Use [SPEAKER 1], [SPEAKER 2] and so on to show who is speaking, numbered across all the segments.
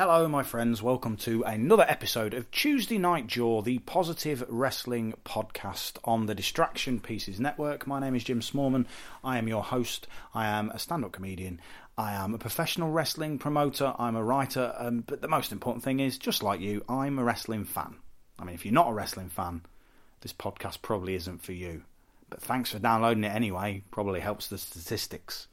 [SPEAKER 1] Hello, my friends. Welcome to another episode of Tuesday Night Jaw, the positive wrestling podcast on the Distraction Pieces Network. My name is Jim Smallman. I am your host. I am a stand up comedian. I am a professional wrestling promoter. I'm a writer. Um, but the most important thing is, just like you, I'm a wrestling fan. I mean, if you're not a wrestling fan, this podcast probably isn't for you. But thanks for downloading it anyway. Probably helps the statistics.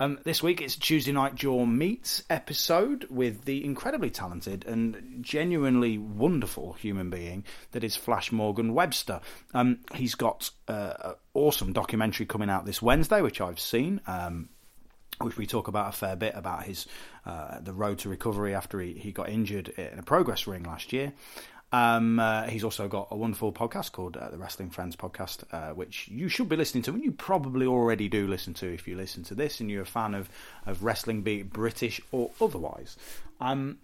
[SPEAKER 1] Um, this week it's Tuesday Night Jaw Meets episode with the incredibly talented and genuinely wonderful human being that is Flash Morgan Webster. Um, he's got uh, an awesome documentary coming out this Wednesday, which I've seen. Um, which we talk about a fair bit about his uh, the road to recovery after he, he got injured in a progress ring last year. Um, uh, he's also got a wonderful podcast called uh, the Wrestling Friends Podcast, uh, which you should be listening to, and you probably already do listen to if you listen to this and you're a fan of, of wrestling, be it British or otherwise. Um,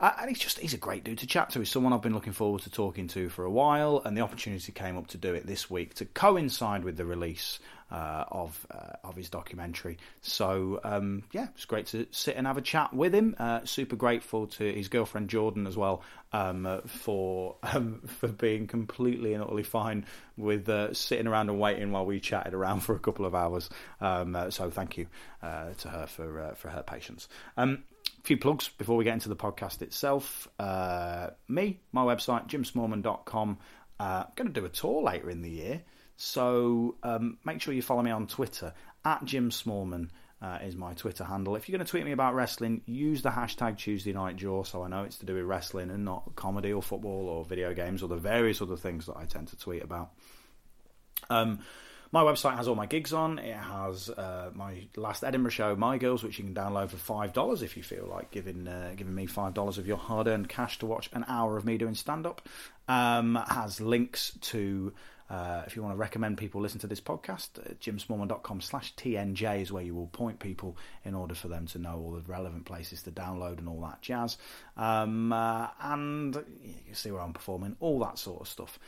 [SPEAKER 1] and he's just he's a great dude to chat to. He's someone I've been looking forward to talking to for a while, and the opportunity came up to do it this week to coincide with the release uh, of uh, of his documentary. So um, yeah, it's great to sit and have a chat with him. Uh, super grateful to his girlfriend Jordan as well um, uh, for um, for being completely and utterly fine with uh, sitting around and waiting while we chatted around for a couple of hours. Um, uh, so thank you to her for for her patience. A few plugs before we get into the podcast itself. me, my website, jimsmallman.com. I'm going to do a tour later in the year. So um, make sure you follow me on Twitter at Jim Smallman. Uh, is my Twitter handle. If you're going to tweet me about wrestling, use the hashtag Tuesday Night Jaw so I know it's to do with wrestling and not comedy or football or video games or the various other things that I tend to tweet about. Um, my website has all my gigs on. It has uh, my last Edinburgh show, My Girls, which you can download for five dollars if you feel like giving uh, giving me five dollars of your hard earned cash to watch an hour of me doing stand up. Um, has links to uh, if you want to recommend people listen to this podcast, uh, jimsmallman.com slash TNJ is where you will point people in order for them to know all the relevant places to download and all that jazz. Um, uh, and you can see where I'm performing, all that sort of stuff.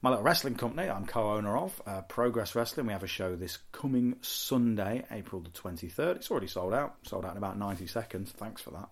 [SPEAKER 1] My little wrestling company, I'm co owner of, uh, Progress Wrestling. We have a show this coming Sunday, April the 23rd. It's already sold out, sold out in about 90 seconds. Thanks for that.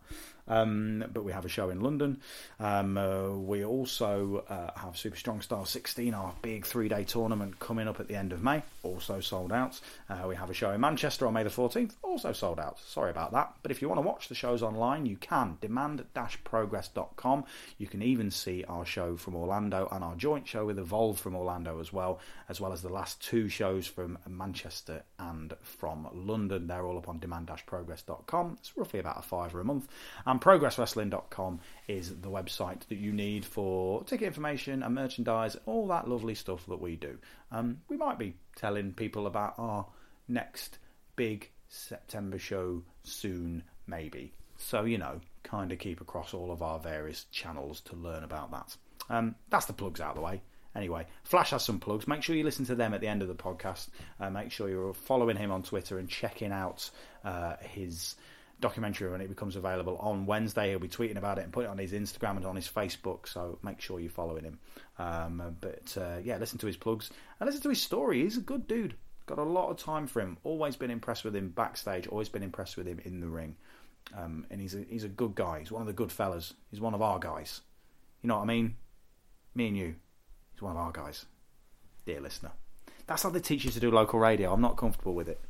[SPEAKER 1] Um, but we have a show in London. Um, uh, we also uh, have Super Strong Style 16, our big three day tournament coming up at the end of May, also sold out. Uh, we have a show in Manchester on May the 14th, also sold out. Sorry about that. But if you want to watch the shows online, you can. Demand progress.com. You can even see our show from Orlando and our joint show with Evolve from Orlando as well, as well as the last two shows from Manchester and from London. They're all up on demand progress.com. It's roughly about a fiver a month. And progresswrestling.com is the website that you need for ticket information and merchandise, all that lovely stuff that we do. Um, we might be telling people about our next big September show soon, maybe. So, you know, kind of keep across all of our various channels to learn about that. Um, that's the plugs out of the way. Anyway, Flash has some plugs. Make sure you listen to them at the end of the podcast. Uh, make sure you're following him on Twitter and checking out uh, his documentary when it becomes available on Wednesday. He'll be tweeting about it and put it on his Instagram and on his Facebook. So make sure you're following him. Um, but uh, yeah, listen to his plugs and listen to his story. He's a good dude. Got a lot of time for him. Always been impressed with him backstage. Always been impressed with him in the ring. Um, and he's a, he's a good guy. He's one of the good fellas. He's one of our guys. You know what I mean? Me and you. He's one of our guys. Dear listener. That's how they teach you to do local radio. I'm not comfortable with it.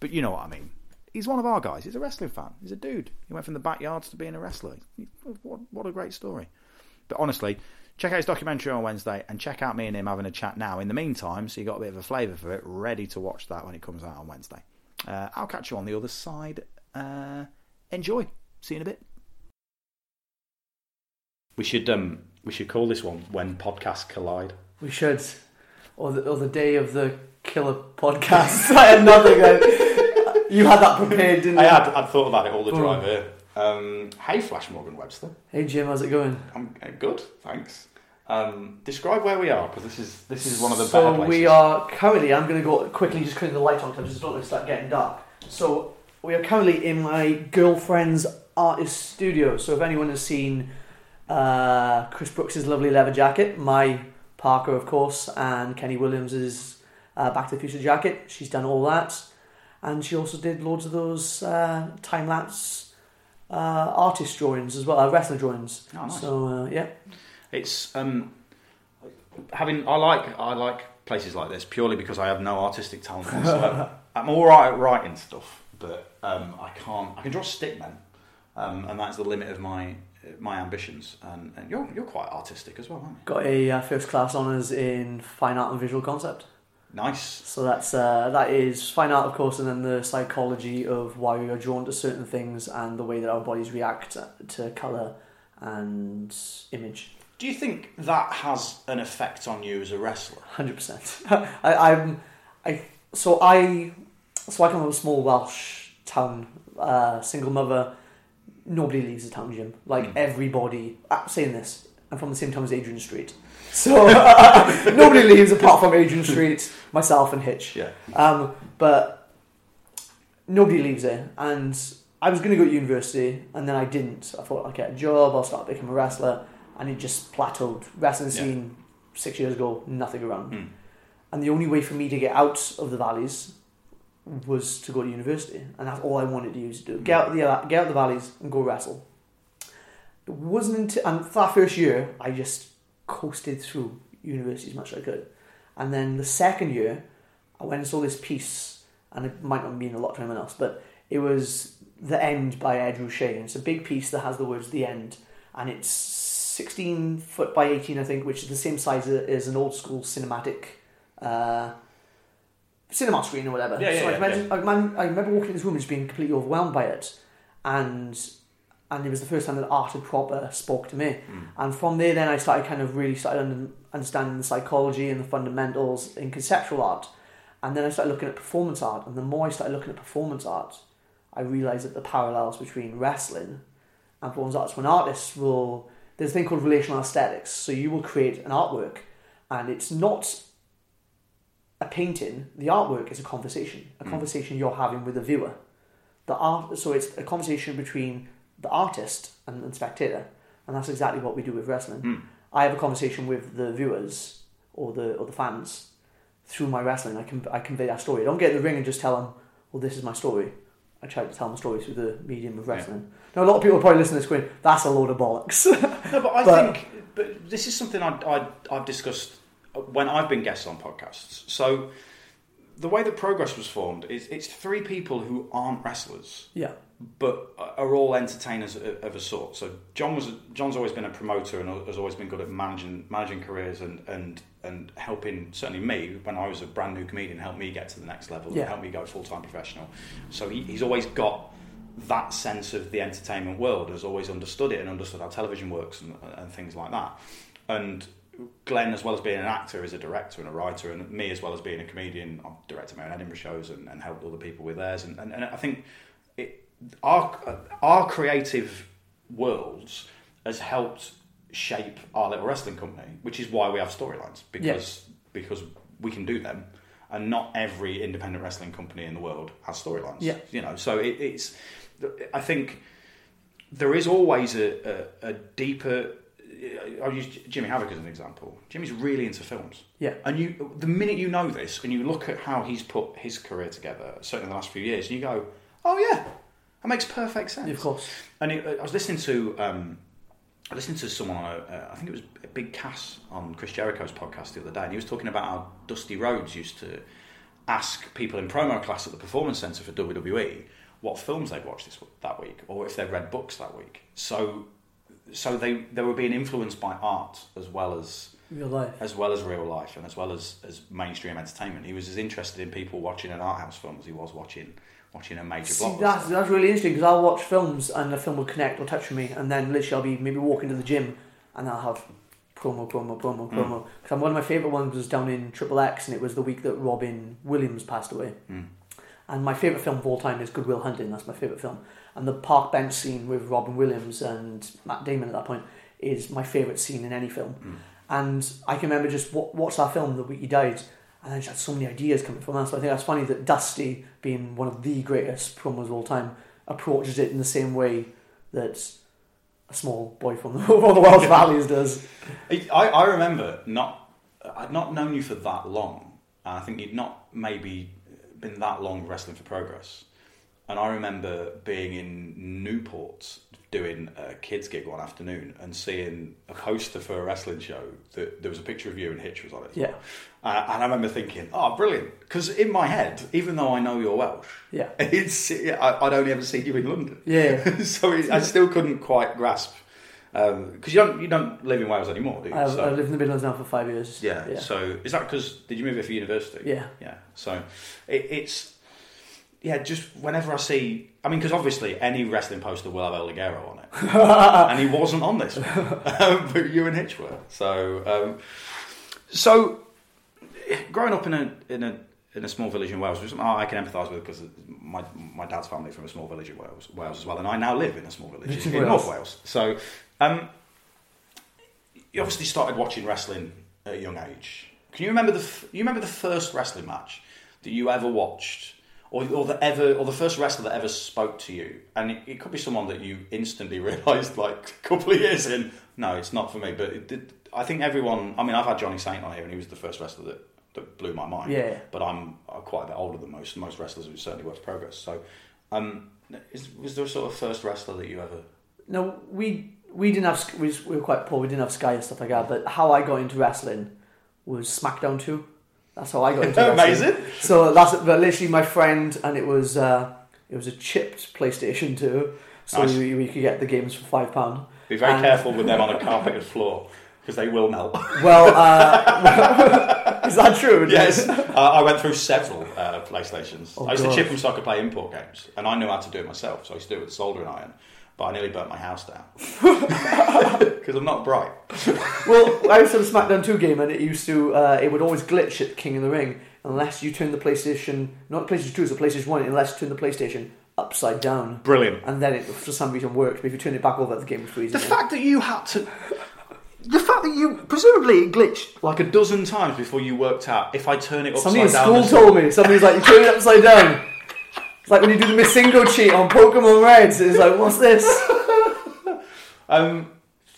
[SPEAKER 1] But you know what I mean. He's one of our guys. He's a wrestling fan. He's a dude. He went from the backyards to being a wrestler. What, what a great story. But honestly, check out his documentary on Wednesday and check out me and him having a chat now. In the meantime, so you got a bit of a flavour for it, ready to watch that when it comes out on Wednesday. Uh, I'll catch you on the other side. Uh, enjoy. See you in a bit. We should um we should call this one when podcasts collide.
[SPEAKER 2] We should. Or the, or the day of the killer podcast. I had nothing then. You had that prepared, didn't you?
[SPEAKER 1] I had I'd thought about it all the drive here. Um, hey, Flash Morgan Webster.
[SPEAKER 2] Hey Jim, how's it going?
[SPEAKER 1] I'm uh, good, thanks. Um, describe where we are because this is this is one of the
[SPEAKER 2] so
[SPEAKER 1] better places.
[SPEAKER 2] we are currently. I'm going to go quickly, just turn the light on because I just don't want to start getting dark. So we are currently in my girlfriend's artist studio. So if anyone has seen uh, Chris Brooks's lovely leather jacket, my Parker, of course, and Kenny Williams's uh, Back to the Future jacket, she's done all that, and she also did loads of those uh, time lapse uh, artist drawings as well, uh, wrestler drawings.
[SPEAKER 1] Oh, nice.
[SPEAKER 2] So uh, yeah,
[SPEAKER 1] It's um, having. I like I like places like this purely because I have no artistic talent. So I'm all right at writing stuff, but um, I can't. I can draw stickmen, um, and that's the limit of my my ambitions. And, and you're you're quite artistic as well, aren't you?
[SPEAKER 2] got a uh, first class honours in fine art and visual concept.
[SPEAKER 1] Nice.
[SPEAKER 2] So that's uh, that is fine art, of course, and then the psychology of why we are drawn to certain things and the way that our bodies react to color and image.
[SPEAKER 1] Do you think that has an effect on you as a wrestler?
[SPEAKER 2] Hundred percent. I'm, I so I so I come from a small Welsh town, uh, single mother. Nobody leaves the town gym. Like everybody. I'm saying this. I'm from the same town as Adrian Street. So nobody leaves apart from Adrian Street, myself, and Hitch.
[SPEAKER 1] Yeah.
[SPEAKER 2] Um, but nobody leaves it, and I was going to go to university, and then I didn't. I thought I'd get a job, I'll start becoming a wrestler, and it just plateaued. Wrestling
[SPEAKER 1] Yeah.
[SPEAKER 2] scene six years ago, nothing around.
[SPEAKER 1] Hmm.
[SPEAKER 2] And the only way for me to get out of the valleys was to go to university, and that's all I wanted to use to do. Get out of the get out of the valleys and go wrestle. It wasn't until and for that first year, I just coasted through university as much as I could, and then the second year, I went and saw this piece, and it might not mean a lot to anyone else, but it was The End by Ed Ruscha, and it's a big piece that has the words "The End," and it's sixteen foot by eighteen, I think, which is the same size as an old school cinematic. Uh, cinema screen or whatever.
[SPEAKER 1] Yeah, yeah,
[SPEAKER 2] so I,
[SPEAKER 1] yeah,
[SPEAKER 2] I, man, I remember walking in this room and just being completely overwhelmed by it, and and it was the first time that art had proper spoke to me. Hmm. And from there, then I started kind of really started understanding the psychology and the fundamentals in conceptual art, and then I started looking at performance art. And the more I started looking at performance art, I realized that the parallels between wrestling and performance arts. When artists will, there's a thing called relational aesthetics. So you will create an artwork, and it's not a painting, the artwork is a conversation, a hmm. conversation you're having with the viewer. The art, so it's a conversation between the artist and the spectator, and that's exactly what we do with wrestling. Hmm. I have a conversation with the viewers or the or the fans through my wrestling. I can I convey that story. I don't get in the ring and just tell them, "Well, this is my story." I try to tell them a story through the medium of wrestling. Now, a lot of people probably listen to this going, "That's a load of bollocks."
[SPEAKER 1] No, but I
[SPEAKER 2] But-
[SPEAKER 1] think but this is something I, I, I've discussed when I've been guests on podcasts. So the way that Progress was formed is it's three people who aren't wrestlers,
[SPEAKER 2] yeah,
[SPEAKER 1] but are all entertainers of a sort. So John was John's always been a promoter and has always been good at managing managing careers and and and helping certainly me when I was a brand new comedian help me get to the next level
[SPEAKER 2] Yeah.
[SPEAKER 1] and help me go full time professional. So he, he's always got that sense of the entertainment world has always understood it and understood how television works and, and things like that. And Glenn, as well as being an actor, is a director and a writer, and me, as well as being a comedian, I've directed my own Edinburgh shows and, and helped other people with theirs. And, and, and I think our our creative worlds has helped shape our little wrestling company, which is why we have storylines because because we can do them, and not every independent wrestling company in the world has storylines.
[SPEAKER 2] Yeah.
[SPEAKER 1] you know, so it, it's I think there is always a, a, a deeper I'll use Jimmy Havoc as an example. Jimmy's really into films.
[SPEAKER 2] Yeah.
[SPEAKER 1] And you, the minute you know this, and you look at how he's put his career together, certainly in the last few years, and you go, "Oh yeah, that makes perfect sense."
[SPEAKER 2] Of course.
[SPEAKER 1] And it, I was listening to, um, I listened to someone uh, I think it was a Big Cass on Chris Jericho's podcast the other day, and he was talking about how Dusty Rhodes used to ask people in promo class at the Performance Centre for WWE what films they'd watched this that week, or if they'd read books that week. So, so they they were being influenced by art as well as
[SPEAKER 2] Real life.
[SPEAKER 1] as well as real life and as well as, as mainstream entertainment. He was as interested in people watching an art house film as he was watching watching a major blockbuster.
[SPEAKER 2] that's, that's really interesting because I'll watch films and the film will connect or touch me, and then literally I'll be maybe walking to the gym and I'll have promo, promo, promo,
[SPEAKER 1] Hmm.
[SPEAKER 2] promo. Because one of my favourite ones was down in Triple X, and it was the week that Robin Williams passed away.
[SPEAKER 1] Hmm.
[SPEAKER 2] And my favourite film of all time is Good Will Hunting. That's my favourite film. And the park bench scene with Robin Williams and Matt Damon at that point is my favourite scene in any film.
[SPEAKER 1] Hmm.
[SPEAKER 2] And I can remember just wa- watch that film the week he died, and I just had so many ideas coming from that. So I think that's funny that Dusty, being one of the greatest promos of all time, approaches it in the same way that a small boy from the, Wells Valleys does.
[SPEAKER 1] I, I remember not I'd not known you for that long, and I think you'd not maybe been that long wrestling for progress. And I remember being in Newport doing a kids gig one afternoon and seeing a poster for a wrestling show that there was a picture of you and Hitch was on it.
[SPEAKER 2] Yeah.
[SPEAKER 1] Uh, and I remember thinking, oh, brilliant. Because in my head, even though I know you're Welsh,
[SPEAKER 2] Yeah.
[SPEAKER 1] it's, I, I'd only ever seen you in London.
[SPEAKER 2] Yeah.
[SPEAKER 1] so it, I still couldn't quite grasp. Because you, don't, you don't live in Wales anymore, do you?
[SPEAKER 2] I've,
[SPEAKER 1] So-
[SPEAKER 2] I've lived in the Midlands now for five years.
[SPEAKER 1] yeah.
[SPEAKER 2] Yeah.
[SPEAKER 1] So is that because did you move here for university?
[SPEAKER 2] Yeah.
[SPEAKER 1] Yeah. So it, it's yeah. Just whenever I see, I mean, because obviously any wrestling poster will have El Ligero on it, and he wasn't on this, one. But you and Hitch were. So um, so growing up in a in a in a small village in Wales, which I can empathise with because my my dad's family from a small village in Wales, Wales as well, and I now live in a small village in, in
[SPEAKER 2] Wales.
[SPEAKER 1] North Wales. So, um, you obviously started watching wrestling at a young age. Can you remember the f- you remember the first wrestling match that you ever watched, or or the ever or the first wrestler that ever spoke to you? And it, it could be someone that you instantly realised like a couple of years in. No, it's not for me. But it did, I think everyone. I mean, I've had Johnny Saint on here, and he was the first wrestler that, that blew my mind.
[SPEAKER 2] Yeah.
[SPEAKER 1] But I'm uh, quite a bit older than most most wrestlers, who certainly works progress. So, um, is, was there a sort of first wrestler that you ever?
[SPEAKER 2] No, we we didn't have we, we were quite poor. We didn't have Sky and stuff like that. But how I got into wrestling was SmackDown two. That's how I got into wrestling.
[SPEAKER 1] Amazing.
[SPEAKER 2] So that's but literally my friend, and it was uh, it was a chipped PlayStation two. So
[SPEAKER 1] Nice.
[SPEAKER 2] you, you could get the games for five pound.
[SPEAKER 1] Be very
[SPEAKER 2] And-
[SPEAKER 1] careful with them on a carpeted floor because they will melt.
[SPEAKER 2] Well, uh, is that true?
[SPEAKER 1] yes, uh, I went through several uh, PlayStations.
[SPEAKER 2] Oh,
[SPEAKER 1] I used
[SPEAKER 2] God.
[SPEAKER 1] to chip them so I could play import games, and I knew how to do it myself. So I used to do it with a soldering iron, but I nearly burnt my house down because I'm not bright.
[SPEAKER 2] Well, I used to have a SmackDown 2 game and it used to, uh, it would always glitch at King of the Ring unless you turn the PlayStation, not PlayStation 2, it's a PlayStation 1, unless you turn the PlayStation upside down.
[SPEAKER 1] Brilliant.
[SPEAKER 2] And then it, for some reason, worked. But if you turn it back over, the game was freezing.
[SPEAKER 1] The fact that you had to. The fact that you presumably it glitched like a dozen times before you worked out if I turn it upside
[SPEAKER 2] Somebody in
[SPEAKER 1] down.
[SPEAKER 2] school
[SPEAKER 1] the-
[SPEAKER 2] told me. Somebody's like, you turn it upside down. It's like when you do the MissingNo cheat on Pokemon Reds. It's like, what's this?
[SPEAKER 1] Um,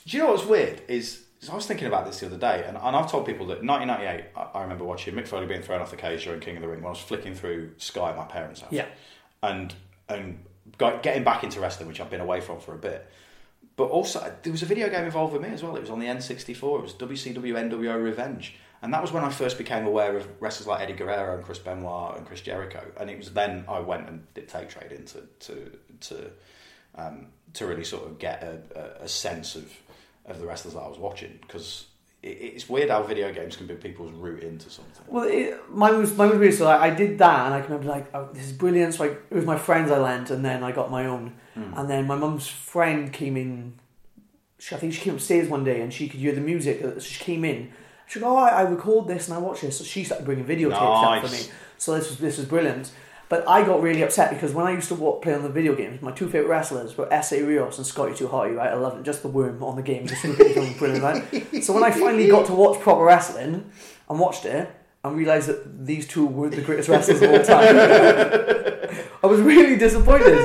[SPEAKER 1] do you know what's weird is, is I was thinking about this the other day, and, and I've told people that 1998. I, I remember watching Mick Foley being thrown off the cage during King of the Ring when I was flicking through Sky at my parents' house.
[SPEAKER 2] Yeah.
[SPEAKER 1] and and got, getting back into wrestling, which I've been away from for a bit. But also, there was a video game involved with me as well. It was on the N64. It was WCW NWO Revenge. And that was when I first became aware of wrestlers like Eddie Guerrero and Chris Benoit and Chris Jericho. And it was then I went and did take trading into to to um, to really sort of get a, a, sense of of the wrestlers that I was watching because it, it's weird how video games can be people's route into something.
[SPEAKER 2] Well, it, mine was mine was weird. So I, I did that, and I can remember like, oh, this is brilliant. So I, it was my friends I lent, and then I got my own. And then my mum's friend came in. I think she came upstairs one day, and she could hear the music. uh, So she came in. She go, "Oh, I, I record this and I watch this." So she started bringing videotapes out for
[SPEAKER 1] Nice.
[SPEAKER 2] me. So this was this was brilliant. But I got really upset because when I used to wa- play on the video games, my two favorite wrestlers were Essa Rios and Scotty Too Hotty, right? I loved it. Just the worm on the game, just looking at brilliant, right? So when I finally got to watch proper wrestling and watched it, and realised that these two were the greatest wrestlers of all time, I was really disappointed.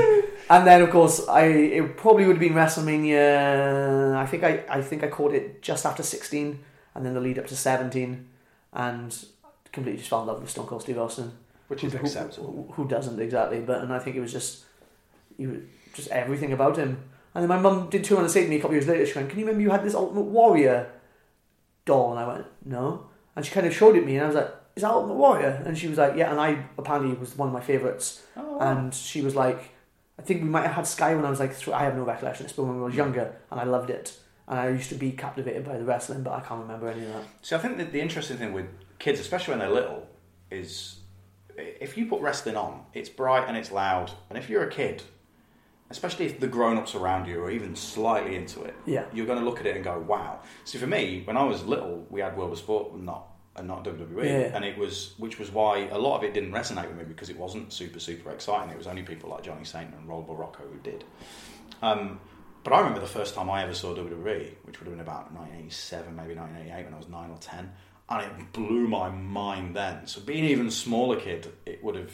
[SPEAKER 2] and then of course I it probably would have been WrestleMania. I think I I think I caught it just after sixteen, and then the lead up to seventeen, and completely just fell in love with Stone Cold Steve Austin.
[SPEAKER 1] Which is
[SPEAKER 2] Who-
[SPEAKER 1] acceptable.
[SPEAKER 2] Who, who doesn't exactly? But and I think it was just you just everything about him. And then my mum did turn and say to me a couple of years later, she went, "Can you remember you had this Ultimate Warrior doll?" And I went, "No." And she kind of showed it me, and I was like, "Is that Ultimate Warrior?" And she was like, "Yeah." And I apparently was one of my favourites. Oh. And she was like, "I think we might have had Sky when I was like, three. I have no recollection. It's but when I was younger, and I loved it. And I used to be captivated by the wrestling, but I can't remember any of that."
[SPEAKER 1] So I think that the interesting thing with kids, especially when they're little, is if you put wrestling on, it's bright and it's loud, and if you're a kid, especially if the grown-ups around you are even slightly into it,
[SPEAKER 2] Yeah.
[SPEAKER 1] you're going to look at it and go, "Wow." So for me, when I was little, we had World of Sport, and not and not WWE,
[SPEAKER 2] Yeah.
[SPEAKER 1] and it was which was why a lot of it didn't resonate with me because it wasn't super super exciting. It was only people like Johnny Saint and Rollerball Rocco who did. Um, but I remember the first time I ever saw WWE, which would have been about 1987, maybe 1988, when I was nine or ten, and it blew my mind then. So being an even smaller kid, it would have.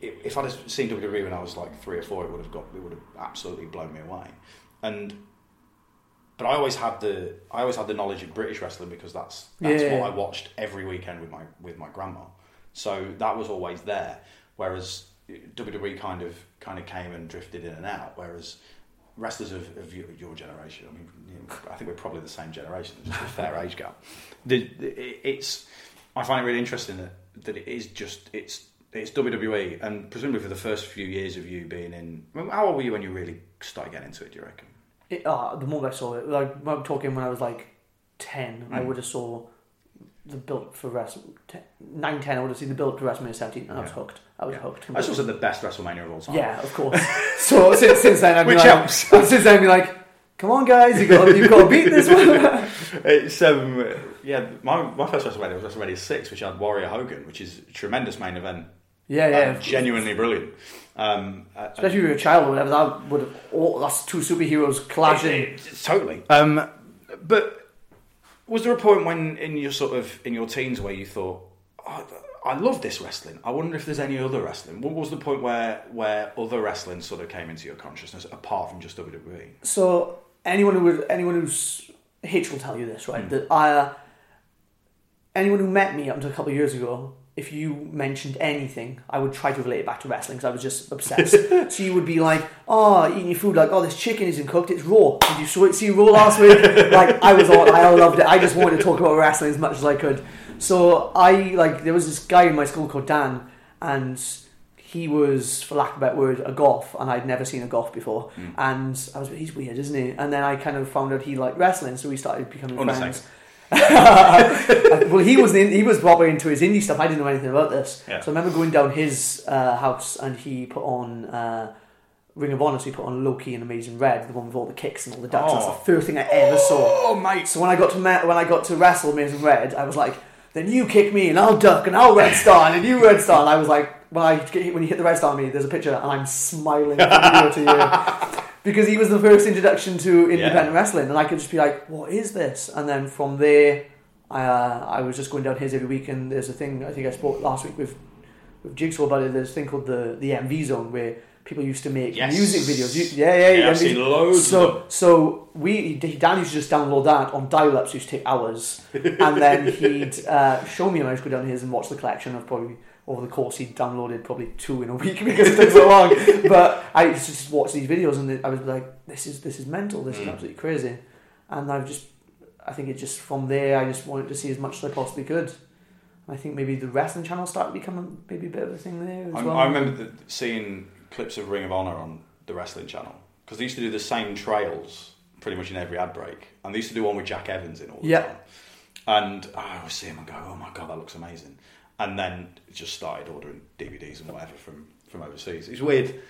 [SPEAKER 1] it- If I'd have seen WWE when I was like three or four, it would have got it would have absolutely blown me away. And but I always had the I always had the knowledge of British wrestling because that's that's
[SPEAKER 2] Yeah.
[SPEAKER 1] what I watched every weekend with my with my grandma. So that was always there. Whereas WWE kind of kind of came and drifted in and out. Whereas wrestlers of, of your, your generation, I mean, you know, I think we're probably the same generation, just a fair age gap. The, the, it's I find it really interesting that, that it is just it's it's WWE, and presumably for the first few years of you being in. I mean, how old were you when you really started getting into it? Do you reckon?
[SPEAKER 2] It, uh, the moment I saw it, like I'm talking when I was like ten, I
[SPEAKER 1] Mm.
[SPEAKER 2] would have saw the build for wrestling. 9, 10, I would have seen the build for WrestleMania 17, and I was
[SPEAKER 1] Yeah.
[SPEAKER 2] hooked. I was
[SPEAKER 1] Yeah.
[SPEAKER 2] hooked.
[SPEAKER 1] That's also the best WrestleMania of all time.
[SPEAKER 2] Yeah, of course. so since, since then, I've been
[SPEAKER 1] Which
[SPEAKER 2] like,
[SPEAKER 1] helps.
[SPEAKER 2] since then, I've been like, come on, guys, you got you've got to beat this one.
[SPEAKER 1] It's um yeah my, my first WrestleMania was WrestleMania six, which had Warrior Hogan, which is a tremendous main event.
[SPEAKER 2] yeah, yeah.
[SPEAKER 1] and genuinely brilliant. Um, uh,
[SPEAKER 2] Especially if you're a child or whatever, that would have. Oh, that's two superheroes clashing.
[SPEAKER 1] totally. Um, but was there a point when in your sort of in your teens where you thought, oh, I love this wrestling. I wonder if there's any other wrestling. What was the point where where other wrestling sort of came into your consciousness apart from just WWE?
[SPEAKER 2] So anyone who would, anyone who's H will tell you this, right? That I, uh, anyone who met me up until a couple of years ago, if you mentioned anything, I would try to relate it back to wrestling because I was just obsessed. so you would be like, "Oh, eating your food, like, oh, this chicken isn't cooked; it's raw." Did you saw- see raw last week? like, I was all, I loved it. I just wanted to talk about wrestling as much as I could. So I like there was this guy in my school called Dan, and he was, for lack of a better word, a goth, and I'd never seen a goth before. Hmm. And I was, he's weird, isn't he? And then I kind of found out he liked wrestling, so we started becoming
[SPEAKER 1] Undertaker.
[SPEAKER 2] friends. well, he was in, he was probably into his indie stuff. I didn't know anything about this,
[SPEAKER 1] Yeah.
[SPEAKER 2] so I remember going down his uh, house, and he put on. Uh, Ring of Honor, so he put on Low Ki and Amazing Red, the one with all the kicks and all the ducks.
[SPEAKER 1] Oh.
[SPEAKER 2] That's the first thing I ever saw.
[SPEAKER 1] Oh mate,
[SPEAKER 2] So when I got to ma- when I got to wrestle Amazing Red, I was like, then you kick me and I'll duck and I'll red star and you red star. And I was like, when I get, when you hit the red star on me, there's a picture and I'm smiling from to because he was the first introduction to independent
[SPEAKER 1] Yeah.
[SPEAKER 2] wrestling, and I could just be like, what is this? And then from there, I uh, I was just going down his every week, and there's a thing I think I spoke last week with with Jigsaw about it. There's a thing called the the MV zone where people used to make
[SPEAKER 1] Yes.
[SPEAKER 2] music videos. You- yeah, yeah,
[SPEAKER 1] Yeah, I've seen loads
[SPEAKER 2] So so we Dan used to just download that on dial-ups, used to take hours, and then he'd uh, show me, and I just go down his and watch the collection of probably over the course he'd downloaded probably two in a week because it took so long. But I used to just watch these videos, and I was like, this is this is mental, this
[SPEAKER 1] Mm.
[SPEAKER 2] is absolutely crazy, and I've just I think it just from there I just wanted to see as much as I possibly could. I think maybe the wrestling channel started becoming maybe a bit of a thing there as
[SPEAKER 1] I,
[SPEAKER 2] well.
[SPEAKER 1] I remember the, seeing clips of Ring of Honor on the wrestling channel because they used to do the same trails pretty much in every ad break, and they used to do one with Jack Evans in all the
[SPEAKER 2] Yeah.
[SPEAKER 1] time. And I always see him and go, "Oh my god, that looks amazing!" And then just started ordering DVDs and whatever from from overseas. It's weird,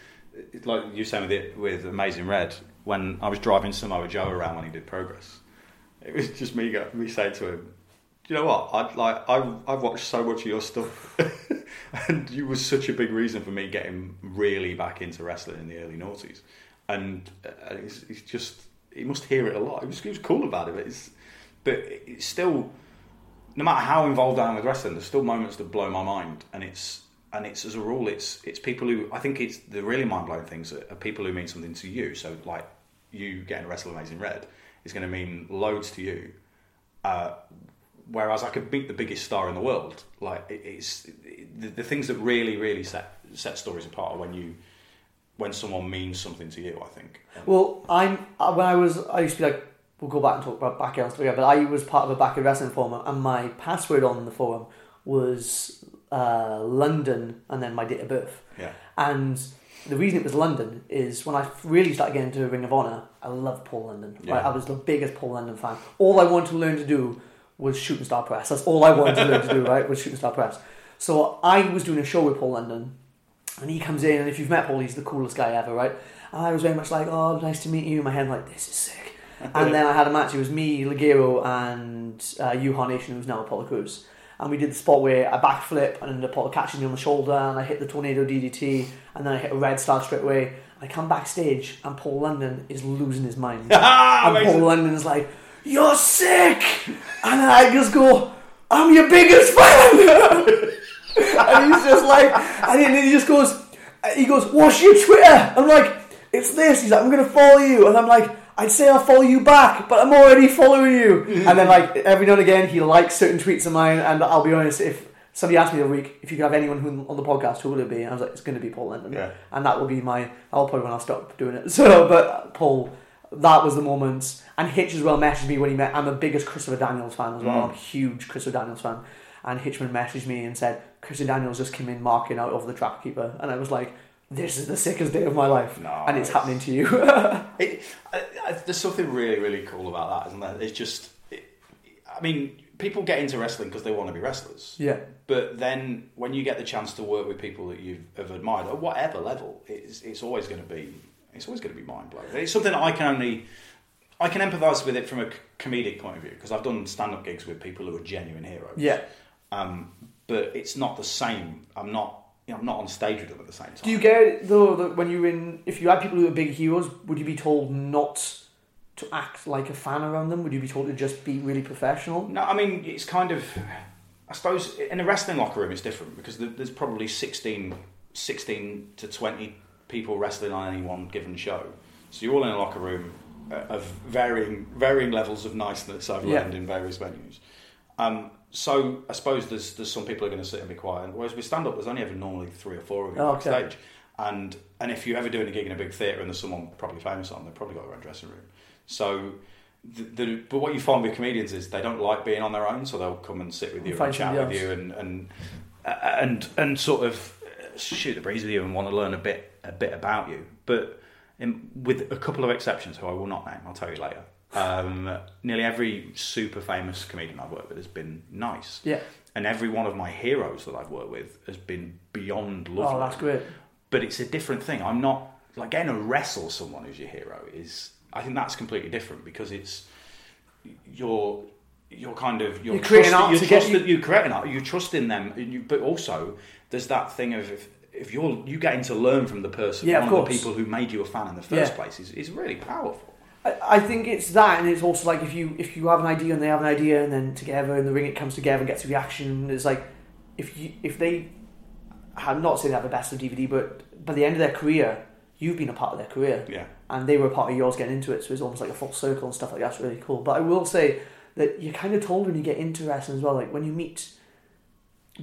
[SPEAKER 1] it's like you saying with it with Amazing Red when I was driving Samoa Joe around when he did Progress. It was just me me saying to him, "Do you know what? I like I've I've watched so much of your stuff, and you was such a big reason for me getting really back into wrestling in the early noughties. And uh, it's, it's just he must hear it a lot. He was, he was cool about it, but it's but it's still no matter how involved I am with wrestling, there's still moments that blow my mind, and it's and it's as a rule, it's it's people who I think it's the really mind blowing things are, are people who mean something to you. So like you getting Wrestle Amazing Red is going to mean loads to you. Uh, whereas I could beat the biggest star in the world. Like it, it's it, the, the things that really, really set set stories apart are when you when someone means something to you. I think.
[SPEAKER 2] Well, I'm uh, when I was I used to be like we'll go back and talk about backyard stuff again, but I was part of a backyard wrestling forum, and my password on the forum was uh, London and then my date of birth.
[SPEAKER 1] Yeah.
[SPEAKER 2] And the reason it was London is when I really started getting into Ring of Honor, I loved Paul London.
[SPEAKER 1] Yeah.
[SPEAKER 2] Right? I was the biggest Paul London fan. All I wanted to learn to do was shooting star press. That's all I wanted to learn to do, right? Was shooting star press. So I was doing a show with Paul London, and he comes in, and if you've met Paul, he's the coolest guy ever, right? And I was very much like, oh, nice to meet you. In my head, I'm like, this is sick. and then I had a match. It was me, Ligero, and uh, Uhaa Nation, who's now Apollo Crews. And we did the spot where I backflip and Apollo catches me on the shoulder, and I hit the tornado DDT, and then I hit a red star straight away. I come backstage, and Paul London is losing his mind. and Paul. London's like, "You're sick," and then I just go, "I'm your biggest fan." and he's just like, and then he just goes, he goes, "What's your Twitter?" I'm like, "It's this." He's like, "I'm gonna follow you," and I'm like, "I'd say I'll follow you back, but I'm already following you." Mm-hmm. and then like every now and again, he likes certain tweets of mine, and I'll be honest, if somebody asked me the week if you could have anyone who, on the podcast, who would it be? And I was like, "It's gonna be Paul London,"
[SPEAKER 1] Yeah.
[SPEAKER 2] and that will be my. I'll probably when I'll stop doing it. So, but Paul. That was the moment, and Hitch as well messaged me when he met. I'm the biggest Christopher Daniels fan as well. Mm. I'm a huge Christopher Daniels fan, and Hitchman messaged me and said Christopher Daniels just came in marking out over the trap keeper, and I was like, "This is the sickest day of my life," and it's
[SPEAKER 1] Nice.
[SPEAKER 2] happening to you.
[SPEAKER 1] It, I, I, there's something really, really cool about that, isn't there? It's just, it, I mean, people get into wrestling because they want to be wrestlers.
[SPEAKER 2] yeah,
[SPEAKER 1] But then when you get the chance to work with people that you have admired at whatever level, it's, it's always going to be it's always going to be mind blowing. It's something I can only I can empathise with it from a comedic point of view because I've done stand up gigs with people who are genuine heroes.
[SPEAKER 2] yeah.
[SPEAKER 1] Um, but it's not the same. I'm not. You know, I'm not on stage with them at the same time.
[SPEAKER 2] Do you get though that when you're in, if you had people who are big heroes, would you be told not to act like a fan around them? Would you be told to just be really professional?
[SPEAKER 1] No, I mean it's kind of. I suppose in a wrestling locker room it's different because there's probably 16, 16 to twenty people wrestling on any one given show. So you're all in a locker room uh, of varying varying levels of niceness. I've
[SPEAKER 2] Yeah.
[SPEAKER 1] learned in various venues. Um, so I suppose there's there's some people who are going to sit and be quiet. Whereas with stand up, there's only ever normally three or four of you
[SPEAKER 2] Oh, okay.
[SPEAKER 1] backstage. And and if you're ever doing a gig in a big theatre and there's someone probably famous on, they've probably got their own dressing room. So, the, the, but what you find with comedians is they don't like being on their own, so they'll come and sit with you and,
[SPEAKER 2] Find
[SPEAKER 1] chat with you and and and and sort of shoot the breeze with you and want to learn a bit a bit about you. But in, with a couple of exceptions, who I will not name, I'll tell you later. Um, nearly every super famous comedian I've worked with has been nice.
[SPEAKER 2] Yeah.
[SPEAKER 1] And every one of my heroes that I've worked with has been beyond lovely
[SPEAKER 2] Oh, that's great.
[SPEAKER 1] but it's a different thing. I'm not like getting to wrestle someone who's your hero is. I think that's completely different because it's you're you're kind of you're,
[SPEAKER 2] You're creating
[SPEAKER 1] trusting,
[SPEAKER 2] art
[SPEAKER 1] you're, trusting,
[SPEAKER 2] you-
[SPEAKER 1] you're creating art. You trust in them, and you, but also there's that thing of if, if you're you getting to learn from the person,
[SPEAKER 2] Yeah,
[SPEAKER 1] one
[SPEAKER 2] of
[SPEAKER 1] of, the people who made you a fan in the first
[SPEAKER 2] Yeah.
[SPEAKER 1] place is, is really powerful.
[SPEAKER 2] I, think it's that, and it's also like if you if you have an idea and they have an idea, and then together in the ring it comes together and gets a reaction. It's like if you if they, I'm not saying they have the best of DVD, but by the end of their career, you've been a part of their career,
[SPEAKER 1] Yeah.
[SPEAKER 2] and they were a part of yours getting into it. So it's almost like a full circle and stuff like that's really cool. But I will say that you're kind of told when you get into wrestling as well, like when you meet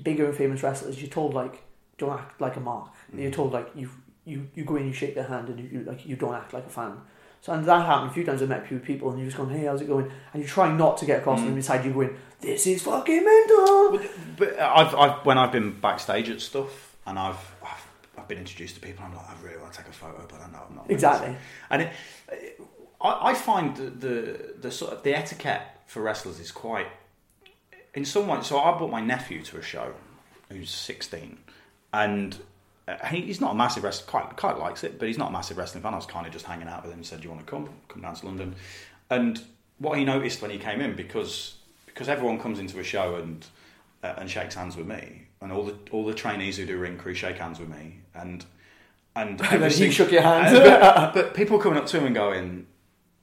[SPEAKER 2] bigger and famous wrestlers, you're told like don't act like a mark. Mm. You're told like you you you go in, you shake their hand, and you, you like you don't act like a fan. So and that happened a few times. I met a few people, and you're just going, "Hey, how's it going?" And you try not to get across to them inside. You going, "This is fucking mental."
[SPEAKER 1] But I've, I've when I've been backstage at stuff and I've I've, I've been introduced to people, I'm like, I really want to take a photo, but I know I'm not.
[SPEAKER 2] Exactly.
[SPEAKER 1] And it, I, I find the, the the sort of the etiquette for wrestlers is quite in some ways. So I brought my nephew to a show, who's 16, and. Uh, he- He's not a massive wrestler, quite, quite likes it, but he's not a massive wrestling fan. I was kind of just hanging out with him and said, Do you want to come? Come down to London. And what he noticed when he came in, because because everyone comes into a show and uh, and shakes hands with me, and all the all the trainees who do ring crew shake hands with me, and and
[SPEAKER 2] then he shook your hand.
[SPEAKER 1] and- but, but people coming up to him and going,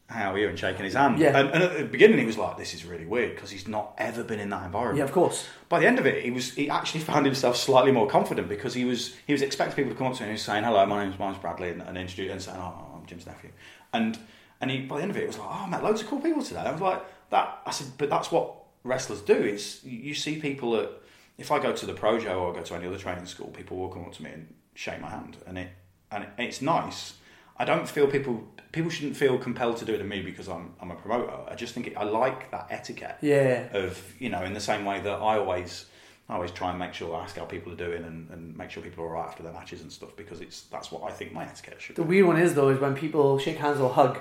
[SPEAKER 1] how are you and shaking his hand.
[SPEAKER 2] Yeah.
[SPEAKER 1] And, and at the beginning, he was like, "This is really weird" because he's not ever been in that environment.
[SPEAKER 2] Yeah, of course.
[SPEAKER 1] By the end of it, he was he actually found himself slightly more confident because he was he was expecting people to come up to him and he was saying, "Hello, my name's, my name's Bradley," and, and introduce and saying, oh, "Oh, I'm Jim's nephew," and and he by the end of it, it was like, "Oh, I met loads of cool people today." I was like, "That," I said, "But that's what wrestlers do. Is you see people that if I go to the Projo or go to any other training school, people will come up to me and shake my hand, and it and it, it's nice." I don't feel people people shouldn't feel compelled to do it to me because I'm I'm a promoter. I just think it, I like that etiquette
[SPEAKER 2] Yeah.
[SPEAKER 1] of you know in the same way that I always I always try and make sure I ask how people are doing and, and make sure people are alright after their matches and stuff because it's that's what I think my etiquette should
[SPEAKER 2] The
[SPEAKER 1] be.
[SPEAKER 2] weird one is though is when people shake hands or hug,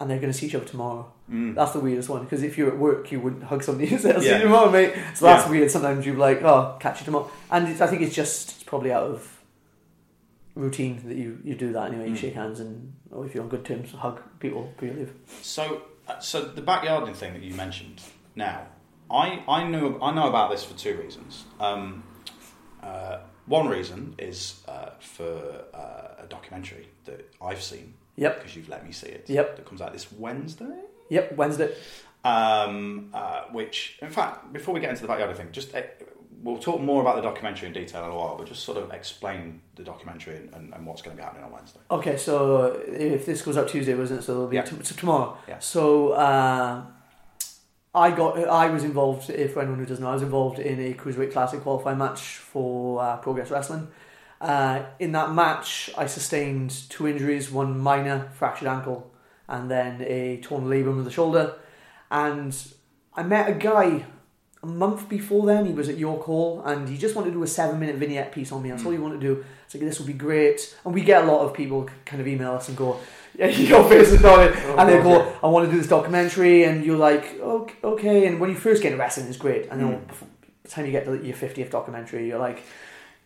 [SPEAKER 2] and they're going to see each other tomorrow. Mm. That's the weirdest one because if you're at work, you wouldn't hug somebody and say, "I'll see you tomorrow, mate." So that's
[SPEAKER 1] Yeah.
[SPEAKER 2] weird. Sometimes you're like, "Oh, catch you tomorrow," and it's, I think it's just it's probably out of routine that you, you do that anyway. You shake hands and or if you're on good terms, hug people before you leave.
[SPEAKER 1] So uh, so the backyarding thing that you mentioned now I I knew I know about this for two reasons. Um, uh, one reason is uh, for uh, a documentary that I've seen
[SPEAKER 2] Yep.
[SPEAKER 1] because you've let me see it.
[SPEAKER 2] Yep.
[SPEAKER 1] That comes out this Wednesday.
[SPEAKER 2] Yep. Wednesday.
[SPEAKER 1] um, uh, which, in fact, before we get into the backyard thing, just uh, we'll talk more about the documentary in detail in a while, but just sort of explain the documentary and, and, and what's going to be happening on Wednesday.
[SPEAKER 2] Okay, so if this goes out Tuesday, wasn't it? So it'll be
[SPEAKER 1] Yeah.
[SPEAKER 2] t- so tomorrow.
[SPEAKER 1] Yeah.
[SPEAKER 2] So uh, I got, I was involved. If anyone who doesn't know, I was involved in a cruiserweight classic qualifying match for uh, Progress Wrestling. Uh, in that match, I sustained two injuries: one minor fractured ankle, and then a torn labrum of the shoulder. And I met a guy a month before then. He was at York Hall, and he just wanted to do a seven-minute vignette piece on me. That's all he hmm. wanted to do. It's like this would be great. And we get a lot of people kind of email us and go, "Yeah, your face is on it," oh, and they go, "I want to do this documentary," and you're like, "Okay." okay. And when you first get into wrestling, it's great, and then hmm. before- by the time you get to your fiftieth documentary, you're like,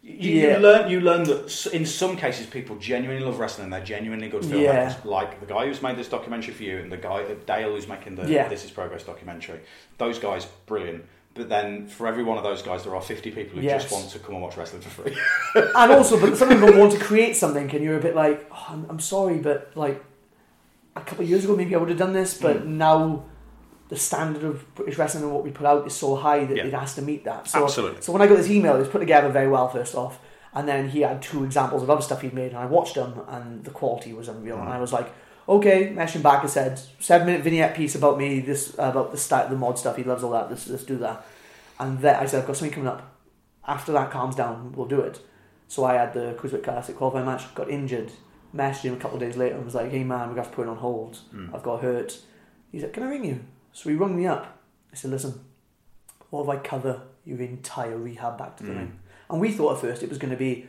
[SPEAKER 1] You,
[SPEAKER 2] Yeah.
[SPEAKER 1] you learn you learn that in some cases people genuinely love wrestling and they're genuinely good filmmakers.
[SPEAKER 2] Yeah.
[SPEAKER 1] Like the guy who's made this documentary for you and the guy that Dale who's making the
[SPEAKER 2] Yeah.
[SPEAKER 1] This Is Progress documentary. Those guys, brilliant. But then for every one of those guys, there are 50 people who
[SPEAKER 2] Yes.
[SPEAKER 1] just want to come and watch wrestling for free.
[SPEAKER 2] and also, but some of them want to create something, and you're a bit like, oh, I'm, I'm sorry, but like a couple of years ago, maybe I would have done this, but
[SPEAKER 1] Mm.
[SPEAKER 2] now the standard of British wrestling and what we put out is so high that
[SPEAKER 1] Yeah.
[SPEAKER 2] it has to meet that. So,
[SPEAKER 1] Absolutely.
[SPEAKER 2] So when I got this email, it was put together very well. First off, and then he had two examples of other stuff he'd made, and I watched them, and the quality was unreal.
[SPEAKER 1] Mm.
[SPEAKER 2] And I was like, okay, back and said, seven minute vignette piece about me, this about the start, the mod stuff. He loves all that. Let's let's do that. And then I said, I've got something coming up. After that calms down, we'll do it. So I had the Cruiserweight Classic qualifying match, got injured, messaged him a couple of days later and was like, hey man, to have to put it on hold. I've got hurt. He's like, can I ring you? So he rung me up. I said, listen, what if I cover your entire rehab back to the ring? And we thought at first it was going to be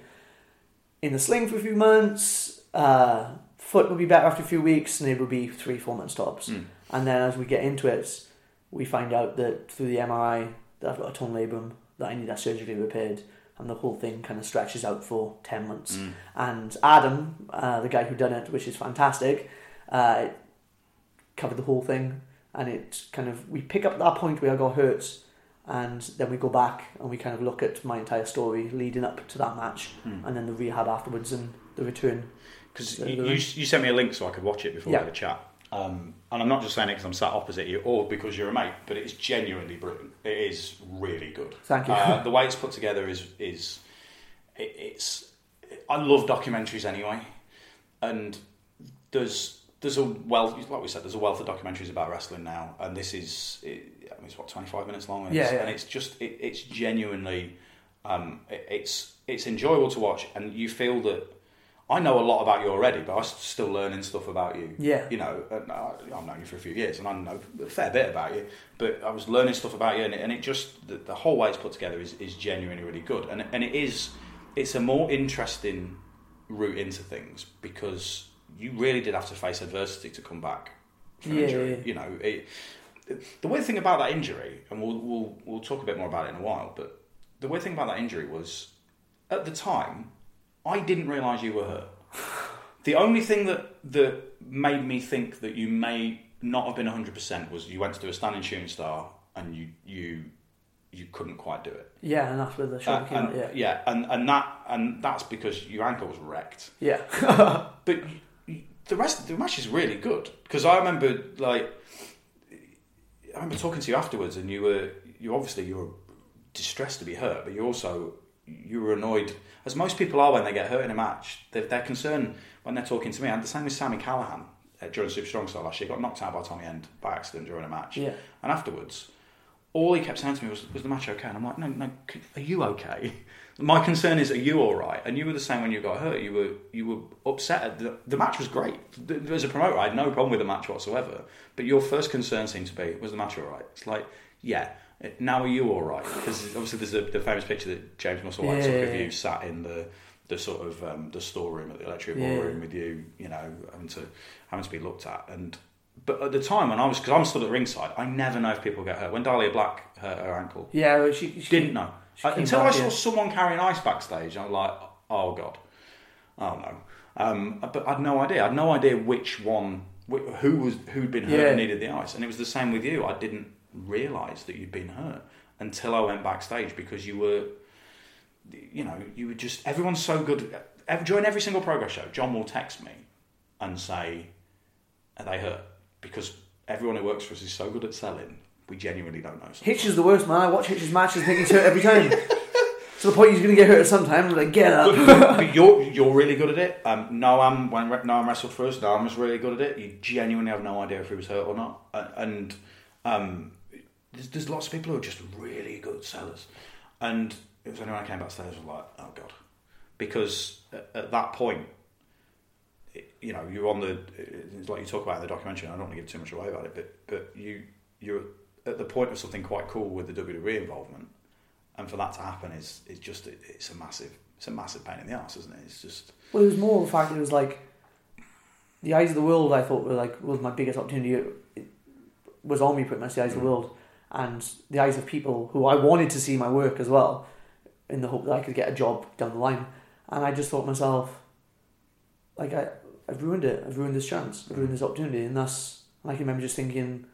[SPEAKER 2] in the sling for a few months, uh, foot will be better after a few weeks, and it will be three, four months tops. And then as we get into it, we find out that through the MRI that I've got a torn labrum, that I need that surgically repaired, and the whole thing kind of stretches out for 10 months. And Adam, uh, the guy who done it, which is fantastic, uh, covered the whole thing, and it kind of, we pick up that point where I got hurt, and then we go back and we kind of look at my entire story leading up to that match, and then the rehab afterwards and the return.
[SPEAKER 1] Because you, you, you sent me a link so I could watch it before
[SPEAKER 2] Yeah.
[SPEAKER 1] we had a chat. Um, and I'm not just saying it because I'm sat opposite you or because you're a mate, but it's genuinely brilliant. It is really good.
[SPEAKER 2] Thank you.
[SPEAKER 1] Uh, the way it's put together is is it, it's. I love documentaries anyway, and there's there's a wealth like we said there's a wealth of documentaries about wrestling now, and this is it, I mean it's what 25 minutes long, and,
[SPEAKER 2] Yeah,
[SPEAKER 1] it's,
[SPEAKER 2] yeah.
[SPEAKER 1] and it's just it, it's genuinely um, it, it's it's enjoyable to watch, and you feel that. I know a lot about you already, but I'm still learning stuff about you.
[SPEAKER 2] Yeah.
[SPEAKER 1] You know, I- uh, I've known you for a few years, and I know a fair bit about you. But I was learning stuff about you, and it, and it just the, the whole way it's put together is, is genuinely really good, and and it is it's a more interesting route into things because you really did have to face adversity to come back from
[SPEAKER 2] Yeah,
[SPEAKER 1] injury.
[SPEAKER 2] yeah.
[SPEAKER 1] You know, it, the weird thing about that injury, and we'll we'll we'll talk a bit more about it in a while, but the weird thing about that injury was at the time I didn't realise you were hurt. The only thing that that made me think that you may not have been hundred percent was you went to do a standing shooting star and you you you couldn't quite do it.
[SPEAKER 2] Yeah, and that's where the show
[SPEAKER 1] Uh,
[SPEAKER 2] came
[SPEAKER 1] and,
[SPEAKER 2] out. Yeah.
[SPEAKER 1] yeah, and and that and that's because your ankle was wrecked.
[SPEAKER 2] Yeah.
[SPEAKER 1] But the rest of the match is really good because I remember like I remember talking to you afterwards, and you were you obviously you were distressed to be hurt, but you also you were annoyed, as most people are when they get hurt in a match. They're, they're concerned when they're talking to me. And the same with Sami Callihan uh, during Super Strong Style last year. Got knocked out by Tommy End by accident during a match.
[SPEAKER 2] Yeah.
[SPEAKER 1] And afterwards, all he kept saying to me was, "Was the match okay?" And I'm like, "No, no. Are you okay?" My concern is, are you all right? And you were the same when you got hurt. You were you were upset. The, the match was great. As a promoter, I had no problem with the match whatsoever. But your first concern seemed to be, was the match all right? It's like, yeah. Now are you all right? Because obviously there's a, the famous picture that James Musselwhite took of
[SPEAKER 2] Yeah.
[SPEAKER 1] you sat in the the sort of um, the storeroom at the electric
[SPEAKER 2] Yeah.
[SPEAKER 1] ballroom with you, you know, having to having to be looked at. And but at the time when I was, because I'm stood at the ringside, I never know if people get hurt. When Dahlia Black hurt her ankle,
[SPEAKER 2] Yeah, well, she, she
[SPEAKER 1] didn't know
[SPEAKER 2] she
[SPEAKER 1] Uh, until
[SPEAKER 2] back,
[SPEAKER 1] I saw
[SPEAKER 2] yeah.
[SPEAKER 1] someone carrying ice backstage. I was like, oh god, oh no. Um, but I'd no idea. I'd no idea which one, wh- who was who'd been hurt
[SPEAKER 2] Yeah.
[SPEAKER 1] and needed the ice. And it was the same with you. I didn't realise that you'd been hurt until I went backstage because you were, you know, you were just everyone's so good. During every single progress show, John will text me and say, "Are they hurt?" Because everyone who works for us is so good at selling. We genuinely don't know. sometimes.
[SPEAKER 2] Hitch is the worst, man. I watch Hitch's matches thinking he's hurt every time. to the point he's going to get hurt at some time. I'm like, get up.
[SPEAKER 1] but you're you're really good at it. Um, Noam when Re- Noam wrestled for us, Noam was really good at it. You genuinely have no idea if he was hurt or not, and um, there's, there's lots of people who are just really good sellers. And it was only when I came backstage I was like, oh god, because at, at that point, it- you know, you're on the it's like you talk about in the documentary. I don't want to give too much away about it, but but you you're at the point of something quite cool with the WWE involvement and for that to happen is is just it, it's a massive it's a massive pain in the ass, isn't it? It's just
[SPEAKER 2] Well, it was more of the fact that it was like the eyes of the world. I thought were like was my biggest opportunity. It, it was on me pretty much the eyes of the mm. world, and the eyes of people who I wanted to see my work as well, in the hope that I could get a job down the line. And I just thought to myself, like I I've ruined it. I've ruined this chance. I've ruined this opportunity, and that's. And I can remember just thinking,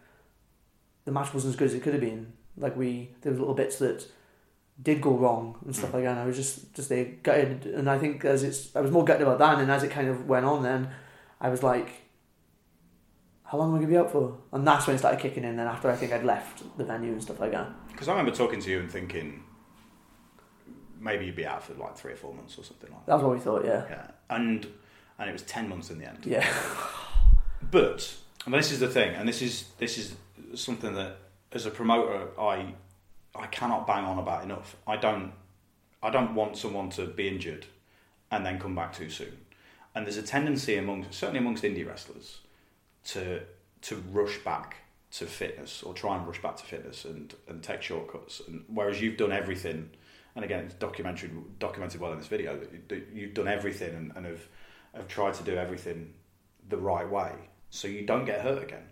[SPEAKER 2] the match wasn't as good as it could have been. Like we there was little bits that did go wrong and stuff mm. like that. And I was just just there gutted, and I think as it's I was more gutted about that, and as it kind of went on, then I was like, how long am I gonna be out for? And that's when it started kicking in. Then after I think I'd left the venue and stuff like that.
[SPEAKER 1] because I remember talking to you and thinking maybe you'd be out for like three or four months or something like that.
[SPEAKER 2] That's what we thought. Yeah,
[SPEAKER 1] Yeah, and and it was ten months in the end.
[SPEAKER 2] yeah,
[SPEAKER 1] But and this is the thing, and this is this is something that as a promoter I I cannot bang on about enough. I don't I don't want someone to be injured and then come back too soon. And there's a tendency amongst certainly amongst indie wrestlers to to rush back to fitness or try and rush back to fitness and, and take shortcuts. And whereas you've done everything, and again it's documented documented well in this video that you- that you've done everything and, and have have tried to do everything the right way, so you don't get hurt again.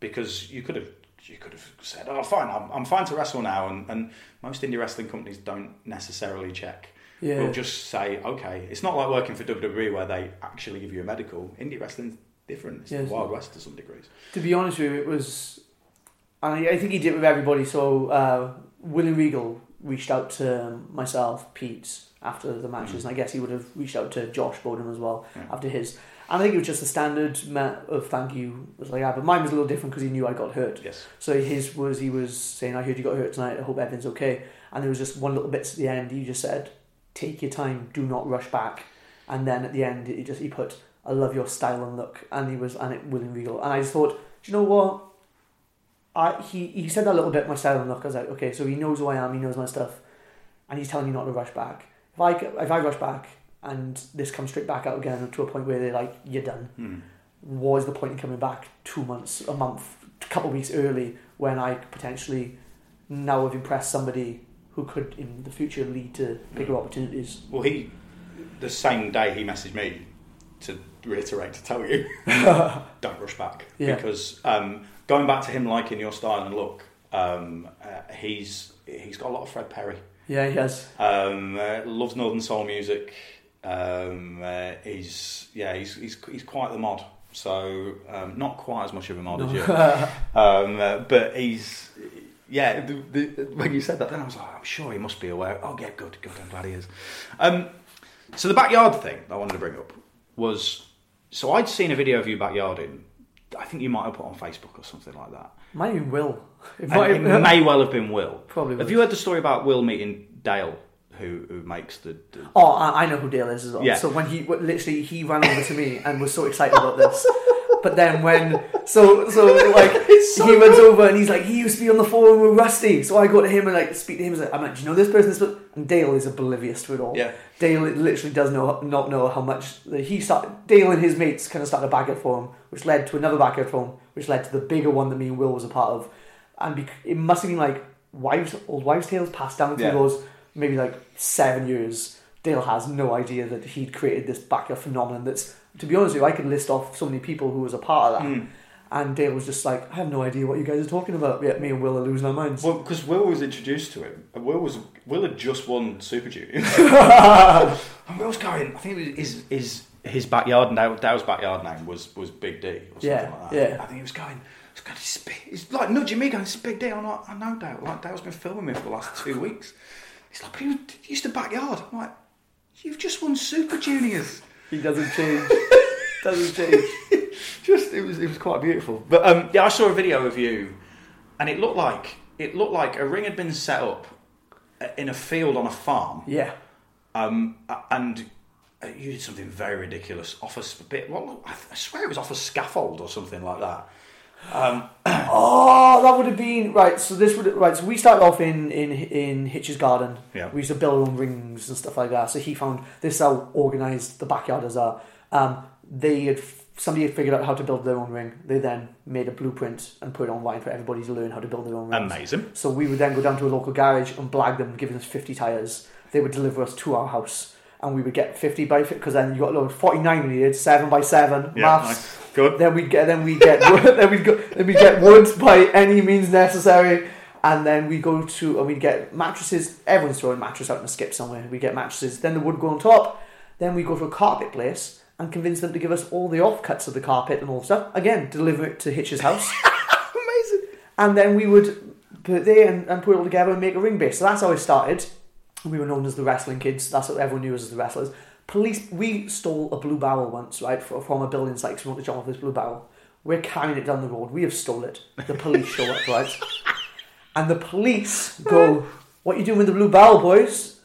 [SPEAKER 1] Because you could have you could have said, "Oh, fine, I'm, I'm fine to wrestle now," and, and most indie wrestling companies don't necessarily check.
[SPEAKER 2] Yeah.
[SPEAKER 1] They'll just say, "Okay." It's not like working for WWE where they actually give you a medical. Indie wrestling's different. It's
[SPEAKER 2] Yeah,
[SPEAKER 1] the Wild. West to some degrees.
[SPEAKER 2] To be honest with you, it was, and I, I think he did with everybody. So uh, William Regal reached out to myself, Pete, after the matches, and I guess he would have reached out to Josh Bodom as well
[SPEAKER 1] Yeah.
[SPEAKER 2] after his. And I think it was just a standard of thank you was like that, but mine was a little different because he knew I got hurt.
[SPEAKER 1] Yes.
[SPEAKER 2] So his was he was saying, "I heard you got hurt tonight. I hope everything's okay." And there was just one little bit at the end. He just said, "Take your time. Do not rush back." And then at the end, he just he put, "I love your style and look." And he was and it William Regal. And I just thought, do you know what? I he he said that little bit my style and look. I was like, okay, so he knows who I am. He knows my stuff, and he's telling me not to rush back. If I if I rush back and this comes straight back out again to a point where they're like, "You're done."
[SPEAKER 1] Hmm.
[SPEAKER 2] what is the point in coming back two months, a month, a couple of weeks early when I could potentially now have impressed somebody who could in the future lead to bigger opportunities?
[SPEAKER 1] Well, he the same day he messaged me to reiterate to tell you don't rush back
[SPEAKER 2] Yeah.
[SPEAKER 1] because um, going back to him liking your style and look, um, uh, he's he's got a lot of Fred Perry.
[SPEAKER 2] Yeah, he has.
[SPEAKER 1] Um, uh, loves Northern Soul music. Um, uh, he's yeah, he's, he's he's quite the mod. So um, not quite as much of a mod as you, um, uh, but he's yeah. The, the, when you said that, then I was like, I'm sure he must be aware. Oh yeah, good, good. I'm glad he is. Um, so the backyard thing I wanted to bring up was so I'd seen a video of you backyarding. I think you might have put on Facebook or something like that.
[SPEAKER 2] Might even Will. It might
[SPEAKER 1] it may well have been Will.
[SPEAKER 2] Probably
[SPEAKER 1] Have
[SPEAKER 2] was.
[SPEAKER 1] you heard the story about Will meeting Dale, who who makes the, the
[SPEAKER 2] Oh, I, I know who Dale is as well.
[SPEAKER 1] Yeah.
[SPEAKER 2] So when he literally he ran over to me and was so excited about this, but then when so so like he runs over and he's like he used to be on the forum with Rusty. So I go to him and like speak to him. and like, I'm like, do you know this person? This person? And Dale is oblivious to it all.
[SPEAKER 1] Yeah.
[SPEAKER 2] Dale literally does know not know how much he started. Dale and his mates kind of started a backyard forum, which led to another backyard forum, which led to the bigger one that me and Will was a part of. And bec- it must have been like wives, old wives' tales passed down through
[SPEAKER 1] Yeah.
[SPEAKER 2] those maybe like seven years. Dale has no idea that he'd created this backyard phenomenon. That's to be honest with you, I could list off so many people who was a part of that.
[SPEAKER 1] Hmm.
[SPEAKER 2] And Dale was just like, I have no idea what you guys are talking about. Yet me and Will are losing our minds.
[SPEAKER 1] Well, because Will was introduced to him, and Will was Will had just won Super Junior. and Will's going. I think it was his his his backyard Dale, Dale's backyard name was was Big D or something
[SPEAKER 2] Yeah,
[SPEAKER 1] like that.
[SPEAKER 2] yeah.
[SPEAKER 1] I think he was going. He's going. It's, big, he's like nudging me, going, "It's Big D." I'm like, "I know Dale. Like Dale's been filming me for the last two weeks." He's like, "But he, used to backyard." I'm like, "You've just won Super Juniors."
[SPEAKER 2] He doesn't change. doesn't change.
[SPEAKER 1] just it was it was quite beautiful. But um, yeah, I saw a video of you, and it looked like it looked like a ring had been set up in a field on a farm.
[SPEAKER 2] Yeah.
[SPEAKER 1] Um, and uh, you did something very ridiculous off a bit. Well, I swear it was off a scaffold or something like that.
[SPEAKER 2] Oh, that would have been right. So this would right. So we started off in in in Hitch's garden.
[SPEAKER 1] Yeah.
[SPEAKER 2] We used to build our own rings and stuff like that. So he found this how organised the backyarders are. Um, they had somebody had figured out how to build their own ring. They then made a blueprint and put it online for everybody to learn how to build their own rings.
[SPEAKER 1] Amazing.
[SPEAKER 2] So we would then go down to a local garage and blag them, giving us 50 tyres. They would deliver us to our house. And we would get 50 by 50, because then you got look, 49 we needed, 7 by 7, maths.
[SPEAKER 1] Good.
[SPEAKER 2] Then we'd get, then we get, then we'd go, then we get wood by any means necessary. And then we go to, and we get mattresses. Everyone's throwing mattress out in a skip somewhere. We get mattresses. Then the wood go on top. Then we go to a carpet place and convince them to give us all the offcuts of the carpet and all the stuff. Again, deliver it to Hitch's house
[SPEAKER 1] Amazing.
[SPEAKER 2] and then we would put it there and, and put it all together and make a ring base. So that's how it started. We were known as the wrestling kids. That's what everyone knew us as the wrestlers. Police. We stole a blue barrel once, right, fro- from a building site. 'cause we wanted to jump off this blue barrel. We're carrying it down the road. We have stole it. The police show up, right, and the police go, "What you doing with the blue barrel, boys?"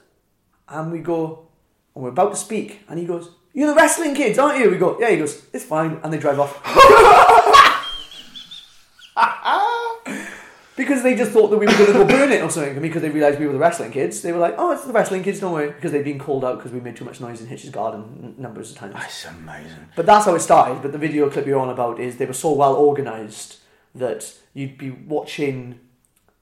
[SPEAKER 2] And we go, and we're about to speak, and he goes, "You're the wrestling kids, aren't you?" We go, "Yeah." He goes, "It's fine," and they drive off. Because they just thought that we were going to go burn it or something. And because they realised we were the wrestling kids, they were like, oh, it's the wrestling kids, don't worry. Because they'd been called out because we made too much noise in Hitch's garden n- numbers of times.
[SPEAKER 1] That's amazing.
[SPEAKER 2] But that's how it started. But the video clip you're on about is they were so well organised that you'd be watching.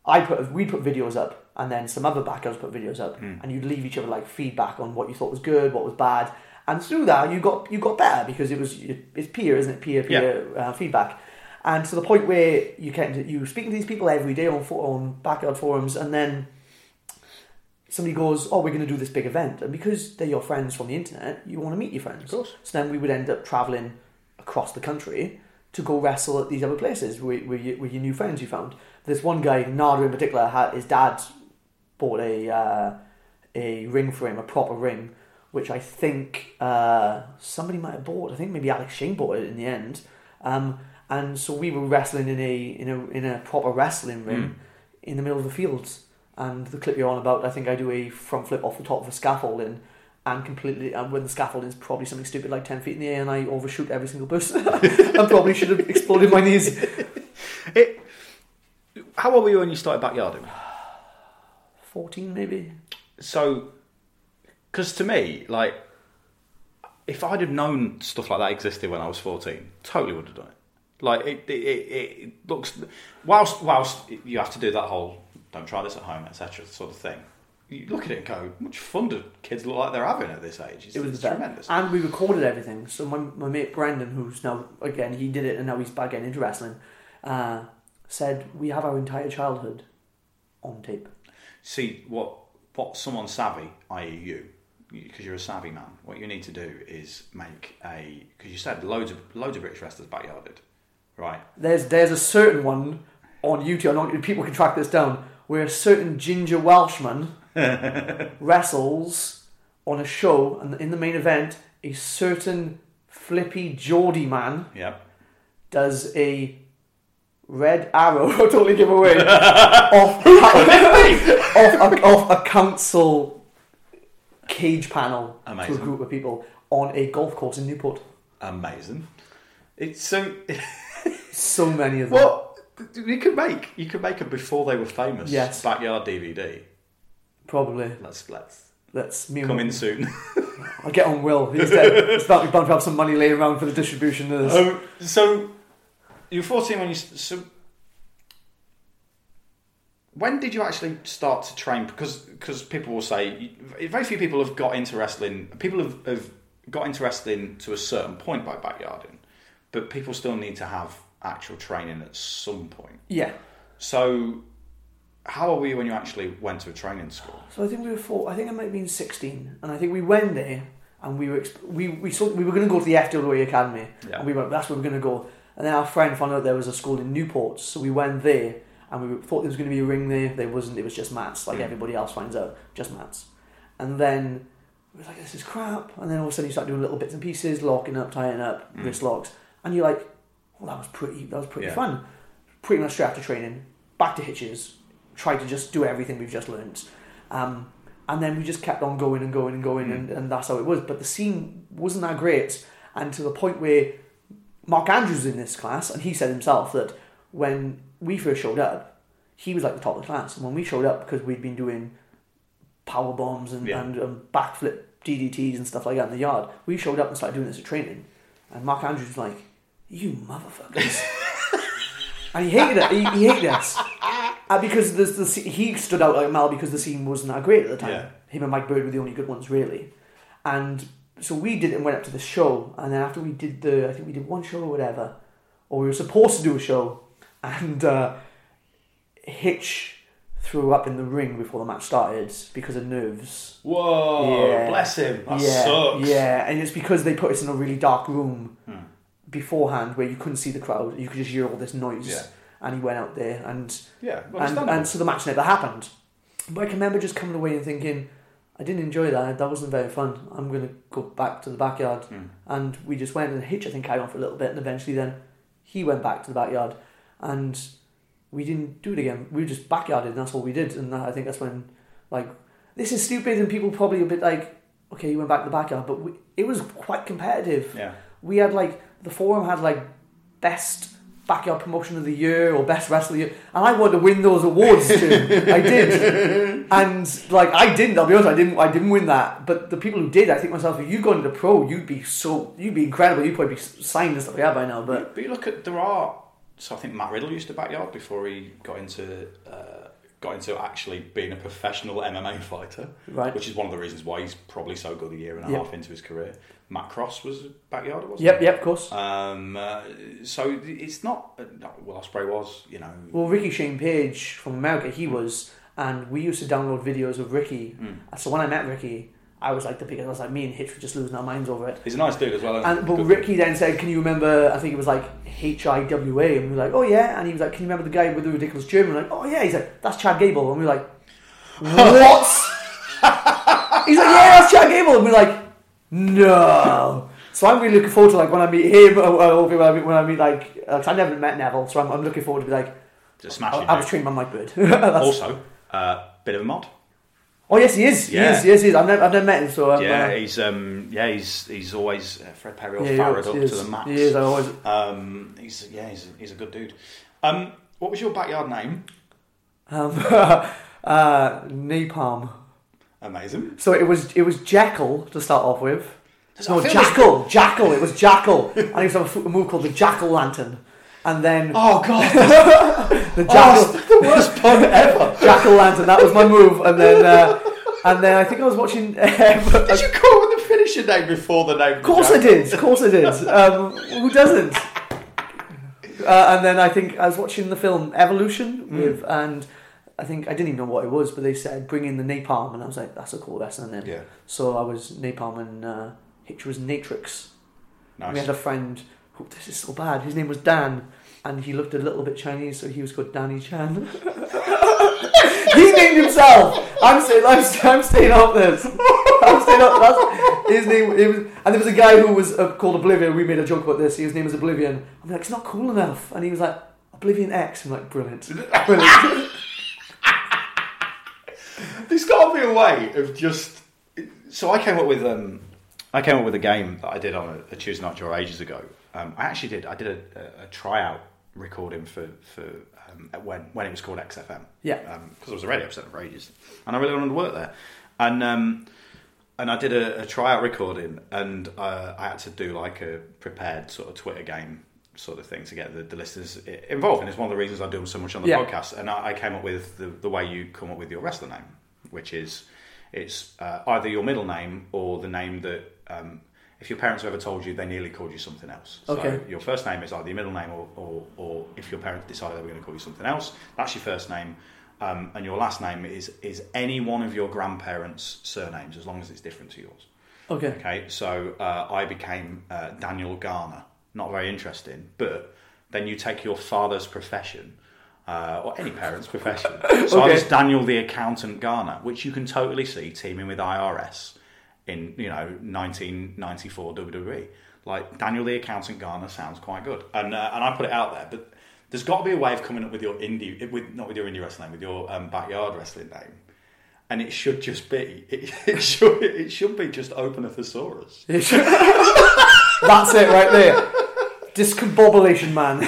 [SPEAKER 2] I put we'd put videos up, and then some other backers put videos up, and you'd leave each other like feedback on what you thought was good, what was bad, and through that you got you got better because it was it's peer, isn't it? Peer peer uh, feedback, and to the point where you can you speaking to these people every day on on backyard forums, and then somebody goes, "Oh, we're going to do this big event," and because they're your friends from the internet, you want to meet your friends. Of
[SPEAKER 1] course.
[SPEAKER 2] So then we would end up traveling across the country to go wrestle at these other places where, where, you, where your new friends you found. This one guy, Nada in particular, had his dad bought a uh, a ring for him, a proper ring, which I think uh, somebody might have bought. I think maybe Alex Shane bought it in the end. Um, and so we were wrestling in a in a in a proper wrestling ring mm. in the middle of the fields. And the clip you're on about, I think I do a front flip off the top of a scaffolding. And completely, and when the scaffolding is probably something stupid like 10 feet in the air, and I overshoot every single person. I probably should have exploded my knees.
[SPEAKER 1] It, how old were you when you started backyarding?
[SPEAKER 2] 14 maybe?
[SPEAKER 1] So, because to me, like, if I'd have known stuff like that existed when I was 14, totally would have done it. Like, it, it, it, it looks, whilst, whilst you have to do that whole don't try this at home, etc., sort of thing, you look at it and go, much fun do kids look like they're having at this age? It's,
[SPEAKER 2] It was
[SPEAKER 1] tremendous.
[SPEAKER 2] And we recorded everything. So my, my mate Brendan, who's now, again, he did it and now he's back getting into wrestling, uh, said, We have our entire childhood on tape.
[SPEAKER 1] See, what, what someone savvy, i.e., you, because you're a savvy man, what you need to do is make a, because you said loads of, loads of British wrestlers backyarded, right?
[SPEAKER 2] There's there's a certain one on YouTube, I don't, people can track this down, where a certain ginger Welshman wrestles on a show, and in the main event, a certain Flippy Geordie man
[SPEAKER 1] Yeah.
[SPEAKER 2] does a red arrow, I totally give away, off, off, a, off a council cage panel to a group of people on a golf course in Newport.
[SPEAKER 1] Amazing. It's so.
[SPEAKER 2] So many of them.
[SPEAKER 1] What you could make? You could make a before they were famous.
[SPEAKER 2] Yes.
[SPEAKER 1] Backyard DVD.
[SPEAKER 2] Probably.
[SPEAKER 1] Let's let's
[SPEAKER 2] Let's me
[SPEAKER 1] come in soon.
[SPEAKER 2] I'll get on Will. He's dead. It's about to be bound to have some money laying around for the distribution. of
[SPEAKER 1] um, so you were fourteen when you. So when did you actually start to train? Because because people will say very few people have got into wrestling. People have, have got into wrestling to a certain point by backyarding, but people still need to have actual training at some point.
[SPEAKER 2] yeah.
[SPEAKER 1] So, how old were you when you actually went to a training school?
[SPEAKER 2] So I think we were four. I think I might have been sixteen, and I think we went there, and we were exp- we we saw, we were going to go to the FWA Academy,
[SPEAKER 1] Yeah.
[SPEAKER 2] and we went. That's where we're going to go. And then our friend found out there was a school in Newport, so we went there, and we thought there was going to be a ring there. There wasn't. It was just mats, like hmm. everybody else finds out, just mats. And then we were like, "This is crap." And then all of a sudden, you start doing little bits and pieces, locking up, tying up, hmm. wrist locks, and you're like, "Well, that was pretty. That was pretty
[SPEAKER 1] Yeah.
[SPEAKER 2] fun." Pretty much straight after training, back to hitches, tried to just do everything we've just learned. Um, and then we just kept on going and going and going, and, and that's how it was. But the scene wasn't that great, and to the point where Mark Andrews was in this class, and he said himself that when we first showed up, he was like the top of the class. And when we showed up, because we'd been doing power bombs and,
[SPEAKER 1] Yeah.
[SPEAKER 2] and um, backflip DDTs and stuff like that in the yard, we showed up and started doing this at training. And Mark Andrews was like, "You motherfuckers." And he hated it. He, he hated us. Uh, because the, the, he stood out like Mal because the scene wasn't that great at the time.
[SPEAKER 1] Yeah.
[SPEAKER 2] Him and Mike Bird were the only good ones, really. And so we did it and went up to the show. And then after we did the, I think we did one show or whatever, or we were supposed to do a show, and uh, Hitch threw up in the ring before the match started because of nerves.
[SPEAKER 1] Whoa,
[SPEAKER 2] Yeah.
[SPEAKER 1] bless him. That
[SPEAKER 2] yeah,
[SPEAKER 1] sucks.
[SPEAKER 2] Yeah, and it's because they put us in a really dark room
[SPEAKER 1] Hmm.
[SPEAKER 2] Beforehand where you couldn't see the crowd. You could just hear all this noise.
[SPEAKER 1] Yeah.
[SPEAKER 2] And he went out there, and
[SPEAKER 1] Yeah,
[SPEAKER 2] and, and so the match never happened. But I can remember just coming away and thinking, I didn't enjoy that. That wasn't very fun. I'm going to go back to the backyard.
[SPEAKER 1] Hmm.
[SPEAKER 2] And we just went, and Hitch, I think, carried on for a little bit, and eventually then he went back to the backyard. And we didn't do it again. We just backyarded, and that's all we did. And I think that's when, like, this is stupid, and people probably a bit like, okay, you went back to the backyard, but we, it was quite competitive.
[SPEAKER 1] Yeah.
[SPEAKER 2] We had like the forum had like best backyard promotion of the year or best wrestler of the year, and I wanted to win those awards too. I did, and like I didn't. I'll be honest, I didn't. I didn't win that. But the people who did, I think myself, if you'd gone into pro, you'd be so, you'd be incredible. You'd probably be signed and stuff like that by now. But
[SPEAKER 1] But you look at there are. So I think Matt Riddle used to backyard before he got into uh, got into actually being a professional MMA fighter,
[SPEAKER 2] Right.
[SPEAKER 1] Which is one of the reasons why he's probably so good a year and a
[SPEAKER 2] Yep.
[SPEAKER 1] half into his career. Matt Cross was a backyarder, wasn't
[SPEAKER 2] yep,
[SPEAKER 1] he?
[SPEAKER 2] yep, of course.
[SPEAKER 1] Um, uh, so it's not. Uh, no, Will Ospreay was, you know.
[SPEAKER 2] Well, Ricky Shane Page from America, he was, and we used to download videos of Ricky. So when I met Ricky, I was like the biggest. I was like, me and Hitch were just losing our minds over it.
[SPEAKER 1] He's a nice dude as well. isn't
[SPEAKER 2] And
[SPEAKER 1] he?
[SPEAKER 2] but
[SPEAKER 1] Good
[SPEAKER 2] Ricky then said, "Can you remember? I think it was like H I W A." And we were like, "Oh yeah." And he was like, "Can you remember the guy with the ridiculous German?" We're like, "Oh yeah." He's like, "That's Chad Gable." And we were like, "What?" He's like, "Yeah, that's Chad Gable." And we're like, "No." So I'm really looking forward to like when I meet him, or, or when I meet, when I meet like, uh, I never met Neville, so I'm, I'm looking forward to be like,
[SPEAKER 1] Just smash
[SPEAKER 2] I. I was trained by Mike Bird.
[SPEAKER 1] Also, uh, bit of a mod.
[SPEAKER 2] oh yes, he is.
[SPEAKER 1] Yeah.
[SPEAKER 2] He is. Yes, he is. I've never, I've never met him, so um,
[SPEAKER 1] Yeah,
[SPEAKER 2] uh,
[SPEAKER 1] he's um, yeah, he's he's always uh, Fred Perry or
[SPEAKER 2] yeah, he
[SPEAKER 1] Farrad
[SPEAKER 2] is,
[SPEAKER 1] up to the max.
[SPEAKER 2] He is. I always.
[SPEAKER 1] Um, he's yeah, he's he's a good dude. Um, what was your backyard name?
[SPEAKER 2] Um, uh, napalm.
[SPEAKER 1] Amazing.
[SPEAKER 2] So it was it was Jekyll to start off with. No,
[SPEAKER 1] I feel
[SPEAKER 2] Jackal, Jackal. It was Jackal. and he used to have a move called the Jackal Lantern, and then
[SPEAKER 1] Oh god,
[SPEAKER 2] the Jackal,
[SPEAKER 1] the worst pun ever.
[SPEAKER 2] Jackal Lantern. That was my move, and then uh, and then I think I was watching.
[SPEAKER 1] Did you call the finisher name before the name?
[SPEAKER 2] Of course I did. Of course I did. Um, who doesn't? Uh, and then I think I was watching the film Evolution with, and I think I didn't even know what it was, but they said bring in the napalm, and I was like, that's a cool wrestling name.
[SPEAKER 1] Yeah.
[SPEAKER 2] So I was napalm, and uh, Hitch was Natrix. And We had a friend. Who, this is so bad. His name was Dan, and he looked a little bit Chinese, so he was called Danny Chan. he named himself. I'm saying, I'm, I'm staying off this. I'm staying. That's, his name, it was, and there was a guy who was uh, called Oblivion. We made a joke about this. His name was Oblivion. I'm like, it's not cool enough. And he was like, Oblivion X. I'm like, brilliant, brilliant.
[SPEAKER 1] There's got to be a way of just. So I came up with um, I came up with a game that I did on a, a Tuesday night draw ages ago. Um, I actually did. I did a, a, a tryout recording for for um, when when it was called XFM.
[SPEAKER 2] Yeah.
[SPEAKER 1] Because I was a radio presenter for ages, and I really wanted to work there, and um, and I did a, a tryout recording, and uh, I had to do like a prepared sort of Twitter game sort of thing to get the, the listeners involved. And it's one of the reasons I do so much on the
[SPEAKER 2] Yeah.
[SPEAKER 1] podcast. And I, I came up with the, the way you come up with your wrestler name, which is it's uh, either your middle name or the name that. Um, if your parents have ever told you, they nearly called you something else. So
[SPEAKER 2] Okay.
[SPEAKER 1] your first name is either your middle name or, or, or if your parents decided they were going to call you something else, that's your first name. Um, and your last name is, is any one of your grandparents' surnames, as long as it's different to yours.
[SPEAKER 2] Okay.
[SPEAKER 1] Okay, so uh, I became uh, Daniel Garner. Not very interesting, but then you take your father's profession, uh, or any parent's profession. So I was Daniel the accountant Garner, which you can totally see teaming with IRS in you know 1994 WWE. Like Daniel the accountant Garner sounds quite good, and uh, and I put it out there, but. There's got to be a way of coming up with your indie, with not with your indie wrestling name, with your um, backyard wrestling name, and it should just be it, it should it should be just open a thesaurus.
[SPEAKER 2] That's it right there. Discombobulation man.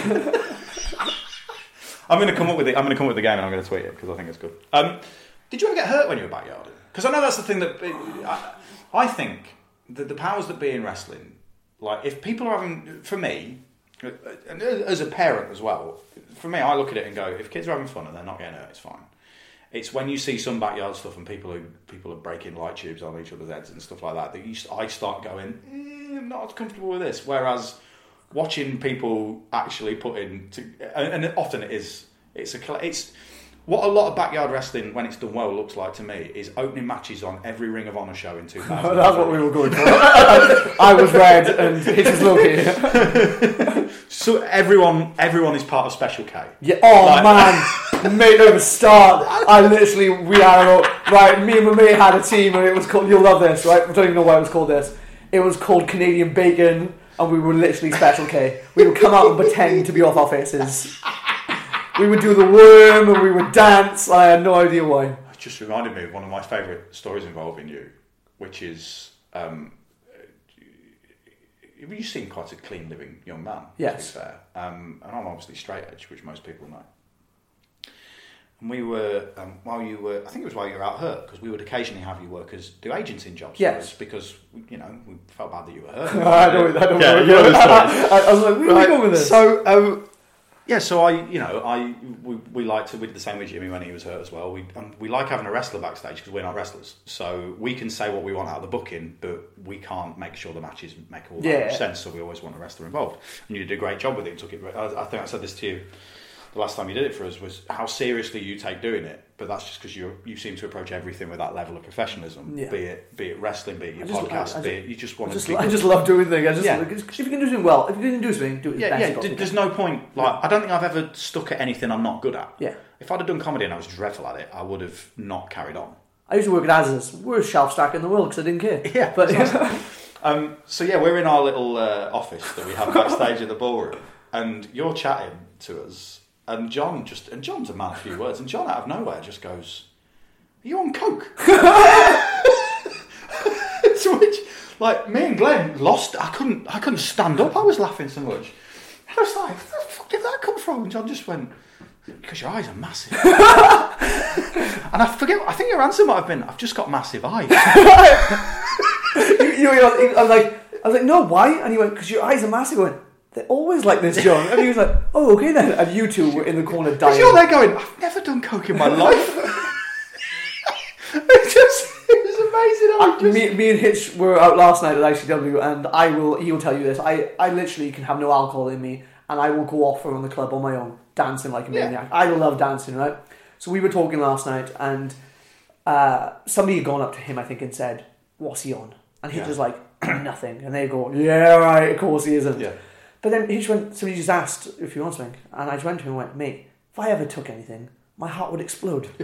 [SPEAKER 1] I'm going to come up with it. I'm going to come up with the game and I'm going to tweet it because I think it's good. Um, did you ever get hurt when you were backyarding? Because I know that's the thing that I, I think that the powers that be in wrestling, like if people are having, for me, and as a parent as well, for me, I look at it and go, if kids are having fun and they're not getting hurt, it's fine. It's when you see some backyard stuff and people who people are breaking light tubes on each other's heads and stuff like that that you, I start going, eh, I'm not as comfortable with this. Whereas watching people actually put in, to, and, and often it is, it's a it's what a lot of backyard wrestling when it's done well looks like to me is opening matches on every Ring of Honor show in 2000.
[SPEAKER 2] That's what we were going for. I was red and Hitch was Low Ki.
[SPEAKER 1] So everyone, everyone is part of Special K.
[SPEAKER 2] Yeah. Oh
[SPEAKER 1] Like-
[SPEAKER 2] man, mate, over start. I literally we had a right. Me and my mate had a team, and it was called. You'll love this, right? I don't even know why it was called this. It was called Canadian Bacon, and we were literally Special K. We would come out and pretend to be off our faces. We would do the worm, and we would dance. I had no idea why.
[SPEAKER 1] It just reminded me of one of my favourite stories involving you, which is um, you seem quite a clean living young man.
[SPEAKER 2] Yes.
[SPEAKER 1] To be fair, um, and I'm obviously straight edge, which most people know. And we were um, while you were, I think it was while you were out hurt, because we would occasionally have you workers do agenting jobs.
[SPEAKER 2] Yes.
[SPEAKER 1] us because you know we felt bad that you were hurt.
[SPEAKER 2] I don't. I don't
[SPEAKER 1] Yeah,
[SPEAKER 2] know.
[SPEAKER 1] you know.
[SPEAKER 2] I, I was like, where are we going with this?
[SPEAKER 1] So, um, yeah, so I, you know, I we, we like to we did the same with Jimmy when he was hurt as well. We um, we like having a wrestler backstage because we're not wrestlers, so we can say what we want out of the booking, but we can't make sure the matches make all that
[SPEAKER 2] Yeah.
[SPEAKER 1] much sense. So we always want a wrestler involved, and you did a great job with it. Took it. I, I think I said this to you the last time you did it for us was how seriously you take doing it. But that's just because you you seem to approach everything with that level of professionalism.
[SPEAKER 2] Yeah.
[SPEAKER 1] Be it be it wrestling, be it your
[SPEAKER 2] I just-
[SPEAKER 1] podcast,
[SPEAKER 2] I- I
[SPEAKER 1] be
[SPEAKER 2] just-
[SPEAKER 1] it you just
[SPEAKER 2] I
[SPEAKER 1] want
[SPEAKER 2] just,
[SPEAKER 1] to.
[SPEAKER 2] I just love doing things. I just
[SPEAKER 1] Yeah.
[SPEAKER 2] like, if you can do something well, if you can do something, do it
[SPEAKER 1] Yeah, yeah. d- There's no point. Like, I don't think I've ever stuck at anything I'm not good at.
[SPEAKER 2] Yeah.
[SPEAKER 1] If I'd have done comedy and I was dreadful at it, I would have not carried on.
[SPEAKER 2] I used to work at Asda's, worst shelf stack in the world because I didn't care.
[SPEAKER 1] Yeah,
[SPEAKER 2] but
[SPEAKER 1] Um, so yeah, we're in our little uh, office that we have backstage at the ballroom, and you're chatting to us, and John just and John's a man of few words, and John out of nowhere just goes, "Are you on coke?" to which, like me and Glenn lost. I couldn't. I couldn't stand up. I was laughing so much. I was like, "Where the fuck did that come from?" And John just went, "Because your eyes are massive." and I forget. I think your answer might have been, "I've just got massive eyes."
[SPEAKER 2] you, you, I was like, I was like, no, why? And he went, because your eyes are massive. I went, they're always like this, John. And he was like, oh, okay then. And you two were in the corner dying.
[SPEAKER 1] you're there going, I've never done coke in my life. it just, it was amazing.
[SPEAKER 2] Uh,
[SPEAKER 1] just-
[SPEAKER 2] me, me and Hitch were out last night at ICW, and I will. He will tell you this. I, I literally can have no alcohol in me, and I will go off around the club on my own, dancing like a
[SPEAKER 1] Yeah.
[SPEAKER 2] maniac. I love dancing, right? So we were talking last night, and uh, somebody had gone up to him, I think, and said, "What's he on?" And Hitch
[SPEAKER 1] Yeah.
[SPEAKER 2] was like, "Nothing." And they go, "Yeah, right. Of course he isn't."
[SPEAKER 1] Yeah.
[SPEAKER 2] But then he just went. Somebody just asked if he wants something, and I just went to him and went, "Mate, if I ever took anything, my heart would explode."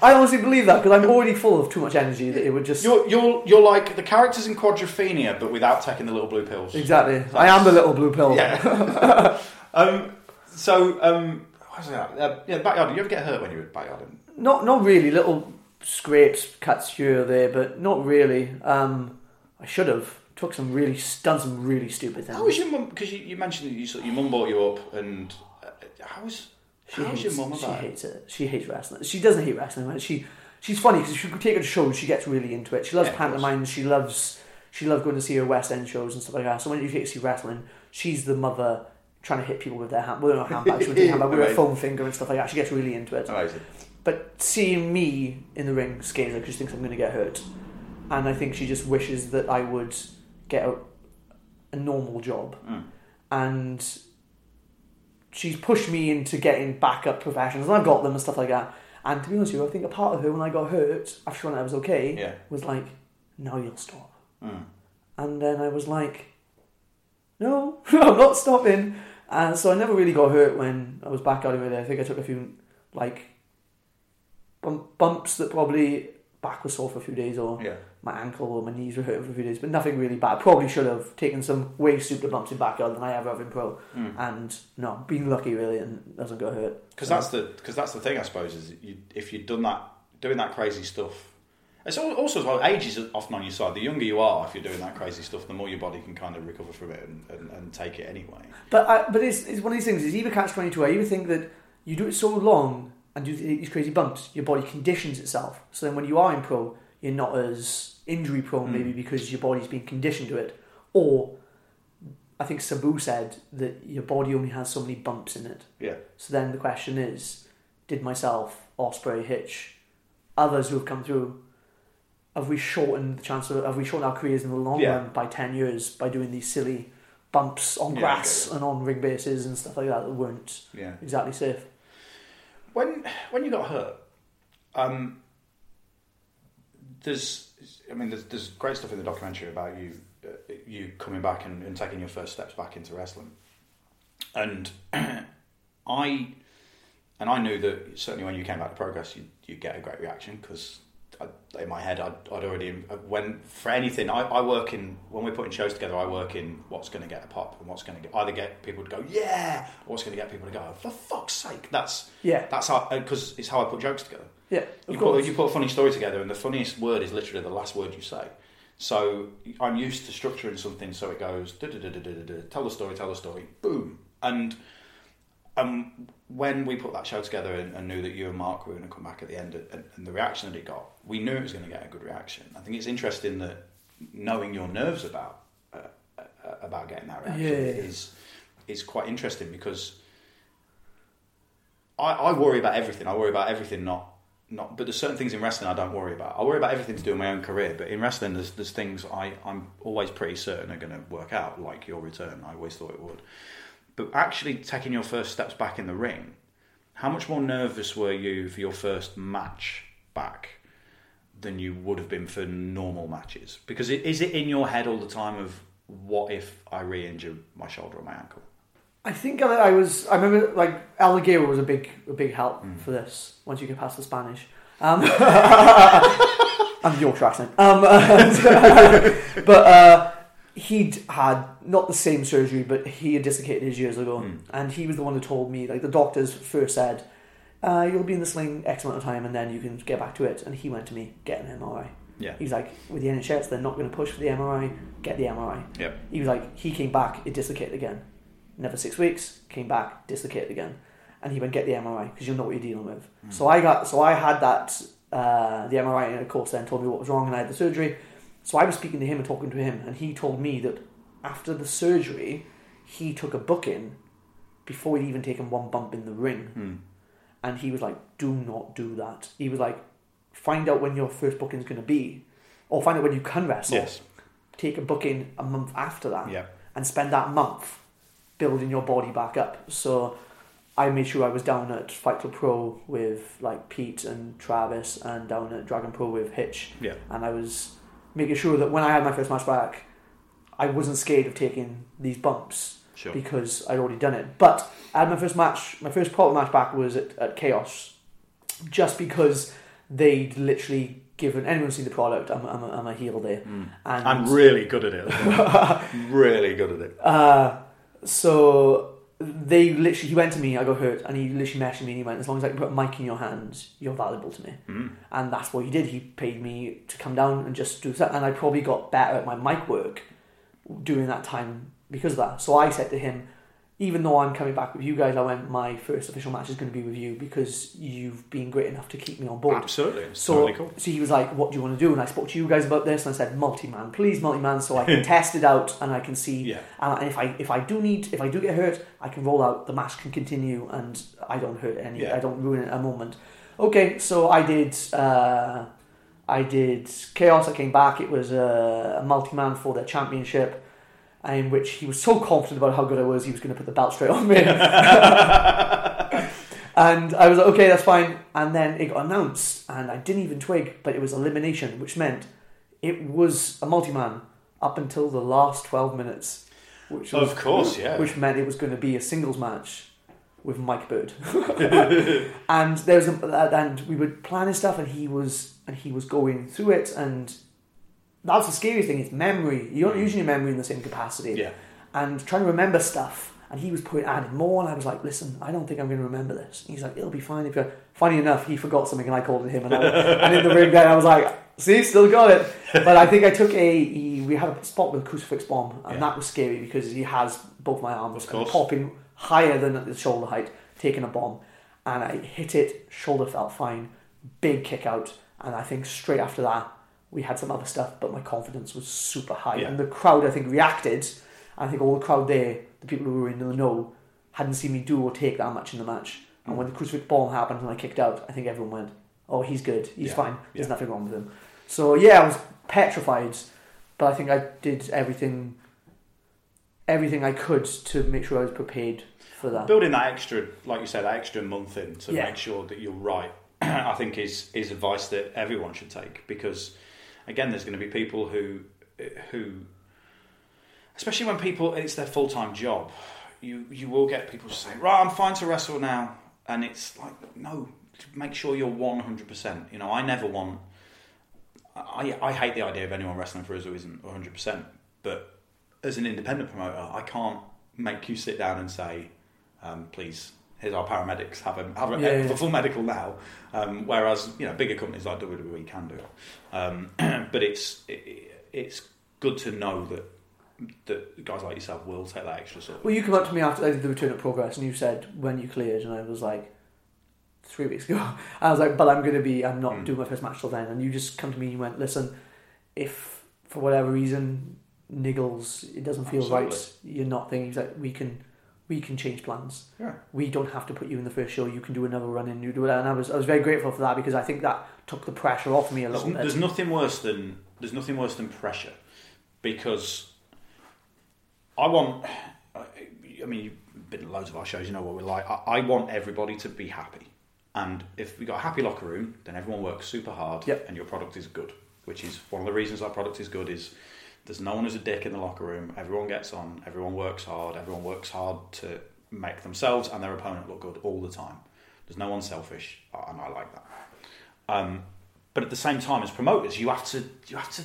[SPEAKER 2] I honestly believe that because I'm already full of too much energy that it would just.
[SPEAKER 1] You're, you're, you're like the characters in Quadrophenia, but without taking the little blue pills.
[SPEAKER 2] Exactly. I am the little blue pill.
[SPEAKER 1] Yeah. um, so, um, what was that? Uh, yeah, backyard. Did you ever get hurt when you were backyarding?
[SPEAKER 2] Not not really. Little scrapes, cuts here or there, but not really. Um, I should have took some really done some really stupid things.
[SPEAKER 1] How was your mum? Because you, you mentioned that you, sort- your mum brought you up, and uh, how was
[SPEAKER 2] She
[SPEAKER 1] how was your mum
[SPEAKER 2] she
[SPEAKER 1] about it?
[SPEAKER 2] hates it. She hates wrestling. She doesn't hate wrestling. Right? She she's funny because she could take her to shows. She gets really into it. She loves
[SPEAKER 1] Yeah, of course.
[SPEAKER 2] pantomime. She loves she loves going to see her West End shows and stuff like that. So when you take her to see wrestling, she's the mother trying to hit people with their hand, handbags, with her handbag, with her
[SPEAKER 1] Amazing.
[SPEAKER 2] foam finger and stuff like that. She gets really into it.
[SPEAKER 1] Amazing.
[SPEAKER 2] But seeing me in the ring scares her because she thinks I'm going to get hurt. And I think she just wishes that I would get a, a normal job.
[SPEAKER 1] Mm.
[SPEAKER 2] And she's pushed me into getting backup professions, and I've got them and stuff like that. And to be honest with you, I think a part of her, when I got hurt, after showing that I was okay,
[SPEAKER 1] Yeah.
[SPEAKER 2] was like, now you'll stop.
[SPEAKER 1] Mm.
[SPEAKER 2] And then I was like, no, I'm not stopping. And so I never really got hurt when I was back out of there. I think I took a few, like, bump, bumps that probably back was sore for a few days or
[SPEAKER 1] Yeah.
[SPEAKER 2] my ankle or my knees were hurting for a few days, but nothing really bad. Probably should have taken some way super bumps in backyard than I ever have in pro.
[SPEAKER 1] Mm.
[SPEAKER 2] And no, been lucky really and doesn't get hurt.
[SPEAKER 1] Because
[SPEAKER 2] So-
[SPEAKER 1] that's the because that's the thing I suppose is you, if you'd done that doing that crazy stuff. It's also as well age is often on your side. The younger you are, if you're doing that crazy stuff, the more your body can kind of recover from it and, and, and take it anyway.
[SPEAKER 2] But I, but it's, it's one of these things. Is either catch twenty two. I either think that you do it so long and do these crazy bumps, your body conditions itself. So then when you are in pro, you're not as injury prone, maybe because your body's been conditioned to it. Or I think Sabu said that your body only has so many bumps in it.
[SPEAKER 1] Yeah.
[SPEAKER 2] So then the question is, did myself, Ospreay, Hitch, others who have come through, have we shortened the chance of, have we shortened our careers in the long
[SPEAKER 1] Yeah.
[SPEAKER 2] run by 10 years by doing these silly bumps on grass
[SPEAKER 1] get
[SPEAKER 2] and on ring bases and stuff like that that weren't
[SPEAKER 1] Yeah.
[SPEAKER 2] exactly safe?
[SPEAKER 1] When when you got hurt, um, there's I mean there's, there's great stuff in the documentary about you uh, you coming back and, and taking your first steps back into wrestling, and I and I knew that certainly when you came back to Progress, you you get a great reaction because. In my head, I'd, I'd already when for anything. I, I work in when we're putting shows together. I work in what's going to get a pop and what's going to either get people to go yeah, or what's going to get people to go for fuck's sake. That's
[SPEAKER 2] Yeah.
[SPEAKER 1] that's how uh, because it's how I put jokes together.
[SPEAKER 2] Yeah,
[SPEAKER 1] You
[SPEAKER 2] course.
[SPEAKER 1] put, you put a funny story together, and the funniest word is literally the last word you say. So I'm used to structuring something so it goes da da da da da da. da, Tell the story, tell the story, boom. And um, when we put that show together and, and knew that you and Mark were going to come back at the end, and, and the reaction that it got, we knew it was going to get a good reaction. I think it's interesting that knowing your nerves about uh, uh, about getting that reaction
[SPEAKER 2] Yeah.
[SPEAKER 1] is is quite interesting because I, I worry about everything. I worry about everything, not not. But there's certain things in wrestling I don't worry about. I worry about everything to do with my own career. But in wrestling, there's there's things I I'm always pretty certain are going to work out, like your return. I always thought it would. But actually taking your first steps back in the ring, how much more nervous were you for your first match back than you would have been for normal matches? Because it, is it in your head all the time of what if I re-injure my shoulder or my ankle?
[SPEAKER 2] I think I, was. I remember like El Ligero was a big, a big help
[SPEAKER 1] Mm.
[SPEAKER 2] for this. Once you get past the Spanish, um, and the Yorkshire accent. Um, but uh, he'd had not the same surgery, but he had dislocated his years ago,
[SPEAKER 1] Mm.
[SPEAKER 2] and he was the one who told me. Like the doctors first said, uh, "You'll be in the sling X amount of time, and then you can get back to it." And he went to me, "Get an MRI."
[SPEAKER 1] Yeah.
[SPEAKER 2] He's like, "With the NHS, they're not going to push for the MRI. Get the MRI."
[SPEAKER 1] Yep.
[SPEAKER 2] He was like, he came back, it dislocated again. Another six weeks, came back, dislocated again, and he went get the MRI because you'll know what you're dealing with. So I got, so I had that uh, the MRI, and of course then told me what was wrong, and I had the surgery. So I was speaking to him and talking to him, and he told me that after the surgery, he took a booking before he'd even taken one bump in the ring,
[SPEAKER 1] Hmm.
[SPEAKER 2] and he was like, "Do not do that." He was like, "Find out when your first booking is going to be, or find out when you can wrestle."
[SPEAKER 1] Yes.
[SPEAKER 2] take a booking a month after that
[SPEAKER 1] Yeah.
[SPEAKER 2] and spend that month building your body back up. So I made sure I was down at Fight Club Pro with like Pete and Travis and down at Dragon Pro with Hitch.
[SPEAKER 1] Yeah.
[SPEAKER 2] And I was making sure that when I had my first match back, I wasn't scared of taking these bumps
[SPEAKER 1] Sure.
[SPEAKER 2] because I'd already done it. But I had my first match, my first proper match back was at, at Chaos, just because they'd literally given anyone seen the product. I'm, I'm, a, I'm a heel there,
[SPEAKER 1] Mm.
[SPEAKER 2] and
[SPEAKER 1] I'm really good at it. really good at it.
[SPEAKER 2] Uh, so they literally, he went to me, I got hurt, and he literally messaged me and he went, as long as I can put a mic in your hands, you're valuable to me.
[SPEAKER 1] Mm.
[SPEAKER 2] And that's what he did. He paid me to come down and just do that. And I probably got better at my mic work during that time because of that. So I said to him, even though I'm coming back with you guys, I went, my first official match is going to be with you because you've been great enough to keep me on board.
[SPEAKER 1] Absolutely. It's
[SPEAKER 2] So,
[SPEAKER 1] totally cool.
[SPEAKER 2] so he was like, "What do you want to do?" And I spoke to you guys about this, and I said, "Multi-man, please, multi-man, so I can test it out and I can see.
[SPEAKER 1] Yeah.
[SPEAKER 2] And if I if I do need if I do get hurt, I can roll out. The match can continue, and I don't hurt any.
[SPEAKER 1] Yeah.
[SPEAKER 2] I don't ruin it a moment. Okay, so I did. Uh, I did chaos. I came back. It was a, a multi-man for the championship. In which he was so confident about how good I was, he was going to put the belt straight on me. And I was like, okay, that's fine. And then it got announced, and I didn't even twig, but it was elimination, which meant it was a multi man up until the last 12 minutes. Which was,
[SPEAKER 1] Of course, yeah.
[SPEAKER 2] Which meant it was going to be a singles match with Mike Bird. and there was a, and we were planning stuff, and he was and he was going through it, and that's the scary thing. It's memory. You don't hmm. using your memory in the same capacity.
[SPEAKER 1] Yeah.
[SPEAKER 2] And trying to remember stuff. And he was putting adding more, and I was like, "Listen, I don't think I'm going to remember this." And he's like, "It'll be fine if you." Funny enough, he forgot something, and I called him, and, I, and in the ring, then I was like, "See, still got it." But I think I took a. We had a spot with a crucifix bomb, and
[SPEAKER 1] Yeah.
[SPEAKER 2] that was scary because he has both my arms and popping higher than at the shoulder height, taking a bomb, and I hit it. Shoulder felt fine, big kick out, and I think straight after that we had some other stuff, but my confidence was super high,
[SPEAKER 1] Yeah.
[SPEAKER 2] and the crowd I think reacted. I think all the crowd there, the people who were in the know, hadn't seen me do or take that much in the match. And hmm. when the crucifix bomb happened and I kicked out, I think everyone went, "Oh, he's good. He's
[SPEAKER 1] Yeah.
[SPEAKER 2] fine. There's
[SPEAKER 1] Yeah.
[SPEAKER 2] nothing wrong with him." So yeah, I was petrified, but I think I did everything, everything I could to make sure I was prepared for that.
[SPEAKER 1] Building that extra, like you said, that extra month in to
[SPEAKER 2] Yeah.
[SPEAKER 1] make sure that you're right, I think is is advice that everyone should take because, again, there's going to be people who who, especially when people it's their full time job, you you will get people saying, right, I'm fine to wrestle now, and it's like no, make sure you're one hundred percent. You know, I never want. I, I hate the idea of anyone wrestling for us who isn't 100%, but as an independent promoter, I can't make you sit down and say, um, please, here's our paramedics, have a, have a,
[SPEAKER 2] Yeah,
[SPEAKER 1] a
[SPEAKER 2] yeah.
[SPEAKER 1] full medical now. Um, whereas, you know, bigger companies like WWE can do it. Um, but it's, it, it's good to know that, that guys like yourself will take that extra sort of.
[SPEAKER 2] Well, you come up to me after did the return of progress, and you said when you cleared, and I was like, three weeks ago. I was like, but I'm going to be, I'm not
[SPEAKER 1] Mm.
[SPEAKER 2] doing my first match till then. And you just come to me and you went, listen, if for whatever reason niggles, it doesn't feel right, you're not thinking that we can, we can change plans.
[SPEAKER 1] Yeah.
[SPEAKER 2] We don't have to put you in the first show. You can do another run in. You do it, and I was, I was very grateful for that because I think that took the pressure off me a
[SPEAKER 1] There's,
[SPEAKER 2] little bit.
[SPEAKER 1] there's nothing worse than there's nothing worse than pressure, because I want. I mean, you've been to loads of our shows. You know what we're like. I, I want everybody to be happy, and if we got a happy locker room, then everyone works super hard,
[SPEAKER 2] Yep.
[SPEAKER 1] and your product is good. Which is one of the reasons our product is good. Is there's no one who's a dick in the locker room. Everyone gets on. Everyone works hard. Everyone works hard to make themselves and their opponent look good all the time. There's no one selfish, and I like that. Um, but at the same time, as promoters, you have to you have to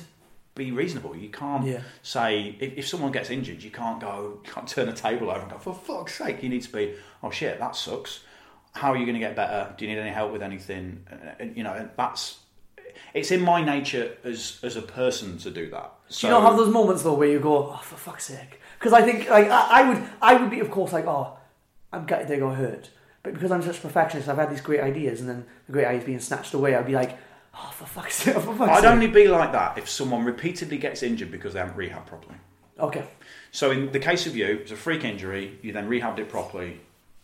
[SPEAKER 1] be reasonable. You can't
[SPEAKER 2] Yeah.
[SPEAKER 1] say if, if someone gets injured, you can't go you can't turn a table over and go for fuck's sake. You need to be oh shit that sucks. How are you going to get better? Do you need any help with anything? Uh, And, you know, and that's it's in my nature as as a person to do that.
[SPEAKER 2] Do you not have those moments though where you go, oh, for fuck's sake? Because I think like I, I would, I would be of course like, oh, I'm gutted they got hurt, but because I'm such a perfectionist, I've had these great ideas, and then the great ideas being snatched away, I'd be like, oh, for fuck's sake, for fuck's
[SPEAKER 1] I'd
[SPEAKER 2] sake.
[SPEAKER 1] only be like that if someone repeatedly gets injured because they haven't rehabbed properly.
[SPEAKER 2] Okay,
[SPEAKER 1] So in the case of you, it's a freak injury. You then rehabbed it properly.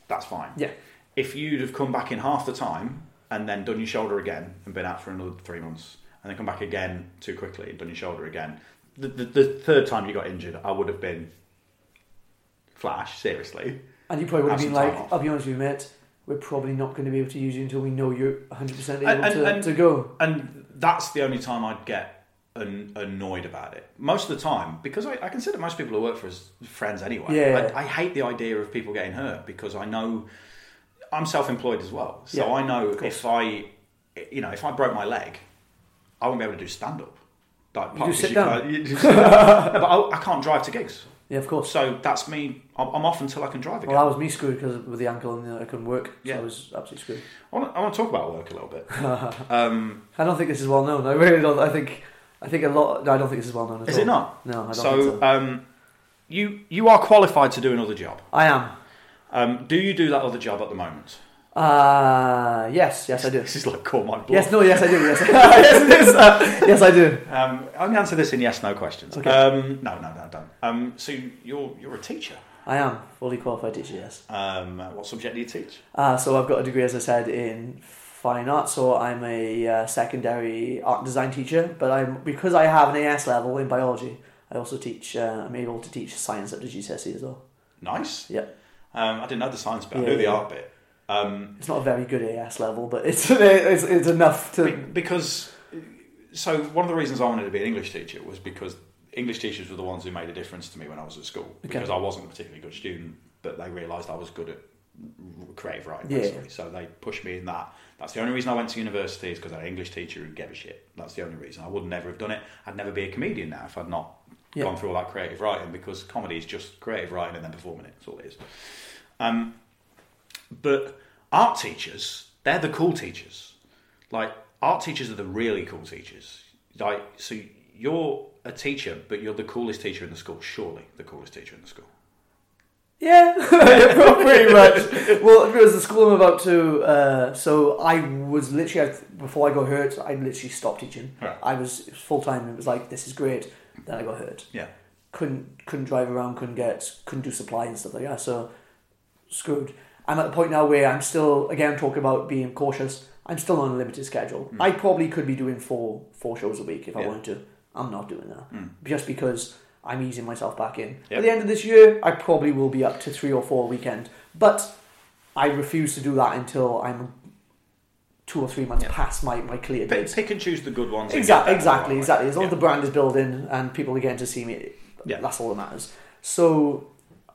[SPEAKER 1] That's fine.
[SPEAKER 2] yeah,
[SPEAKER 1] If you'd have come back in half the time and then done your shoulder again and been out for another three months, and then come back again too quickly and done your shoulder again, the, the, the third time you got injured, I would have been flash seriously.
[SPEAKER 2] and you probably would have been like,
[SPEAKER 1] off.
[SPEAKER 2] I'll be honest with you, mate, we're probably not going to be able to use you until we know you're 100 percent able
[SPEAKER 1] and-
[SPEAKER 2] to,
[SPEAKER 1] and-
[SPEAKER 2] to go.
[SPEAKER 1] And that's the only time I'd get an, annoyed about it. Most of the time, because I, I consider most people who work for us friends anyway.
[SPEAKER 2] Yeah.
[SPEAKER 1] I, I hate the idea of people getting hurt because I know I'm self-employed as well, so
[SPEAKER 2] Yeah,
[SPEAKER 1] I know if I you know, if I broke my leg, I wouldn't be able to do stand up. Like, partly
[SPEAKER 2] sit down?
[SPEAKER 1] you sit down. No, but I, I can't drive to gigs.
[SPEAKER 2] Yeah, of course.
[SPEAKER 1] So that's me. I'm, I'm off until I can drive again.
[SPEAKER 2] Well, that was me screwed because with the ankle and I couldn't work.
[SPEAKER 1] Yeah.
[SPEAKER 2] So I was absolutely screwed.
[SPEAKER 1] I want, to, I want to talk about work a little bit. um,
[SPEAKER 2] I don't think this is well known. I really don't. I think. I think a lot. No, I don't think this is well known. At
[SPEAKER 1] is
[SPEAKER 2] all.
[SPEAKER 1] it not?
[SPEAKER 2] No, I don't
[SPEAKER 1] so,
[SPEAKER 2] think so.
[SPEAKER 1] Um, you you are qualified to do another job.
[SPEAKER 2] I am.
[SPEAKER 1] Um, do you do that other job at the moment?
[SPEAKER 2] Uh, yes, yes, I do.
[SPEAKER 1] This is like call my bluff.
[SPEAKER 2] Yes, no, yes, I do. Yes, yes, it is. Uh, yes, I do.
[SPEAKER 1] Um, I'm going to answer this in yes no questions.
[SPEAKER 2] Okay.
[SPEAKER 1] Um, no, no, no, don't. Um, so you're you're a teacher.
[SPEAKER 2] I am fully qualified teacher. Yes.
[SPEAKER 1] Um, what subject do you teach?
[SPEAKER 2] Uh, so I've got a degree, as I said, in fine art. So I'm a uh, secondary art design teacher. But I'm because I have an AS level in biology. I also teach. Uh, I'm able to teach science up to GCSE as well.
[SPEAKER 1] Nice.
[SPEAKER 2] Yeah,
[SPEAKER 1] Um, I didn't know the science bit. I knew the
[SPEAKER 2] yeah.
[SPEAKER 1] art bit. Um,
[SPEAKER 2] it's not a very good AS level, but it's it's, it's enough to.
[SPEAKER 1] because so one of the reasons I wanted to be an English teacher was because English teachers were the ones who made a difference to me when I was at school because I wasn't a particularly good student, but they realised I was good at creative writing
[SPEAKER 2] Yeah.
[SPEAKER 1] basically. So they pushed me in that. That's the only reason I went to university is because I had an English teacher who gave a shit. That's the only reason. I would never have done it. I'd never be a comedian now if I'd not
[SPEAKER 2] Yeah.
[SPEAKER 1] gone through all that creative writing because comedy is just creative writing and then performing it. That's all it is. Um, but art teachers, they're the cool teachers. Like art teachers are the really cool teachers. Like so, you're a teacher, but you're the coolest teacher in the school. Surely the coolest teacher in the school.
[SPEAKER 2] Yeah, pretty much. Well, it was the school I'm about to. Uh, so I was literally before I got hurt. I literally stopped teaching.
[SPEAKER 1] Right.
[SPEAKER 2] I was, full time. It was like this is great. Then I got hurt.
[SPEAKER 1] Yeah.
[SPEAKER 2] Couldn't couldn't drive around. Couldn't get couldn't do supply and stuff like that. So screwed. I'm at the point now where I'm still again talking about being cautious. I'm still on a limited schedule. I probably could be doing four four shows a week if I
[SPEAKER 1] Hmm.
[SPEAKER 2] Wanted to. I'm not doing that
[SPEAKER 1] Mm.
[SPEAKER 2] just because I'm easing myself back in.
[SPEAKER 1] Yep.
[SPEAKER 2] At the end of this year, I probably will be up to three or four a weekend, but I refuse to do that until I'm two or three months
[SPEAKER 1] Yeah.
[SPEAKER 2] past my, my clear dates.
[SPEAKER 1] pick and choose the good ones.
[SPEAKER 2] Exactly, exactly, exactly. As long as the brand is building and people are getting to see me,
[SPEAKER 1] Yeah.
[SPEAKER 2] that's all that matters. So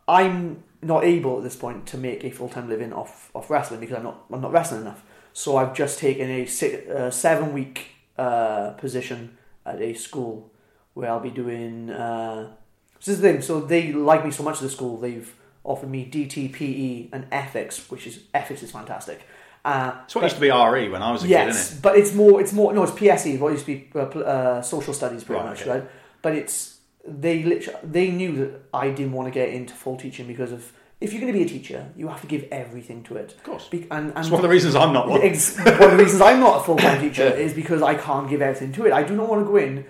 [SPEAKER 2] I'm not able at this point to make a full time living off off wrestling because I'm not I'm not wrestling enough. So I've just taken a six, uh, seven week uh, position at a school where I'll be doing. Uh, this is the thing. So they like me so much at the school. They've offered me DTPE and ethics, which is ethics is fantastic. Uh,
[SPEAKER 1] It's what used to be RE when I was a kid,
[SPEAKER 2] yes,
[SPEAKER 1] isn't it?
[SPEAKER 2] but it's more. It's more. No, it's PSE. What used to be uh, uh, social studies, pretty
[SPEAKER 1] Right,
[SPEAKER 2] much,
[SPEAKER 1] okay.
[SPEAKER 2] right? But it's they literally they knew that I didn't want to get into full teaching because of if you're going to be a teacher, you have to give everything to it. Of
[SPEAKER 1] course.
[SPEAKER 2] Be- and, and
[SPEAKER 1] It's one of the reasons I'm not one.
[SPEAKER 2] Ex- one of the reasons I'm not a full time teacher is because I can't give everything to it. I do not want to go in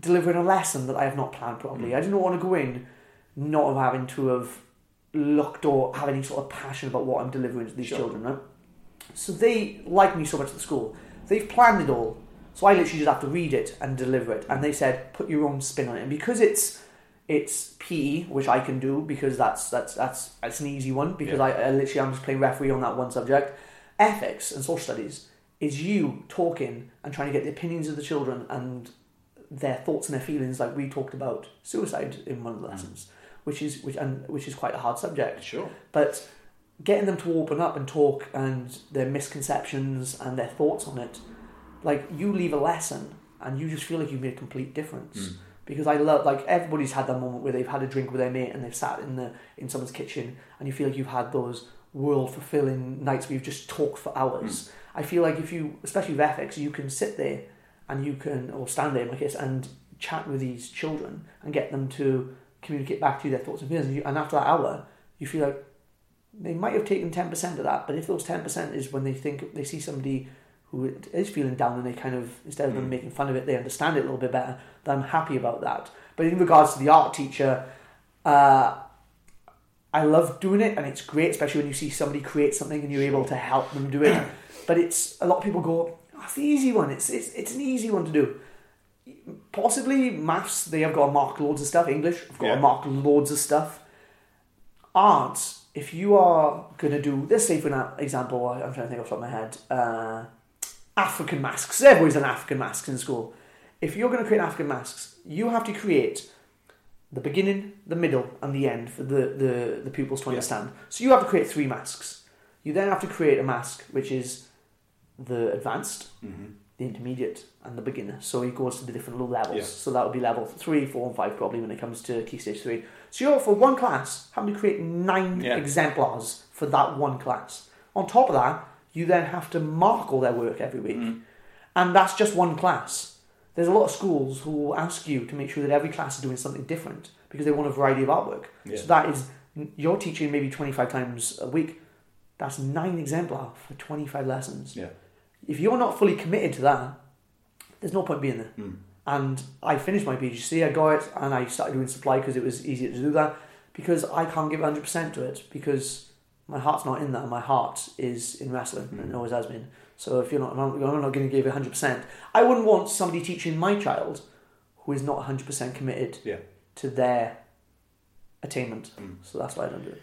[SPEAKER 2] delivering a lesson that I have not planned properly. Mm. I do not want to go in not having to have looked or have any sort of passion about what I'm delivering to these
[SPEAKER 1] Sure.
[SPEAKER 2] children. Right? So they like me so much at the school. They've planned it all. So I literally just have to read it and deliver it. And they said, put your own spin on it. And because it's it's PE, which I can do because that's that's that's that's an easy one because
[SPEAKER 1] Yeah.
[SPEAKER 2] I, I literally I'm just playing referee on that one subject. Ethics and social studies is you talking and trying to get the opinions of the children and their thoughts and their feelings, like we talked about suicide in one of the mm. lessons, which is which and which is quite a hard subject.
[SPEAKER 1] Sure.
[SPEAKER 2] But getting them to open up and talk and their misconceptions and their thoughts on it, like you leave a lesson and you just feel like you made a complete difference. Mm. Because I love like everybody's had that moment where they've had a drink with their mate and they've sat in the in someone's kitchen and you feel like you've had those world fulfilling nights where you've just talked for hours. Mm. I feel like if you especially with ethics, you can sit there and you can or stand there in my case and chat with these children and get them to communicate back to you their thoughts and feelings and, you, and after that hour you feel like they might have taken 10% of that, but if those 10% is when they think they see somebody who is feeling down and they kind of, instead of them making fun of it, they understand it a little bit better, then I'm happy about that. But in regards to the art teacher, uh, I love doing it and it's great, especially when you see somebody create something and you're able to help them do it. But it's, a lot of people go, oh, it's the easy one, it's, it's, it's an easy one to do. Possibly maths, they have got to mark loads of stuff. English, I've got
[SPEAKER 1] Yeah.
[SPEAKER 2] to mark loads of stuff art, if you are going to do, let's say for an example, I'm trying to think off the top of my head, uh, African masks. Everybody's done African masks in school. If you're going to create African masks, you have to create the beginning, the middle, and the end for the, the, the pupils to
[SPEAKER 1] Yeah.
[SPEAKER 2] understand. So you have to create three masks. You then have to create a mask which is the advanced,
[SPEAKER 1] Mm-hmm.
[SPEAKER 2] the intermediate, and the beginner. So he goes to the different little levels.
[SPEAKER 1] Yeah.
[SPEAKER 2] So that would be level three, four, and five probably when it comes to key stage three. So you're for one class having to create nine
[SPEAKER 1] Yeah.
[SPEAKER 2] exemplars for that one class. On top of that, you then have to mark all their work every week,
[SPEAKER 1] Mm.
[SPEAKER 2] and that's just one class. There's a lot of schools who will ask you to make sure that every class is doing something different because they want a variety of artwork.
[SPEAKER 1] Yeah.
[SPEAKER 2] So that is you're teaching maybe 25 times a week. That's nine exemplar for 25 lessons.
[SPEAKER 1] Yeah.
[SPEAKER 2] If you're not fully committed to that, there's no point being there.
[SPEAKER 1] Mm.
[SPEAKER 2] And I finished my PGC, I got it, and I started doing supply because it was easier to do that because I can't give 100% to it because my heart's not in that. My heart is in wrestling and it always has been. So if you're not, I'm not going to give it 100%. I wouldn't want somebody teaching my child who is not 100% committed
[SPEAKER 1] Yeah.
[SPEAKER 2] to their attainment.
[SPEAKER 1] Mm.
[SPEAKER 2] So that's why I don't do it.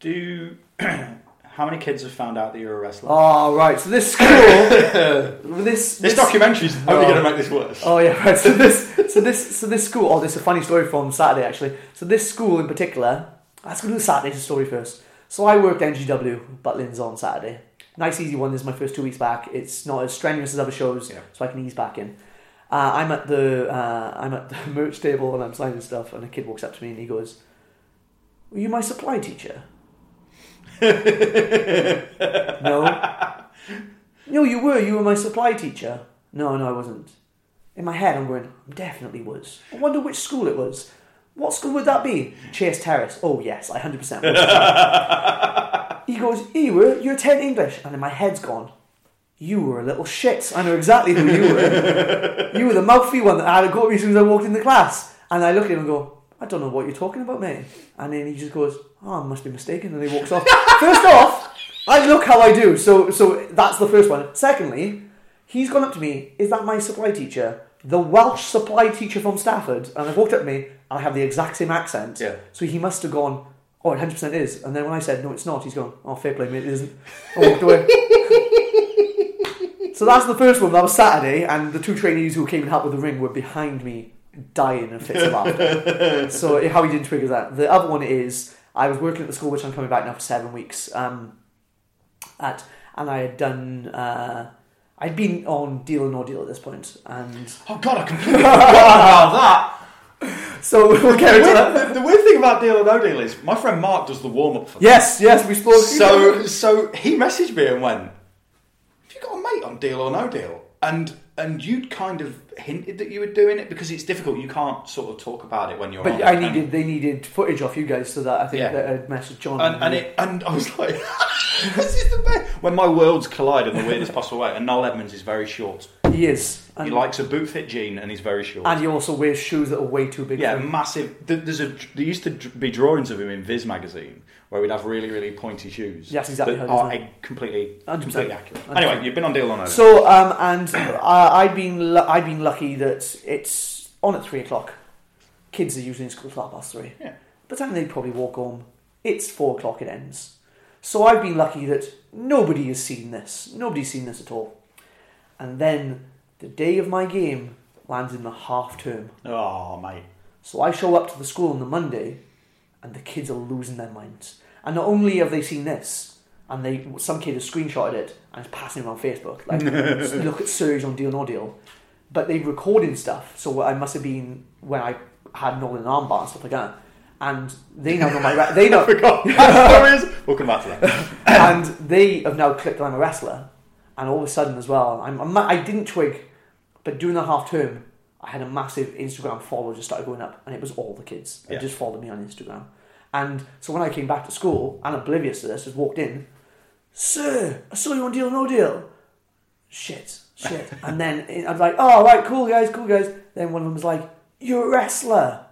[SPEAKER 1] Do how many kids have found out that you're a wrestler?
[SPEAKER 2] Oh, right. So this school, this,
[SPEAKER 1] this
[SPEAKER 2] this
[SPEAKER 1] documentary's only
[SPEAKER 2] Oh.
[SPEAKER 1] going to make this worse.
[SPEAKER 2] Oh yeah, right. So this, so this, so this school. Oh, this is a funny story from Saturday actually. So this school in particular. Let's go to the Saturday's story first. So I worked NGW Butlins on Saturday. Nice easy one. This is my first two weeks back. It's not as strenuous as other shows,
[SPEAKER 1] Yeah.
[SPEAKER 2] so I can ease back in. Uh, I'm at the uh, I'm at the merch table and I'm signing stuff, and a kid walks up to me and he goes, "Were you my supply teacher?" No. No, you were. You were my supply teacher. No, no, I wasn't. In my head, I'm going, I definitely was. I wonder which school it was. What school would that be? Chase Terrace. Oh, yes, I 100% was. he goes, were, you're 10 English. And in my head's gone, you were a little shit. I know exactly who you were. you were the mouthy one that had a go to me as soon as I walked in the class. And I look at him and go, I don't know what you're talking about, mate. And then he just goes, oh, I must be mistaken. And he walks off. First off, I look how I do. So, so that's the first one. Secondly, he's gone up to me. Is that my supply teacher? The Welsh supply teacher from Stafford. And I've walked up to me, and I have the exact same accent.
[SPEAKER 1] Yeah.
[SPEAKER 2] So he must have gone, oh, it 100% is. And then when I said, no, it's not, he's gone, oh, fair play, mate, it isn't. I walked away. so that's the first one. That was Saturday, and the two trainees who came and helped with the ring were behind me, dying in fits of laughter. so how he didn't trigger that. The other one is, I was working at the school, which I'm coming back now for seven weeks. Um, at and I had done. Uh, I'd been on Deal or No Deal at this point, and
[SPEAKER 1] Oh god, I completely forgot about that.
[SPEAKER 2] so we'll get
[SPEAKER 1] The
[SPEAKER 2] into that.
[SPEAKER 1] the weird thing about Deal or No Deal is my friend Mark does the warm up for
[SPEAKER 2] Yes, yes, we spoke.
[SPEAKER 1] So so he messaged me and went, "Have you got a mate on Deal or No Deal?" And and you'd kind of hinted that you were doing it because it's difficult. You can't sort of talk about it when you're.
[SPEAKER 2] But. I
[SPEAKER 1] And-
[SPEAKER 2] needed, they needed footage off you guys, so that I think
[SPEAKER 1] Yeah.
[SPEAKER 2] that I'd messaged John.
[SPEAKER 1] And, and it and I was like, this is the best. When my worlds collide in the weirdest possible way. And Noel Edmonds is very short.
[SPEAKER 2] he is. And,
[SPEAKER 1] He likes a boot fit jean and he's very short.
[SPEAKER 2] and he also wears shoes that are way too big.
[SPEAKER 1] yeah, massive. There's a there used to be drawings of him in Viz magazine where we'd have really really pointy shoes.
[SPEAKER 2] Yes, exactly
[SPEAKER 1] That
[SPEAKER 2] how it is
[SPEAKER 1] are completely
[SPEAKER 2] 100%.
[SPEAKER 1] completely accurate.
[SPEAKER 2] 100%.
[SPEAKER 1] Anyway, you've been on Deal or No.
[SPEAKER 2] So, um, and uh, I'd been lu- I'd been lucky that it's on at three o'clock. Kids are usually in school till half past three.
[SPEAKER 1] Yeah.
[SPEAKER 2] By the time they probably walk home, it's four o'clock. It ends. So I've been lucky that nobody has seen this. Nobody's seen this at all. And then the day of my game lands in the half term.
[SPEAKER 1] Oh mate.
[SPEAKER 2] So I show up to the school on the Monday, and the kids are losing their minds. And not only have they seen this, and they some kid has screenshotted it and is passing it on Facebook, like look at Surge on Deal No Deal, but they're recording stuff. So I must have been when I had Nolan armbar and stuff like that. And they now know my re- they know
[SPEAKER 1] we'll come back to that.
[SPEAKER 2] and they have now clicked that I'm a wrestler, and all of a sudden as well, I'm, I'm I didn't twig, but during the half term, I had a massive Instagram follower just started going up, and it was all the kids. They
[SPEAKER 1] Yeah.
[SPEAKER 2] just followed me on Instagram, and so when I came back to school, and oblivious to this, just walked in, sir, I saw you on Deal No Deal. Shit, shit, and then I was like, oh right, cool guys, cool guys. Then one of them was like, you're a wrestler,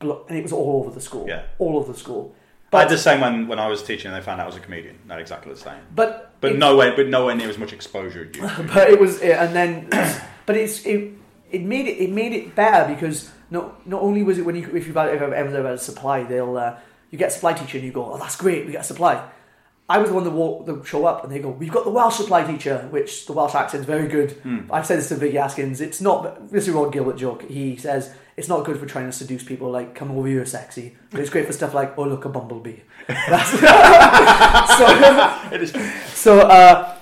[SPEAKER 2] and it was all over the school,
[SPEAKER 1] Yeah.
[SPEAKER 2] all over the school.
[SPEAKER 1] I had the same when, when I was teaching and they found out I was a comedian. Not exactly the same.
[SPEAKER 2] But
[SPEAKER 1] But
[SPEAKER 2] it-
[SPEAKER 1] nowhere, but nowhere near as much exposure
[SPEAKER 2] but it was and then but it's it, it made it it made it better because not not only was it when you if you've had, if I've ever had a supply they'll uh, you get a supply teacher and you go oh that's great we get a supply. I was the one that walk that show up and they go we've got the Welsh supply teacher which the Welsh accent's very good. I've said this to Vicky Askins it's not this is a Rhod Gilbert joke. He says it's not good for trying to seduce people like come over you're sexy but it's great for stuff like oh look a bumblebee. So
[SPEAKER 1] It is.
[SPEAKER 2] so uh,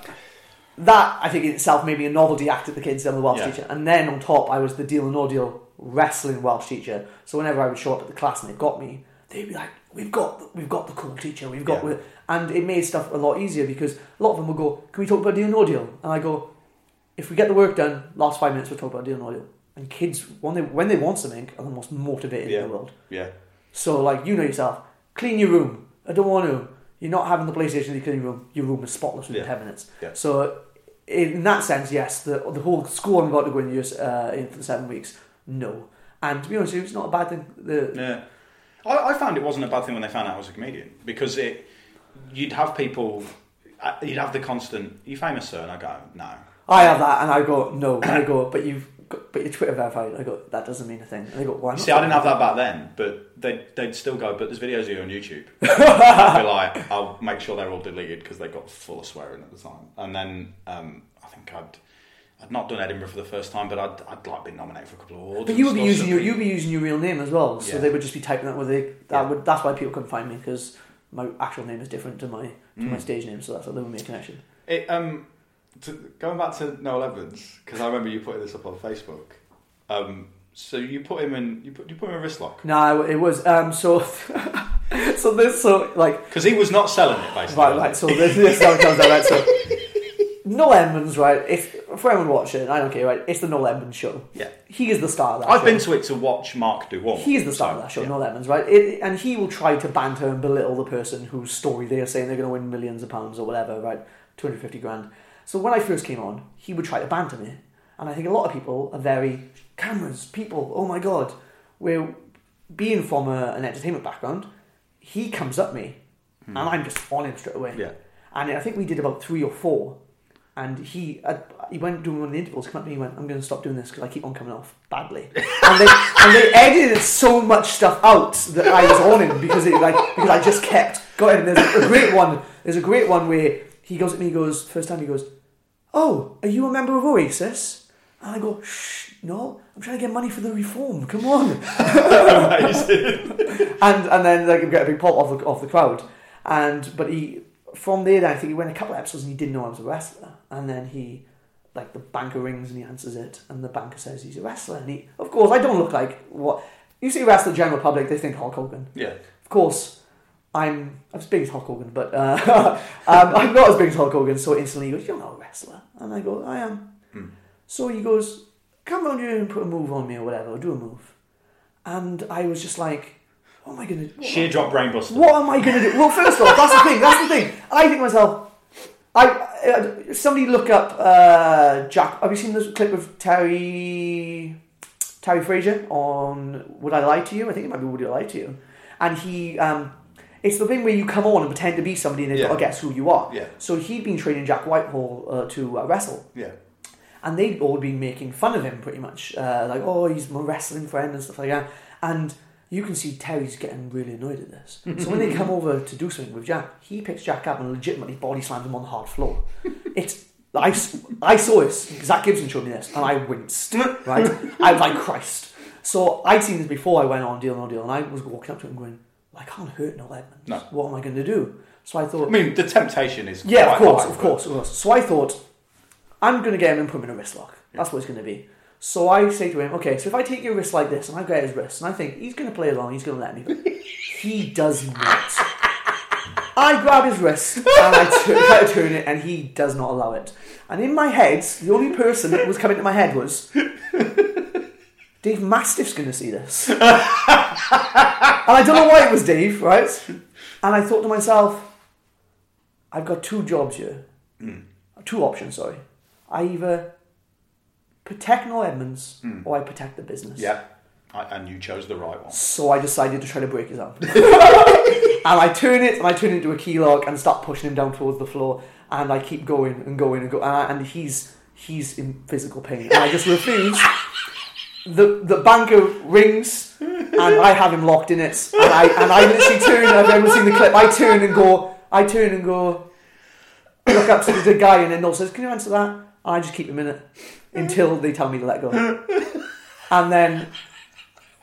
[SPEAKER 2] that I think in itself made me a novelty act at the kids and the Welsh
[SPEAKER 1] Yeah.
[SPEAKER 2] teacher, and then on top I was the deal and no deal wrestling Welsh teacher. So whenever I would show up at the class and they got me, they'd be like, "We've got we've got the cool teacher, we've got,"
[SPEAKER 1] Yeah.
[SPEAKER 2] and it made stuff a lot easier because a lot of them would go, "Can we talk about deal and no deal?" And I go, "If we get the work done, last five minutes we'll talk about deal and no deal." And kids, when they when they want something, are the most motivated
[SPEAKER 1] Yeah.
[SPEAKER 2] in the world.
[SPEAKER 1] Yeah.
[SPEAKER 2] So, like, you know yourself, clean your room. I don't want to. You're not having the PlayStation in your room. Your room is spotless within
[SPEAKER 1] Yeah.
[SPEAKER 2] 10 minutes.
[SPEAKER 1] Yeah.
[SPEAKER 2] So, in that sense, yes, the, the whole school I'm about to go in, years, uh, in for the seven weeks, no. And to be honest, it's not a bad thing. The,
[SPEAKER 1] Yeah. I, I found it wasn't a bad thing when they found out I was a comedian because it, you'd have people, uh, you'd have the constant, "You famous, sir?" And I go, "No."
[SPEAKER 2] I have that, and I go, no. And I go, but you've got, but your Twitter verified. I got that doesn't mean a thing. And they got one.
[SPEAKER 1] See, I didn't have that back then, but they'd, they'd still go, but there's videos of you on YouTube. I'd be like, I'll make sure they're all deleted because they got full of swearing at the time. And then um, I think I'd I'd not done Edinburgh for the first time, but I'd, I'd like been nominated for a couple of awards.
[SPEAKER 2] But you would be using your you'd be using your real name as well, so
[SPEAKER 1] Yeah.
[SPEAKER 2] they would just be typing that with they that
[SPEAKER 1] Yeah.
[SPEAKER 2] would that's why people couldn't find me because my actual name is different to my to
[SPEAKER 1] Mm.
[SPEAKER 2] my stage name, so that's how there would be a connection.
[SPEAKER 1] It, um, to, going back to Noel Edmonds, because I remember you putting this up on Facebook. Um, so you put him in, you put, you put him in wrist lock
[SPEAKER 2] No, it was um so so this so like
[SPEAKER 1] because he was not selling it basically.
[SPEAKER 2] right right so this this is how it comes out right so Noel Edmonds right if for anyone watching I don't care right it's the Noel Edmonds show
[SPEAKER 1] Yeah.
[SPEAKER 2] he is the star of that
[SPEAKER 1] I've
[SPEAKER 2] show.
[SPEAKER 1] been to it to watch Mark do one.
[SPEAKER 2] He is the star of that show,
[SPEAKER 1] yeah.
[SPEAKER 2] Noel Edmonds, right? It, and he will try to banter and belittle the person whose story they are saying they're going to win millions of pounds or whatever, right? 250 grand. So when I first came on, he would try to banter me. And I think a lot of people are very, cameras, people, oh my god. We're, being from a, an entertainment background, he comes at me and I'm just on him straight away.
[SPEAKER 1] Hmm. Yeah.
[SPEAKER 2] And I think we did about three or four. And he uh, he went doing one of the intervals, come up to me and went, I'm going to stop doing this because I keep on coming off badly. and, they, and they edited so much stuff out that I was on him because it like because I just kept going. And there's a great one. There's a great one where he goes at me. He goes first time. He goes, "Oh, are you a member of Oasis?" And I go, "Shh, no, I'm trying to get money for the reform. Come on." and and then like get a big pop off the off the crowd. And but he from there, then I think he went a couple of episodes and he didn't know I was a wrestler. And then he like the banker rings and he answers it, and the banker says he's a wrestler. And he, of course, I don't look like what you see. Wrestler general public, they think Hulk Hogan.
[SPEAKER 1] Yeah.
[SPEAKER 2] Of course, I'm I'm as big as Hulk Hogan, but uh, um, I'm not as big as Hulk Hogan. So instantly he goes, "You're not a wrestler," and I go, "I am." So he goes, "Come round here and put a move on me or whatever, or do a move." And I was just like, "What am I gonna?" What
[SPEAKER 1] Sheer drop brainbuster.
[SPEAKER 2] what am I going to do? Well, first off, that's the thing. That's the thing. I think to myself, I uh, somebody look up uh, Jack. Have you seen this clip of Terry Terry Fraser on "Would I Lie to You"? I think it might be "Would I Lie to You," and he. Um, it's the thing where you come on and pretend to be somebody and they've
[SPEAKER 1] Yeah.
[SPEAKER 2] got to guess who you are.
[SPEAKER 1] Yeah.
[SPEAKER 2] So he'd been training Jack Whitehall uh, to uh, wrestle
[SPEAKER 1] Yeah.
[SPEAKER 2] and they'd all been making fun of him pretty much, uh, like, oh, he's my wrestling friend and stuff like that. And you can see Terry's getting really annoyed at this. so when they come over to do something with Jack, he picks Jack up and legitimately body slams him on the hard floor. It's I, I saw this. because Zach Gibson showed me this, and I winced. Right, I was like, Christ. So I'd seen this before I went on Deal No Deal, and I was walking up to him going, I can't hurt Noel Edmonds.
[SPEAKER 1] No.
[SPEAKER 2] What am I going to do? So I thought,
[SPEAKER 1] I mean, the temptation is
[SPEAKER 2] yeah, of course,
[SPEAKER 1] high,
[SPEAKER 2] of course, of course. So I thought, I'm going to get him and put him in a wrist lock. That's what it's going to be. So I say to him, okay, so if I take your wrist like this and I grab his wrist and I think he's going to play along, he's going to let me. he does not. I grab his wrist and I turn, try to turn it and he does not allow it. And in my head, the only person that was coming to my head was Dave Mastiff's going to see this. and I don't know why it was Dave, right? And I thought to myself, I've got two jobs here. Hmm. Two options, sorry. I either protect Noel Edmonds hmm. or I protect the business.
[SPEAKER 1] Yeah, I, and you chose the right one.
[SPEAKER 2] So I decided to try to break his arm. and I turn it and I turn it into a key lock and start pushing him down towards the floor. And I keep going and going and go and, I, and he's he's in physical pain. And I just refuse. The the banker rings and I have him locked in it. And I and I literally turn. I've ever seen the clip. I turn and go. I turn and go. Look up to the guy and then Noel says, "Can you answer that?" And I just keep him in it until they tell me to let go. And then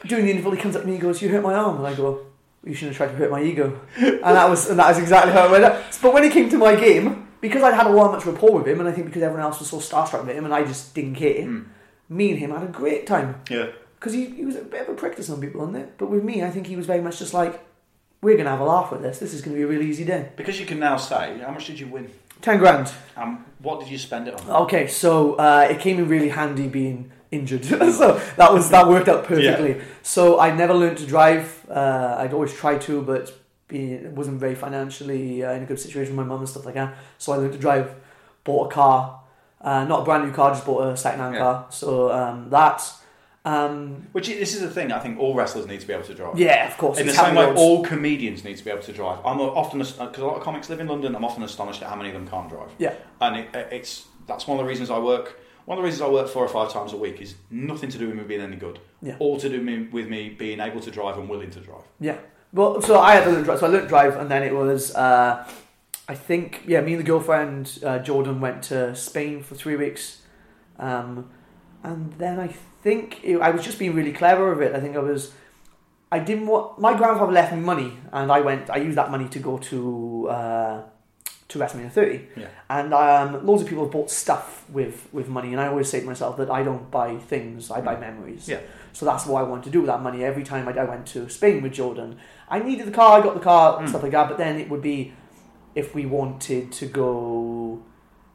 [SPEAKER 2] during the interval, he comes up to me and goes, "You hurt my arm," and I go, "You shouldn't have tried to hurt my ego." And that was and that is exactly how it went. Up. But when it came to my game, because I'd had a lot much rapport with him, and I think because everyone else was so starstruck with him, and I just didn't care, hmm. Me and him had a great time.
[SPEAKER 1] Yeah.
[SPEAKER 2] Because he, he was a bit of a prick to some people, wasn't it? But with me, I think he was very much just like, "We're gonna have a laugh with this. This is gonna be a really easy day."
[SPEAKER 1] Because you can now say, how much did you win?
[SPEAKER 2] Ten grand.
[SPEAKER 1] Um, what did you spend it on?
[SPEAKER 2] Okay, so uh, it came in really handy being injured. so that was that worked out perfectly. So I never learned to drive. Uh, I'd always tried to, but being, wasn't very financially uh, in a good situation with my mum and stuff like that. So I learned to drive. Bought a car, uh, not a brand new car, just bought a second hand
[SPEAKER 1] Yeah.
[SPEAKER 2] car. So um, that. Um,
[SPEAKER 1] Which this is the thing. I think all wrestlers need to be able to drive.
[SPEAKER 2] yeah, of course.
[SPEAKER 1] In the same way,
[SPEAKER 2] roads.
[SPEAKER 1] all comedians need to be able to drive. I'm often because a lot of comics live in London. I'm often astonished at how many of them can't drive.
[SPEAKER 2] Yeah.
[SPEAKER 1] and it, it's that's one of the reasons I work. One of the reasons I work four or five times a week is nothing to do with me being any good.
[SPEAKER 2] Yeah.
[SPEAKER 1] All to do me, with me being able to drive and willing to drive.
[SPEAKER 2] Yeah. Well, so I had to learn drive. So I learned drive, and then it was, uh, I think, yeah, me and the girlfriend uh, Jordan went to Spain for three weeks, um, and then I think it, I was just being really clever with it. I think I was, I didn't want my grandfather left me money, and I went. I used that money to go to. Uh, to WrestleMania 30,
[SPEAKER 1] Yeah.
[SPEAKER 2] and um, loads of people have bought stuff with, with money, and I always say to myself that I don't buy things, I buy memories.
[SPEAKER 1] Yeah.
[SPEAKER 2] So that's what I wanted to do with that money. Every time I, I went to Spain with Jordan, I needed the car, I got the car, and stuff like that. But then it would be if we wanted to go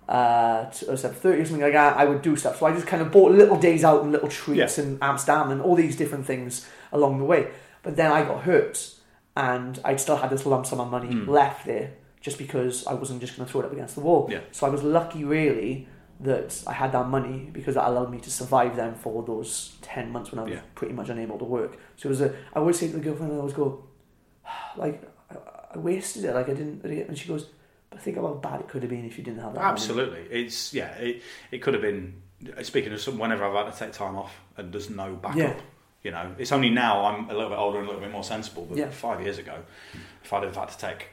[SPEAKER 2] uh, to uh, 30 or something like that, I would do stuff. So I just kind of bought little days out and little treats
[SPEAKER 1] Yeah.
[SPEAKER 2] in Amsterdam and all these different things along the way. But then I got hurt, and I still had this lump sum of money left there just because I wasn't just going to throw it up against the wall.
[SPEAKER 1] Yeah.
[SPEAKER 2] So I was lucky, really, that I had that money because that allowed me to survive then for those 10 months when I was
[SPEAKER 1] Yeah.
[SPEAKER 2] pretty much unable to work. So it was a, I always say to the girlfriend, I always go, like, I, I wasted it, like I didn't, and she goes, but think about how bad it could have been if you didn't have that money."
[SPEAKER 1] Absolutely, it's yeah. It, it could have been. Speaking of some, whenever I've had to take time off and there's no backup,
[SPEAKER 2] Yeah.
[SPEAKER 1] you know, it's only now I'm a little bit older and a little bit more sensible. But
[SPEAKER 2] Yeah.
[SPEAKER 1] five years ago, if I'd have had to take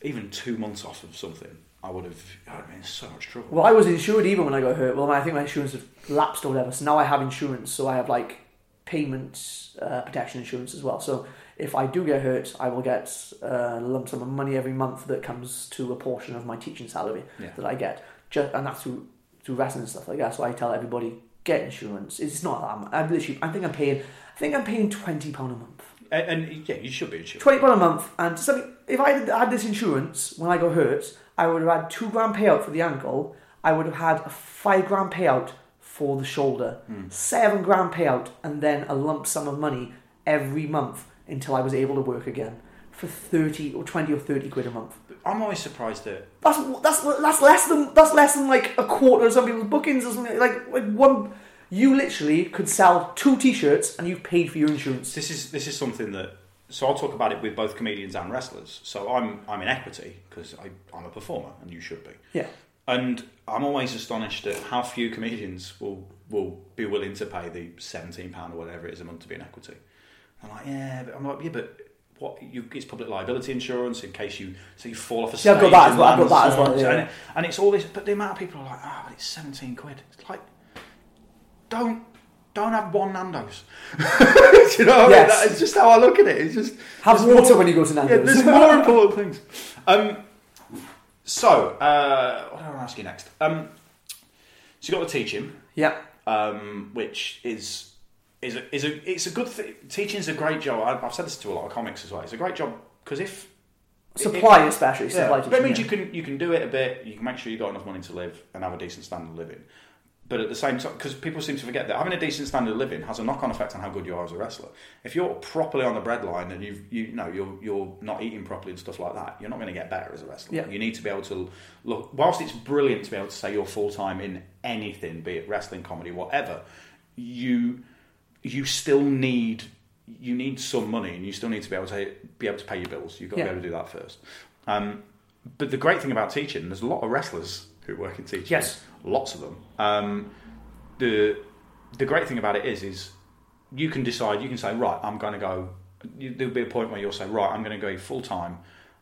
[SPEAKER 1] even two months off of something, I would have. I'd been in so much trouble.
[SPEAKER 2] Well, I was insured even when I got hurt. Well, I think my insurance had lapsed or whatever. So now I have insurance. So I have like payment uh, protection insurance as well. So if I do get hurt, I will get uh, a lump sum of money every month that comes to a portion of my teaching salary
[SPEAKER 1] Yeah.
[SPEAKER 2] that I get. Just, and that's through through wrestling and stuff like that. So I tell everybody get insurance. It's not that. much. I'm literally. I think I'm paying. I think I'm paying twenty pound a month.
[SPEAKER 1] and, and yeah, you should be insured.
[SPEAKER 2] Twenty pound a month, and something. If I had had this insurance when I got hurt, I would have had two grand payout for the ankle. I would have had a five grand payout for the shoulder, seven grand payout, and then a lump sum of money every month until I was able to work again for thirty or twenty or thirty quid a month.
[SPEAKER 1] I'm always surprised that
[SPEAKER 2] That's that's that's less than that's less than like a quarter of some people's bookings or something. Like like one, you literally could sell two t-shirts and you've paid for your insurance.
[SPEAKER 1] this is this is something that. So I'll talk about it with both comedians and wrestlers. So I'm I'm in equity because I'm a performer and you should be.
[SPEAKER 2] Yeah.
[SPEAKER 1] And I'm always astonished at how few comedians will will be willing to pay the seventeen pound or whatever it is a month to be in equity. I'm like, yeah, but I'm like, yeah, but what? You, it's public liability insurance in case you so you fall off a
[SPEAKER 2] See, I've got that as
[SPEAKER 1] and
[SPEAKER 2] well, I've got that as well, yeah.
[SPEAKER 1] And, and it's all this, but the amount of people are like, ah, but it's seventeen quid. It's like, don't don't have one Nando's. Do you know what I mean? That is just how I look at it. It's just
[SPEAKER 2] Have water
[SPEAKER 1] more-
[SPEAKER 2] when you go to Nando's.
[SPEAKER 1] Yeah, there's more important things. Um, so, uh, what do I want to ask you next? Um, so you got the teaching,
[SPEAKER 2] Yeah.
[SPEAKER 1] um, which is is a, is a it's a good thing. Teaching is a great job. I- I've said this to a lot of comics as well. It's a great job because if
[SPEAKER 2] Supply especially.
[SPEAKER 1] yeah,
[SPEAKER 2] Supply
[SPEAKER 1] but it means
[SPEAKER 2] yeah.
[SPEAKER 1] you can you can do it a bit. You can make sure you have got enough money to live and have a decent standard of living. But at the same time, because people seem to forget that having a decent standard of living has a knock-on effect on how good you are as a wrestler. If you're properly on the breadline and you've you know you're you're not eating properly and stuff like that, you're not going to get better as a wrestler.
[SPEAKER 2] Yeah.
[SPEAKER 1] You need to be able to look. Whilst it's brilliant to be able to say you're full time in anything, be it wrestling, comedy, whatever, you you still need you need some money and you still need to be able to be able to pay your bills. You've got
[SPEAKER 2] Yeah.
[SPEAKER 1] to be able to do that first. Um, but the great thing about teaching, there's a lot of wrestlers who work in teaching.
[SPEAKER 2] Yes.
[SPEAKER 1] lots of them. Um, the the great thing about it is, is you can decide. You can say, right, I'm going to go. There'll be a point where you'll say, right, I'm going to go full time,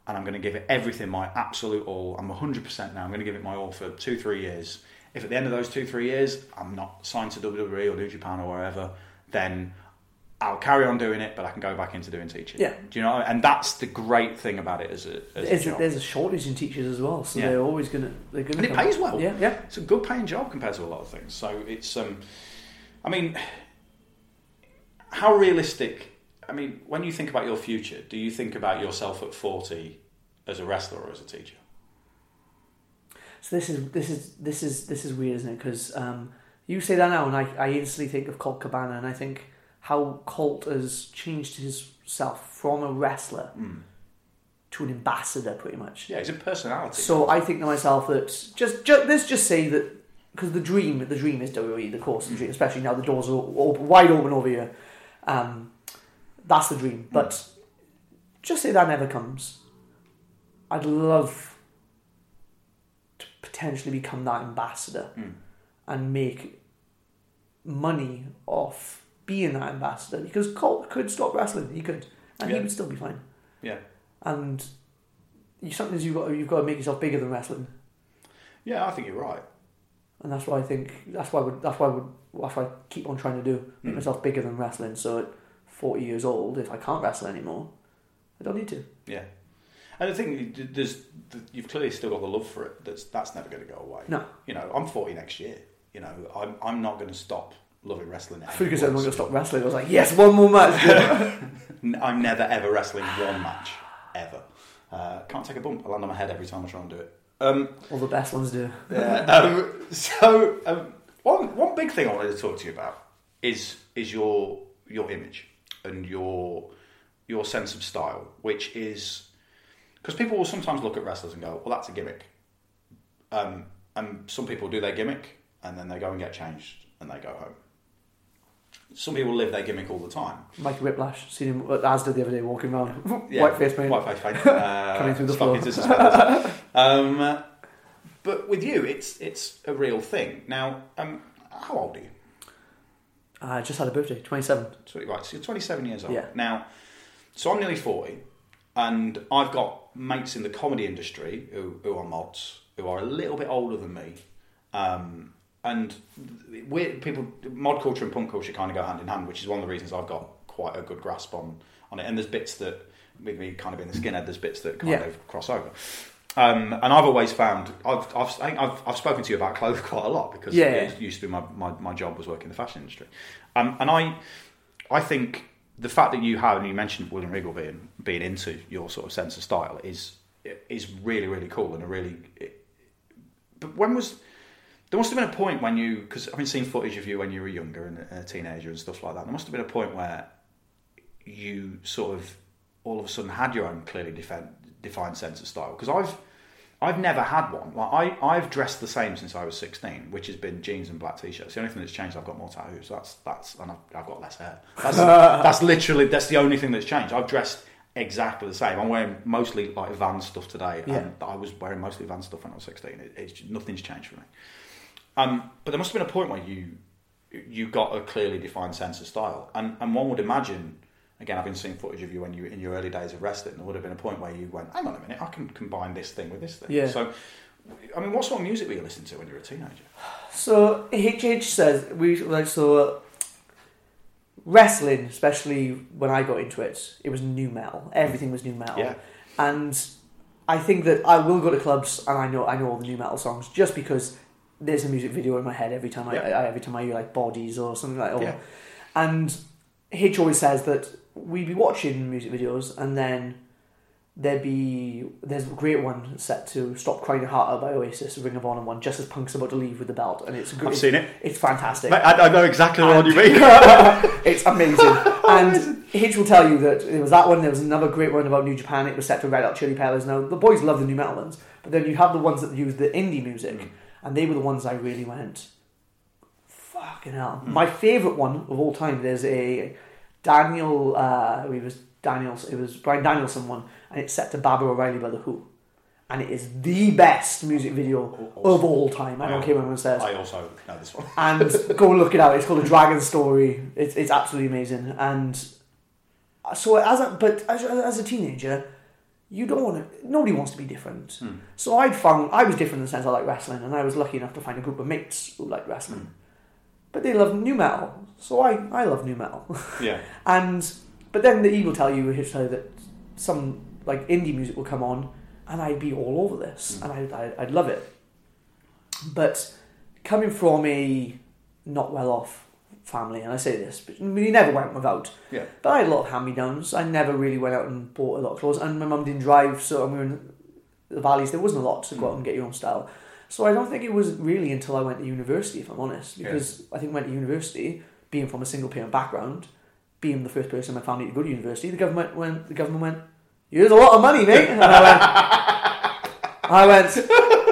[SPEAKER 1] and I'm going to give it everything, my absolute all. I'm 100 percent now. I'm going to give it my all for two, three years. If at the end of those two, three years, I'm not signed to WWE or New Japan or wherever, then I'll carry on doing it, but I can go back into doing teaching.
[SPEAKER 2] Yeah.
[SPEAKER 1] Do you know? And that's the great thing about it as a, as a
[SPEAKER 2] There's a,
[SPEAKER 1] job.
[SPEAKER 2] there's a shortage in teachers as well, so
[SPEAKER 1] Yeah.
[SPEAKER 2] they're always gonna they're gonna.
[SPEAKER 1] and it pays well.
[SPEAKER 2] Yeah, yeah.
[SPEAKER 1] It's a good paying job compared to a lot of things. So it's, um, I mean, how realistic? I mean, when you think about your future, do you think about yourself at forty as a wrestler or as a teacher?
[SPEAKER 2] So this is this is this is this is weird, isn't it? Because um, you say that now, and I, I instantly think of Colt Cabana, and I think how Colt has changed himself from a wrestler hmm. to an ambassador, pretty much.
[SPEAKER 1] Yeah, he's a personality.
[SPEAKER 2] So I think to myself that just, just let's just say that because the dream the dream is WWE, the course and dream, hmm. especially now the doors are open, wide open over here. Um, that's the dream. Hmm. But just say that never comes. I'd love to potentially become that ambassador and make money off being that ambassador because Colt could stop wrestling. He could, and
[SPEAKER 1] Yeah.
[SPEAKER 2] he would still be fine.
[SPEAKER 1] yeah,
[SPEAKER 2] And you, sometimes you've got you've got to make yourself bigger than wrestling.
[SPEAKER 1] yeah, I think you're right.
[SPEAKER 2] and that's why I think. That's why I would. That's why I would. That's I keep on trying to do. Make hmm. myself bigger than wrestling. So at forty years old, if I can't wrestle anymore, I don't need to.
[SPEAKER 1] Yeah, and the thing there's you've clearly still got the love for it. That's that's never going to go away.
[SPEAKER 2] No.
[SPEAKER 1] you know, I'm 40 next year. You know, I'm I'm not going to stop loving wrestling.
[SPEAKER 2] I figured I'm not gonna stop wrestling. I was like, yes, one more match.
[SPEAKER 1] I'm never ever wrestling one match ever. Uh, can't take a bump. I land on my head every time I try and do it. Um,
[SPEAKER 2] All the best ones do.
[SPEAKER 1] um, so um, one one big thing I wanted to talk to you about is is your your image and your your sense of style, which is because people will sometimes look at wrestlers and go, "Well, that's a gimmick," um, and some people do their gimmick and then they go and get changed and they go home. Some people live their gimmick all the time.
[SPEAKER 2] Mike Whiplash, seen him at Asda the other day walking around,
[SPEAKER 1] Yeah,
[SPEAKER 2] white face paint.
[SPEAKER 1] White face paint. Uh,
[SPEAKER 2] Coming through the floor.
[SPEAKER 1] into suspenders. um, but with you, it's it's a real thing. Now, um, how old are you?
[SPEAKER 2] I just had a birthday, twenty seven.
[SPEAKER 1] Twenty- Right, so you're 27 years old.
[SPEAKER 2] Yeah.
[SPEAKER 1] Now, so I'm nearly 40, and I've got mates in the comedy industry who, who are mods, who are a little bit older than me. Um, and we're, people, mod culture and punk culture kind of go hand in hand, which is one of the reasons I've got quite a good grasp on, on it. And there's bits that, with me kind of being the skinhead, there's bits that kind
[SPEAKER 2] Yeah.
[SPEAKER 1] of cross over. Um, and I've always found I've, I've, I think I've, I've spoken to you about clothes quite a lot because
[SPEAKER 2] Yeah.
[SPEAKER 1] it used to be my, my, my job was working in the fashion industry, um, and I I think the fact that you have and you mentioned William Regal being being into your sort of sense of style is is really really cool and a really. But when was there must have been a point when you because I've been seeing footage of you when you were younger and a teenager and stuff like that. There must have been a point where you sort of all of a sudden had your own clearly defined defined sense of style because I've I've never had one. Like I, I've dressed the same since I was sixteen, which has been jeans and black t-shirts. The only thing that's changed, I've got more tattoos. That's that's and I've, I've got less hair. That's, that's literally that's the only thing that's changed. I've dressed exactly the same. I'm wearing mostly like Van stuff today,
[SPEAKER 2] Yeah.
[SPEAKER 1] and I was wearing mostly Van stuff when I was sixteen. It, it's nothing's changed for me. Um, but there must have been a point where you you got a clearly defined sense of style, and and one would imagine. Again, I've been seeing footage of you when you in your early days of wrestling. There would have been a point where you went, "Hang on a minute, I can combine this thing with this thing."
[SPEAKER 2] Yeah.
[SPEAKER 1] So, I mean, what sort of music were you listening to when you were a teenager?
[SPEAKER 2] So HH says we like so. Wrestling, especially when I got into it, it was nu metal. Everything was nu metal.
[SPEAKER 1] Yeah.
[SPEAKER 2] And I think that I will go to clubs and I know I know all the nu metal songs just because there's a music video in my head every time I,
[SPEAKER 1] Yeah.
[SPEAKER 2] I every time I hear like bodies or something like that.
[SPEAKER 1] Yeah.
[SPEAKER 2] And Hitch always says that we'd be watching music videos and then there'd be there's a great one set to "Stop Crying Your Heart Out" by Oasis, Ring of Honor one, just as Punk's about to leave with the belt, and it's a great,
[SPEAKER 1] I've seen it.
[SPEAKER 2] It's fantastic.
[SPEAKER 1] Mate, I, I know exactly what you mean.
[SPEAKER 2] it's amazing. and Hitch will tell you that there was that one. There was another great one about New Japan. It was set to Red Hot Chili Peppers. Now the boys love the nu metal ones, but then you have the ones that use the indie music, and they were the ones I really went. Fucking hell! My favorite one of all time. There's a Daniel. Uh, it was Daniels. It was Bryan Danielson one, and it's set to Baba O'Riley by the Who. And it is the best music video of all time. I don't care what anyone says
[SPEAKER 1] I also know this one.
[SPEAKER 2] and go look it out. It's called a Dragon Story. It's it's absolutely amazing. And so as a but as, as a teenager, you don't want to. Nobody wants to be different. Hmm. So I'd found I was different in the sense I like wrestling, and I was lucky enough to find a group of mates who liked wrestling. Hmm. But they love nu metal, so I I love nu metal.
[SPEAKER 1] Yeah.
[SPEAKER 2] and but then the E will tell you he'll tell you that some like indie music will come on, and I'd be all over this, hmm. and I, I I'd love it. But coming from a not well off family, and I say this, but we never went without.
[SPEAKER 1] Yeah.
[SPEAKER 2] But I had a lot of hand me downs. I never really went out and bought a lot of clothes, and my mum didn't drive, so we were in the valleys. There wasn't a lot to go out and get your own style. So I don't think it was really until I went to university, if I'm honest, because I think went to university, being from a single parent background, being the first person in my family to go to university. The government went. The government went. Here's a lot of money, mate. And I went. I went.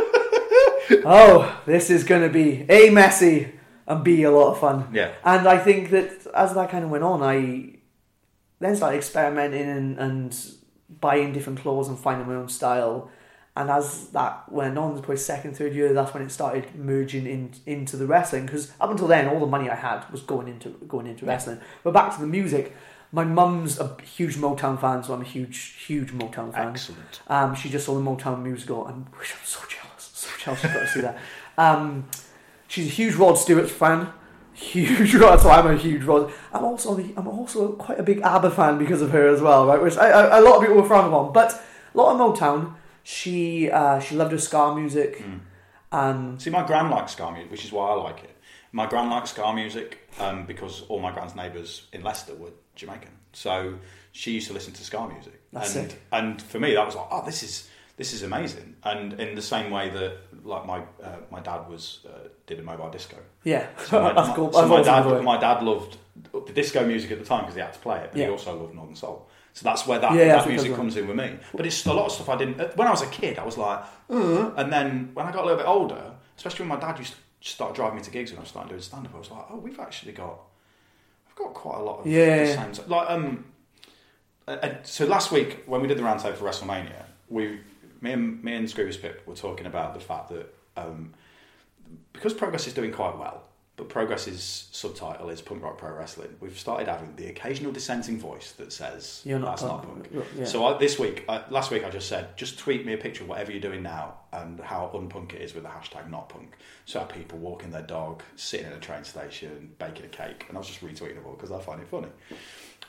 [SPEAKER 2] Oh, this is going to be a messy and be a lot of fun.
[SPEAKER 1] Yeah.
[SPEAKER 2] And I think that as that kind of went on, I then started experimenting and, and buying different clothes and finding my own style. And as that went on, probably second, third year, that's when it started merging in, into the wrestling. Because up until then, all the money I had was going into going into wrestling. But back to the music, my mum's a huge Motown fan, so I'm a huge, huge Motown fan.
[SPEAKER 1] Excellent.
[SPEAKER 2] Um, she just saw the Motown musical, and which I'm so jealous, so jealous she's got to see that. Um, she's a huge Rod Stewart fan. Huge Rod, so I'm a huge Rod. I'm also I'm also quite a big ABBA fan because of her as well, right? Which I, I, a lot of people were frowned upon, but a lot of Motown. She uh, she loved her ska music. Um,
[SPEAKER 1] See, my gran likes ska music, which is why I like it. My gran likes ska music um, because all my gran's neighbours in Leicester were Jamaican, so she used to listen to ska music.
[SPEAKER 2] That's
[SPEAKER 1] and,
[SPEAKER 2] sick.
[SPEAKER 1] And for me, that was like, oh, this is this is amazing. And in the same way that, like my uh, my dad was uh, did a mobile disco.
[SPEAKER 2] yeah,
[SPEAKER 1] So my,
[SPEAKER 2] cool.
[SPEAKER 1] so my dad, my dad loved the disco music at the time because he had to play it, but
[SPEAKER 2] Yeah.
[SPEAKER 1] he also loved Northern Soul. So that's where that,
[SPEAKER 2] Yeah,
[SPEAKER 1] that music
[SPEAKER 2] comes
[SPEAKER 1] in with me. But it's a lot of stuff I didn't. uh, When I was a kid, I was like, uh, and then when I got a little bit older, especially when my dad used to start driving me to gigs when I was starting doing stand up, I was like, oh, we've actually got, I've got quite a lot of
[SPEAKER 2] Yeah.
[SPEAKER 1] the same. Like, um, uh, so last week when we did the roundtable for WrestleMania, we, me and me and Scroobius Pip were talking about the fact that um, because Progress is doing quite well, but Progress's subtitle is Punk Rock Pro Wrestling. We've started having the occasional dissenting voice that says
[SPEAKER 2] You're not
[SPEAKER 1] that's
[SPEAKER 2] punk."
[SPEAKER 1] not punk.
[SPEAKER 2] Yeah.
[SPEAKER 1] So I, this week, uh, last week, I just said just tweet me a picture of whatever you're doing now and how unpunk it is with the hashtag not punk. So I have people walking their dog, sitting in a train station, baking a cake, and I was just retweeting it all because I find it funny.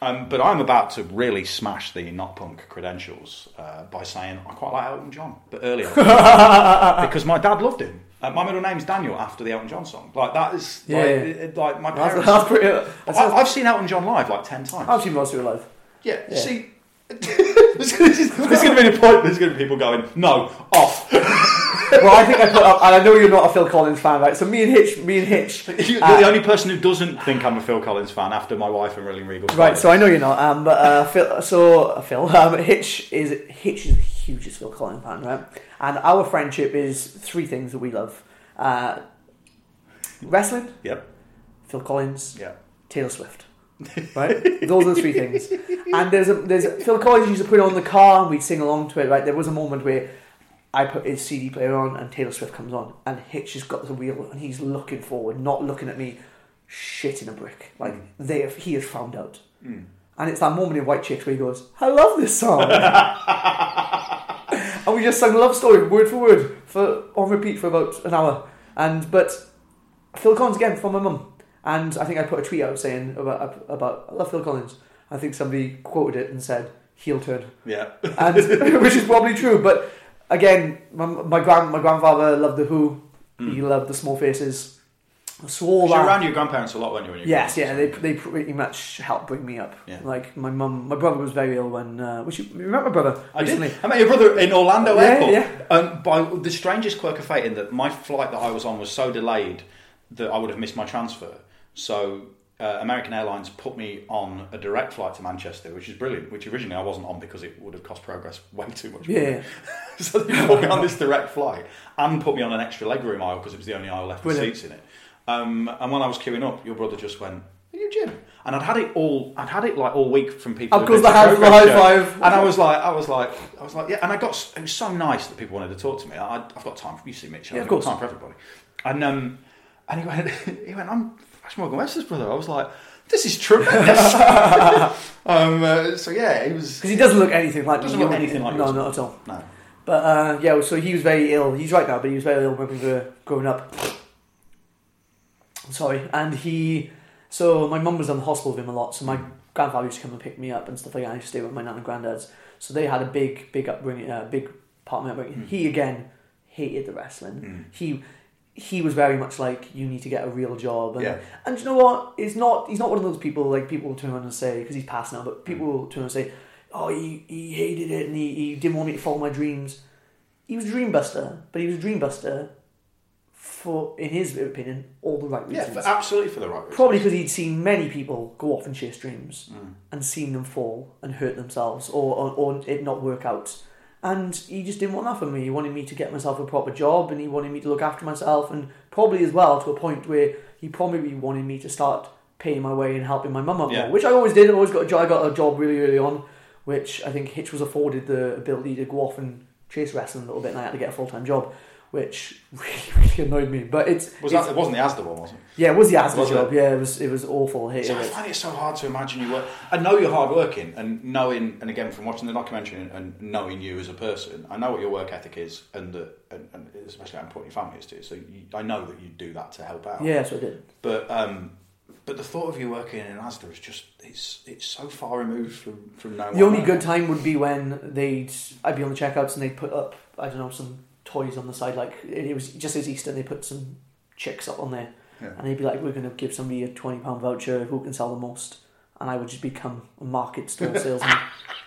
[SPEAKER 1] Um, but I'm about to really smash the not punk credentials uh, by saying I quite like Elton John, but earlier because my dad loved him. Uh, my middle name's Daniel after the Elton John song. Like that is
[SPEAKER 2] Yeah.
[SPEAKER 1] like, it- it- like my
[SPEAKER 2] That's,
[SPEAKER 1] parents.
[SPEAKER 2] that's pretty. That's,
[SPEAKER 1] I, I've seen Elton John live like ten times.
[SPEAKER 2] I've seen Rod Stewart live.
[SPEAKER 1] Yeah, see, there's, going to be a point. There's going to be people going, no, off.
[SPEAKER 2] well, I think I put up, and I know you're not a Phil Collins fan, right? So me and Hitch, me and Hitch,
[SPEAKER 1] You're
[SPEAKER 2] uh,
[SPEAKER 1] the only person who doesn't think I'm a Phil Collins fan after my wife and Rolling Regal.
[SPEAKER 2] right? So I know you're not. Um, but uh, Phil, so uh, Phil, um, Hitch is Hitch is the hugest Phil Collins fan, right? And our friendship is three things that we love: uh, wrestling,
[SPEAKER 1] Yep.
[SPEAKER 2] Phil Collins,
[SPEAKER 1] Yeah.
[SPEAKER 2] Taylor Swift. Right, those are the three things. And there's a there's a, Phil Collins used to put it on the car and we'd sing along to it. Right, there was a moment where I put his CD player on and Taylor Swift comes on and Hitch has got the wheel and he's looking forward, not looking at me, shitting a brick. Like mm. they have, he has found out. Mm. And it's that moment in White Chicks where he goes, "I love this song," and we just sang Love Story word for word for on repeat for about an hour. And but Phil Collins again from my mum, And I think I put a tweet out saying about about I love Phil Collins. I think somebody quoted it and said heel turn,
[SPEAKER 1] Yeah.
[SPEAKER 2] and which is probably true. But again, my, my grand my grandfather loved the Who. He loved the Small Faces. So all
[SPEAKER 1] Hmm. you around your grandparents a lot when you were in
[SPEAKER 2] Yes, yeah, they, they pretty much helped bring me up.
[SPEAKER 1] Yeah.
[SPEAKER 2] Like my mum, my brother was very ill when. Uh, which you, you remember my brother
[SPEAKER 1] I
[SPEAKER 2] recently?
[SPEAKER 1] did. I met your brother in Orlando
[SPEAKER 2] Yeah,
[SPEAKER 1] Airport.
[SPEAKER 2] yeah.
[SPEAKER 1] Um, by the strangest quirk of fate, in that my flight that I was on was so delayed that I would have missed my transfer. So uh, American Airlines put me on a direct flight to Manchester, which is brilliant. Which originally I wasn't on because it would have cost Progress way too much. money.
[SPEAKER 2] Yeah.
[SPEAKER 1] so they put me on this direct flight and put me on an extra legroom aisle because it was the only aisle left with seats in it. Um, and when I was queuing up, your brother just went, "Are you Jim?" And I'd had it all. I'd had it like all week from people.
[SPEAKER 2] Of course, the high-
[SPEAKER 1] Progress
[SPEAKER 2] the high
[SPEAKER 1] shows.
[SPEAKER 2] five.
[SPEAKER 1] And I was like, I was like, I was like, yeah. And I got. It was so nice that people wanted to talk to me. I, I've got time. For, you see Mitch.
[SPEAKER 2] Yeah, of
[SPEAKER 1] I've got
[SPEAKER 2] course.
[SPEAKER 1] time for everybody. And um, and he went, he went, I'm Flash Morgan Webster's brother. I was like, this is tremendous. um, uh, so yeah, he was.
[SPEAKER 2] Because he doesn't look anything like
[SPEAKER 1] Doesn't look anything like
[SPEAKER 2] No,
[SPEAKER 1] us.
[SPEAKER 2] not at all.
[SPEAKER 1] No.
[SPEAKER 2] But uh, yeah, so he was very ill. He's right now, but he was very ill when we were growing up. Sorry, and he. So my mum was in the hospital with him a lot. So my grandfather used to come and pick me up and stuff like that. I used to stay with my nan and granddad's. So they had a big, big upbringing, uh, big part of my upbringing. He again hated the wrestling. He he was very much like you need to get a real job. And,
[SPEAKER 1] Yeah.
[SPEAKER 2] and you know what? He's not. He's not one of those people like people will turn around and say because he's passed now. But people will turn around and say, "Oh, he, he hated it and he, he didn't want me to follow my dreams." He was a dreambuster, but he was a dreambuster for, in his opinion, all the right reasons.
[SPEAKER 1] Yeah, for, absolutely for the right reasons.
[SPEAKER 2] Probably because he'd seen many people go off and chase dreams
[SPEAKER 1] Mm.
[SPEAKER 2] and seen them fall and hurt themselves or, or, or it not work out. And he just didn't want that for me. He wanted me to get myself a proper job and he wanted me to look after myself and probably as well to a point where he probably wanted me to start paying my way and helping my mum out
[SPEAKER 1] Yeah.
[SPEAKER 2] more, which I always did. I always got a job. I got a job really early on, which I think Hitch was afforded the ability to go off and chase wrestling a little bit and I had to get a full-time job, which really, really annoyed me. But it's...
[SPEAKER 1] Was
[SPEAKER 2] it's-
[SPEAKER 1] that, it wasn't the Asda one, was it?
[SPEAKER 2] yeah, it was the Asda
[SPEAKER 1] Was it?
[SPEAKER 2] job. Yeah, it was. It was awful. Hated
[SPEAKER 1] So I
[SPEAKER 2] it.
[SPEAKER 1] find it so hard to imagine you work. I know you're hardworking, and knowing, and again from watching the documentary and, knowing you as a person, I know what your work ethic is, and, and, and especially how important your family is to you. So you, I know that you do that to help out.
[SPEAKER 2] Yeah, what I did.
[SPEAKER 1] But um, but the thought of you working in Asda is just it's it's so far removed from from now.
[SPEAKER 2] The only good time would be when they'd I'd be on the checkouts and they'd put up I don't know some toys on the side like it it was just as Easter they put some chicks up on there
[SPEAKER 1] Yeah.
[SPEAKER 2] and they'd be like we're going to give somebody a twenty pound voucher who can sell the most and I would just become a market store salesman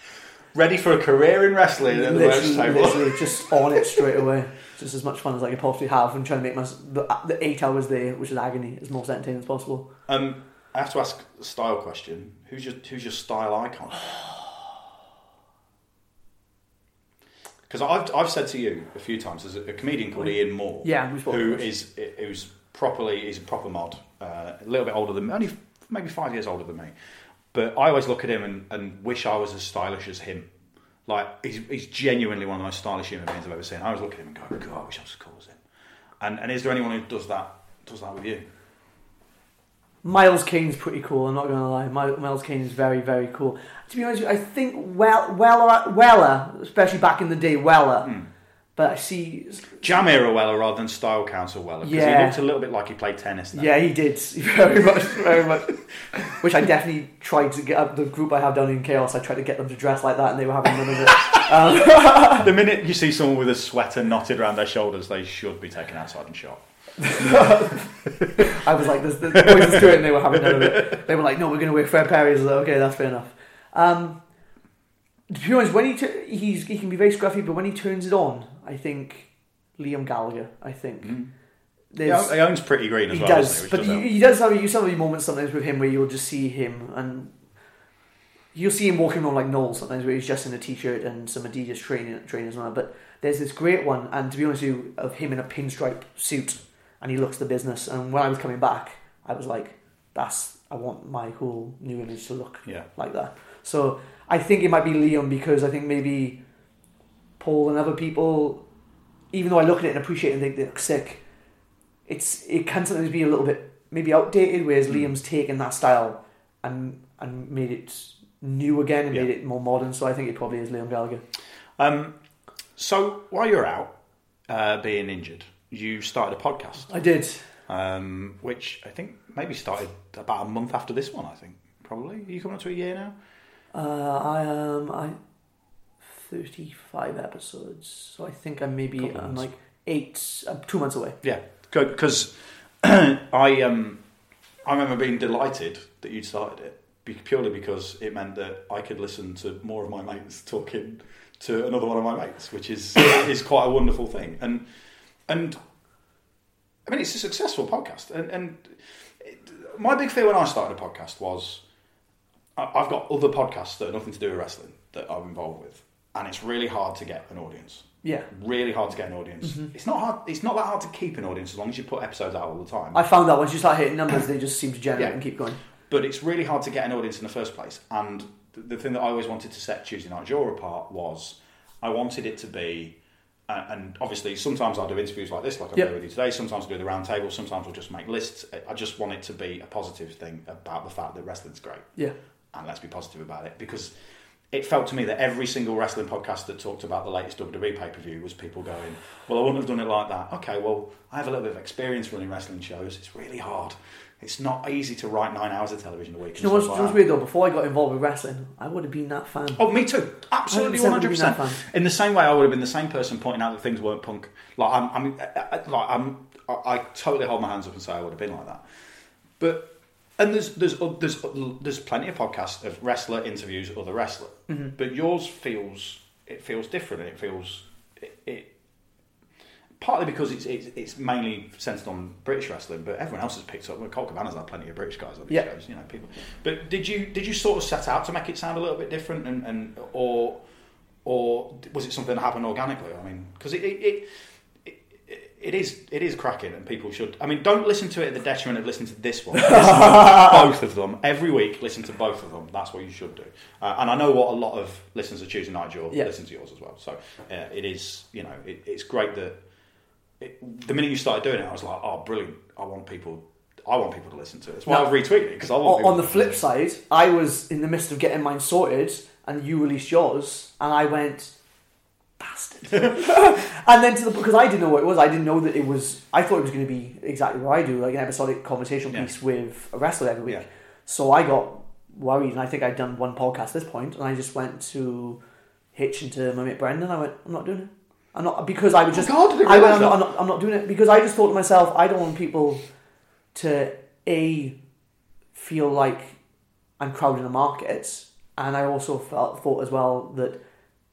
[SPEAKER 1] ready for a career in wrestling at the merch
[SPEAKER 2] literally,
[SPEAKER 1] table.
[SPEAKER 2] literally just on it straight away just as much fun as I could possibly have and trying to make my the, the eight hours there which is agony as most entertaining as possible
[SPEAKER 1] Um, I have to ask a style question. Who's your who's your style icon? Because I've I've said to you a few times, there's a, a comedian called Ian Moore.
[SPEAKER 2] Yeah,
[SPEAKER 1] who is who's properly is a proper mod, uh, a little bit older than me, only maybe five years older than me. But I always look at him and, and wish I was as stylish as him. Like he's, he's genuinely one of the most stylish human beings I've ever seen. I always look at him and go, God, I wish I was as cool as him. And and is there anyone who does that does that with you?
[SPEAKER 2] Miles Kane's pretty cool. I'm not going to lie. Mi- Miles Kane is very, very cool. To be honest, with you, I think well, Weller, Weller, especially back in the day, Weller.
[SPEAKER 1] Hmm.
[SPEAKER 2] But I see,
[SPEAKER 1] Jam era Weller rather than Style Council Weller because
[SPEAKER 2] Yeah.
[SPEAKER 1] he looked a little bit like he played tennis. Then.
[SPEAKER 2] yeah, he did very much, very much. Which I definitely tried to get the group I have down in Chaos. I tried to get them to dress like that, and they were having none of it. Um,
[SPEAKER 1] The minute you see someone with a sweater knotted around their shoulders, they should be taken outside and shot.
[SPEAKER 2] I was like, "There's the boys let's do it," and they were having none of it. They were like, "No, we're going to wear Fred Perry." I was like, "Okay, that's fair enough." Um, to be honest, when he tu- he's he can be very scruffy, but when he turns it on, I think Liam Gallagher. I think
[SPEAKER 1] Yeah,
[SPEAKER 2] There's-
[SPEAKER 1] he uh, owns Pretty Green as
[SPEAKER 2] he
[SPEAKER 1] well.
[SPEAKER 2] does,
[SPEAKER 1] he,
[SPEAKER 2] but
[SPEAKER 1] does
[SPEAKER 2] he,
[SPEAKER 1] um,
[SPEAKER 2] he does have you some of these moments sometimes with him where you'll just see him and you'll see him walking around like Noel sometimes where he's just in a t-shirt and some Adidas training trainers and all that. But there's this great one, and to be honest with you, of him in a pinstripe suit and he looks the business. And when I was coming back, I was like, "That's I want my whole new image to look
[SPEAKER 1] Yeah.
[SPEAKER 2] like that." So I think it might be Liam because I think maybe Paul and other people, even though I look at it and appreciate it and think they look sick, it's it can sometimes be a little bit maybe outdated. Whereas
[SPEAKER 1] Hmm.
[SPEAKER 2] Liam's taken that style and and made it new again and
[SPEAKER 1] Yeah.
[SPEAKER 2] made it more modern. So I think it probably is Liam Gallagher.
[SPEAKER 1] Um, so while you're out uh, being injured, you started a podcast.
[SPEAKER 2] I did.
[SPEAKER 1] um, which I think maybe started about a month after this one. I think probably. Are you coming up to a year now?
[SPEAKER 2] Uh, I am I thirty-five episodes, so I think I'm maybe I'm like eight, uh, two months away.
[SPEAKER 1] Yeah, because I um I remember being delighted that you'd started it be- purely because it meant that I could listen to more of my mates talking to another one of my mates, which is is quite a wonderful thing. And and I mean, it's a successful podcast. And, and it, my big fear when I started a podcast was I- I've got other podcasts that are nothing to do with wrestling that I'm involved with, and it's really hard to get an audience
[SPEAKER 2] Yeah,
[SPEAKER 1] really hard to get an audience. Mm-hmm. It's not hard. It's not that hard to keep an audience as long as you put episodes out all the time.
[SPEAKER 2] I found that once you start hitting numbers, they just seem to generate
[SPEAKER 1] Yeah.
[SPEAKER 2] and keep going.
[SPEAKER 1] but it's really hard to get an audience in the first place. And th- the thing that I always wanted to set Tuesday Night Jaw apart was I wanted it to be, uh, and obviously sometimes I'll do interviews like this, like I'm
[SPEAKER 2] Yep.
[SPEAKER 1] doing with you today. Sometimes I'll do the round table. Sometimes we'll just make lists. I- I just want it to be a positive thing about the fact that wrestling's great.
[SPEAKER 2] Yeah,
[SPEAKER 1] and let's be positive about it because it felt to me that every single wrestling podcast that talked about the latest WWE pay per view was people going, Well, I wouldn't have done it like that. Okay, well, I have a little bit of experience running wrestling shows. It's really hard. It's not easy to write nine hours of television a week.
[SPEAKER 2] You know what's,
[SPEAKER 1] stuff
[SPEAKER 2] do you know
[SPEAKER 1] like
[SPEAKER 2] what's weird though? Before I got involved with wrestling, I would have been that fan.
[SPEAKER 1] Oh, me too. Absolutely,
[SPEAKER 2] 100%
[SPEAKER 1] one hundred percent. In the same way, I would have been the same person pointing out that things weren't punk. Like I'm, I'm I, like I'm, I, I totally hold my hands up and say I would have been like that. But and there's there's there's there's plenty of podcasts of wrestler interviews other wrestler,
[SPEAKER 2] Mm-hmm.
[SPEAKER 1] but yours feels it feels different. and It feels partly because it's, it's it's mainly centered on British wrestling, but everyone else has picked up. Well, Colt Cabana's had plenty of British guys on these
[SPEAKER 2] Yeah.
[SPEAKER 1] shows, you know, people. But did you did you sort of set out to make it sound a little bit different, and, and or or was it something that happened organically? I mean, because it, it, it it is it is cracking, and people should. I mean, don't listen to it at the detriment of listening to this one. To both of them every week. Listen to both of them. That's what you should do. Uh, and I know what a lot of listeners are choosing. Nigel,
[SPEAKER 2] Yeah.
[SPEAKER 1] listen to yours as well. So uh, it is, you know, it, it's great that it, the minute you started doing it, I was like, oh, brilliant! I want people. I want people to listen to it. That's why
[SPEAKER 2] Now,
[SPEAKER 1] I've retweeted it because I want.
[SPEAKER 2] On the flip side, I was in the midst of getting mine sorted, and you released yours, and I went, bastard. and then to the because I didn't know what it was. I didn't know that it was. I thought it was going to be exactly what I do, like an episodic conversational
[SPEAKER 1] Yeah.
[SPEAKER 2] piece with a wrestler every week.
[SPEAKER 1] Yeah.
[SPEAKER 2] So I got worried, and I think I'd done one podcast at this point, and I just went to Hitch and to my mate Brendan. And I went, I'm not doing it. I'm not because I was just.
[SPEAKER 1] Oh God, I didn't
[SPEAKER 2] I went,
[SPEAKER 1] realise
[SPEAKER 2] I'm not, I'm, not, I'm not doing it because I just thought to myself, I don't want people to a feel like I'm crowding the market, and I also felt thought as well that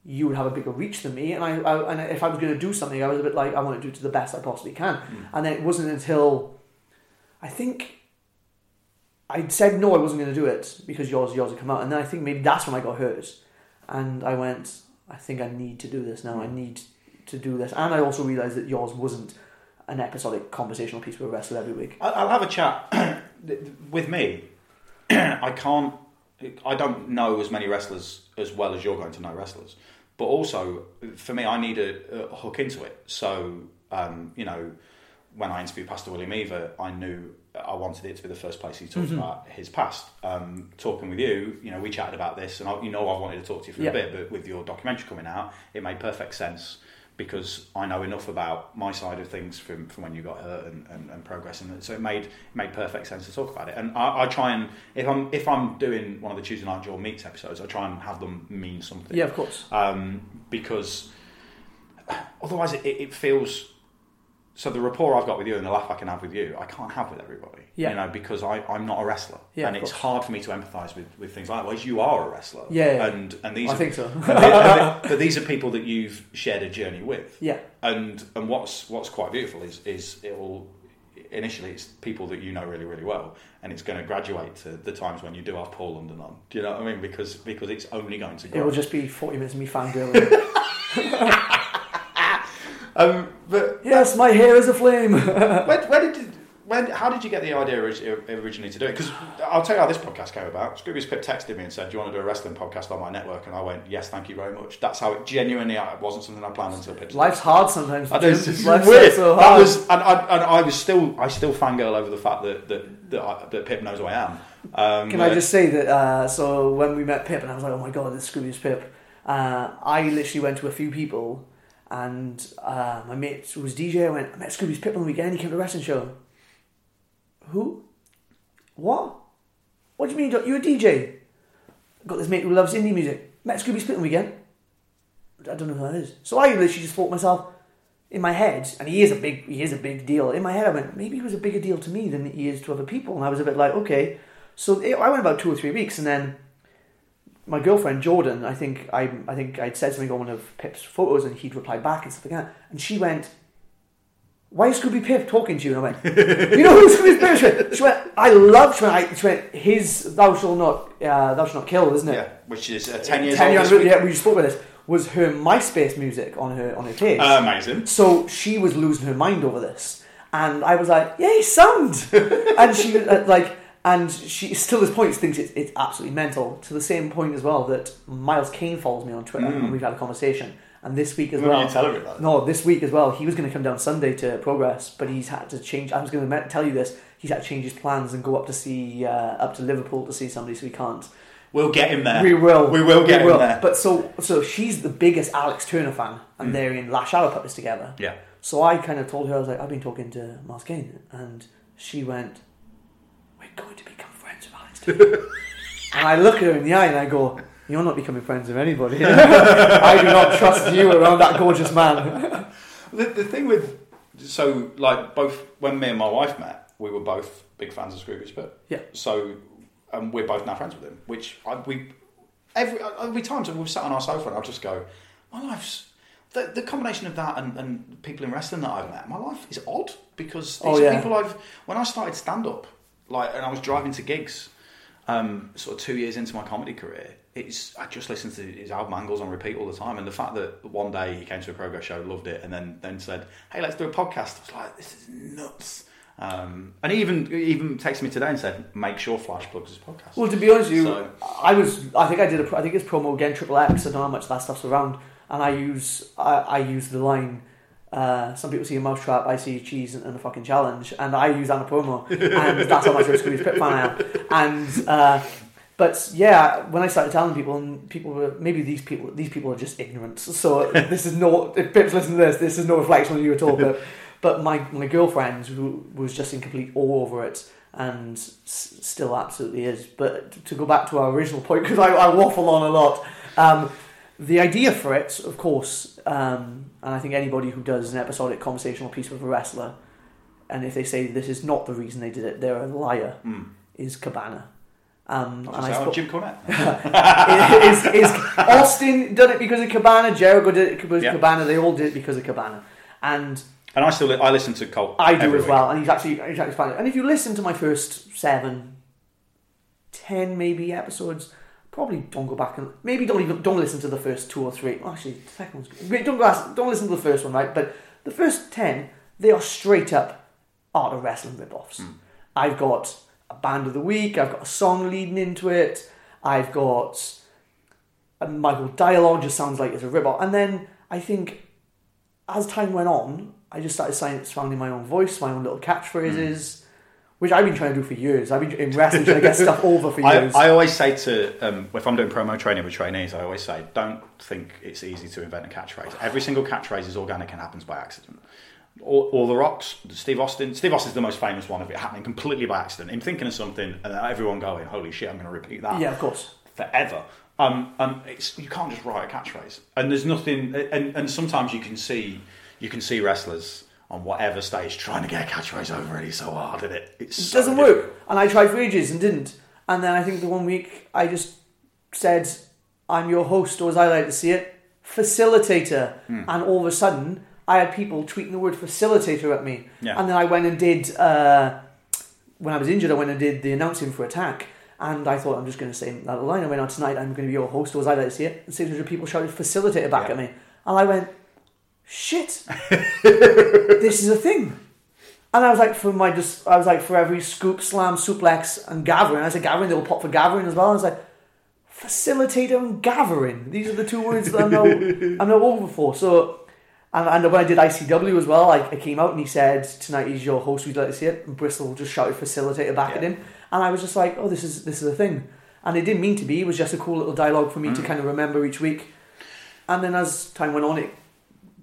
[SPEAKER 2] you would have a bigger reach than me, and I, I and if I was going to do something, I was a bit like I want to do it to the best I possibly can, hmm. and then it wasn't until I think I said no, I wasn't going to do it because yours yours had come out, and then I think maybe that's when I got hurt, and I went, I think I need to do this now. I hmm. need to do this, and I also realised that yours wasn't an episodic conversational piece with a wrestler every week.
[SPEAKER 1] I'll have a chat with me. I can't. I don't know as many wrestlers as well as you're going to know wrestlers, but also for me, I need a, a hook into it. So um, you know, when I interviewed Pastor William Eaver, I knew I wanted it to be the first place he talked
[SPEAKER 2] Mm-hmm.
[SPEAKER 1] about his past. Um, talking with you, you know, we chatted about this, and I, you know, I wanted to talk to you for
[SPEAKER 2] Yeah.
[SPEAKER 1] a bit, but with your documentary coming out, it made perfect sense because I know enough about my side of things from, from when you got hurt and, and, and progressing. So it made it made perfect sense to talk about it. And I, I try and if I'm if I'm doing one of the Tuesday Night Jaw Meets episodes, I try and have them mean something.
[SPEAKER 2] Yeah, of course.
[SPEAKER 1] Um, because otherwise it, it feels so the rapport I've got with you and the laugh I can have with you, I can't have with everybody.
[SPEAKER 2] Yeah.
[SPEAKER 1] You know, because I, I'm not a wrestler.
[SPEAKER 2] Yeah,
[SPEAKER 1] and it's
[SPEAKER 2] course.
[SPEAKER 1] hard for me to empathise with, with things like that. Whereas you are a wrestler.
[SPEAKER 2] Yeah, yeah.
[SPEAKER 1] And and these
[SPEAKER 2] I
[SPEAKER 1] are,
[SPEAKER 2] think so.
[SPEAKER 1] and they- and they- but these are people that you've shared a journey with.
[SPEAKER 2] Yeah.
[SPEAKER 1] And and what's what's quite beautiful is is it will initially it's people that you know really really well, and it's going to graduate to the times when you do have Paul London on. Do you know what I mean? Because because it's only going to
[SPEAKER 2] It will just be 40 minutes of me fangirling.
[SPEAKER 1] um, but
[SPEAKER 2] yes, my hair is a flame.
[SPEAKER 1] when, when did when how did you get the idea originally to do it? Because I'll tell you how this podcast came about. Scroobius Pip texted me and said, "Do you want to do a wrestling podcast on my network?" And I went, "Yes, thank you very much." That's how it genuinely. It wasn't something I planned until Pip.
[SPEAKER 2] Life's hard sometimes.
[SPEAKER 1] I know, it's,
[SPEAKER 2] Life's
[SPEAKER 1] weird.
[SPEAKER 2] so
[SPEAKER 1] that
[SPEAKER 2] hard.
[SPEAKER 1] was, and I, and I was still, I still fangirl over the fact that that that, I, that Pip knows who I am. Um,
[SPEAKER 2] Can I just say that? Uh, so when we met Pip, and I was like, "Oh my god, this Scroobius Pip." Uh, I literally went to a few people, and uh, my mate was DJ. I went, "I met Scroobius Pip on the weekend. He came to a wrestling show." Who? What? What do you mean? You're a DJ? Got this mate who loves indie music. Met Scroobius Pip on the weekend. I don't know who that is. So I literally just thought myself, in my head, and he is a big, he is a big deal. In my head, I went, maybe he was a bigger deal to me than he is to other people, and I was a bit like, okay. So it, I went about two or three weeks, and then my girlfriend Jordan, I think I, I think I'd said something on one of Pip's photos, and he'd replied back and stuff like that, and she went, "Why is Scooby Pip talking to you?" And I went, "You know who Scooby Pip is?" She went, she went, "I love." She went, I, she went, "His thou shall not, uh, thou shall not kill," isn't it?
[SPEAKER 1] Yeah, which is uh, ten years
[SPEAKER 2] Ten years, yeah, we just spoke about this. Was her MySpace music on her on her page?
[SPEAKER 1] Amazing.
[SPEAKER 2] So she was losing her mind over this, and I was like, "Yay, sound!" and she was uh, like, and she still to this point thinks it's, it's absolutely mental. To the same point as well that Miles Kane follows me on Twitter, and we've had a conversation. And this week as well,
[SPEAKER 1] you telling me about it?
[SPEAKER 2] no, this week as well, he was going to come down Sunday to Progress, but he's had to change. I was going to tell you this. He's had to change his plans and go up to see uh, up to Liverpool to see somebody, so he can't.
[SPEAKER 1] We'll get him there.
[SPEAKER 2] We will.
[SPEAKER 1] We will get him there.
[SPEAKER 2] But so so she's the biggest Alex Turner fan, and they're in Last Shadow Puppets together.
[SPEAKER 1] Yeah.
[SPEAKER 2] So I kind of told her I was like, I've been talking to Miles Kane, and she went, "We're going to become friends with Alex Turner." and I look at her in the eye and I go, "You're not becoming friends with anybody. I do not trust you around that gorgeous man."
[SPEAKER 1] The, the thing with so like both when me and my wife met, we were both big fans of Scroobius Pip.
[SPEAKER 2] Yeah.
[SPEAKER 1] So um, we're both now friends with him. Which I, we every every time we've sat on our sofa and I'll just go, my life's the, the combination of that and, and people in wrestling that I've met. My life is odd because these
[SPEAKER 2] Oh,
[SPEAKER 1] are
[SPEAKER 2] yeah.
[SPEAKER 1] people I've when I started stand up, like and I was driving to gigs. Um, sort of two years into my comedy career, it's I just listened to his album Angles on repeat all the time, and the fact that one day he came to a progress show, loved it, and then then said, "Hey, let's do a podcast." I was like, "This is nuts." Um, and he even he even texted me today and said, "Make sure Flash plugs his podcast."
[SPEAKER 2] Well, to be honest with you,
[SPEAKER 1] So-
[SPEAKER 2] I was. I think I did. A, I think it's promo again. Triple X. I don't know how much that stuff's around, and I use. I, I use the line. Uh, some people see a mousetrap. I see cheese and, and a fucking challenge, and I use that in a promo, and that's how much of a Scroobius Pip fan I am. And uh, but yeah, when I started telling people, and people were maybe these people. These people are just ignorant. So this is no. If Pip's listening to this, this is no reflection on you at all. But but my my girlfriend who was just in complete awe over it and s- still absolutely is. But to go back to our original point, because I, I waffle on a lot, um, the idea for it, of course, um, and I think anybody who does an episodic conversational piece with a wrestler, and if they say this is not the reason they did it, they're a liar, is Cabana. Um, and I spo-
[SPEAKER 1] Jim Cornette.
[SPEAKER 2] is, is Austin done it because of Cabana? Jericho did it because of Cabana. They all did it because of Cabana, and
[SPEAKER 1] And I still li- I listen to Colt.
[SPEAKER 2] I do as
[SPEAKER 1] week.
[SPEAKER 2] well. And he's actually he's actually fine. And if you listen to my first seven, ten maybe episodes, probably don't go back and maybe don't even don't listen to the first two or three. Well, actually, the second one's good. Don't go ask, don't listen to the first one, right? But the first ten, they are straight up art of wrestling rip-offs.
[SPEAKER 1] Hmm.
[SPEAKER 2] I've got a band of the week. I've got a song leading into it. I've got a Michael dialogue just sounds like it's a rip-off. And then I think as time went on, I just started sounding my own voice, my own little catchphrases, which I've been trying to do for years. I've been in wrestling trying to get stuff over for years.
[SPEAKER 1] I always say to um, if I'm doing promo training with trainees, I always say don't think it's easy to invent a catchphrase. Every single catchphrase is organic and happens by accident. All, all the rocks, Steve Austin. Steve Austin's the most famous one of it happening completely by accident. Him thinking of something and everyone going, "Holy shit, I'm going to repeat that."
[SPEAKER 2] yeah, of course.
[SPEAKER 1] forever. Um, um, it's, you can't just write a catchphrase, and there's nothing. And, and sometimes you can see you can see wrestlers on whatever stage trying to get a catchphrase over, it's so hard, and it it's
[SPEAKER 2] It
[SPEAKER 1] so
[SPEAKER 2] doesn't
[SPEAKER 1] difficult.
[SPEAKER 2] work. And I tried for ages and didn't. And then I think the one week I just said, I'm your host, or as I like to see it, facilitator.
[SPEAKER 1] Hmm.
[SPEAKER 2] And all of a sudden, I had people tweeting the word facilitator at me.
[SPEAKER 1] Yeah.
[SPEAKER 2] And then I went and did, uh, when I was injured, I went and did the announcing for Attack. And I thought, I'm just going to say that line. I went on tonight, I'm going to be your host, or as I like to see it. And 600 people shouted facilitator back
[SPEAKER 1] Yeah.
[SPEAKER 2] at me. And I went, shit, this is a thing. And I was like, for my just, I was like, for every scoop, slam, suplex, and gathering. I said gathering, they will pop for gathering as well. I was like, facilitator and gathering. These are the two words that I'm now, I'm now over for. So, and, and when I did ICW as well, I, I came out and he said, tonight he's your host, we'd like to see it. And Bristol just shouted facilitator back at him. And I was just like, oh, this is this is a thing. And it didn't mean to be. It was just a cool little dialogue for me to mm. kind of remember each week. And then as time went on, it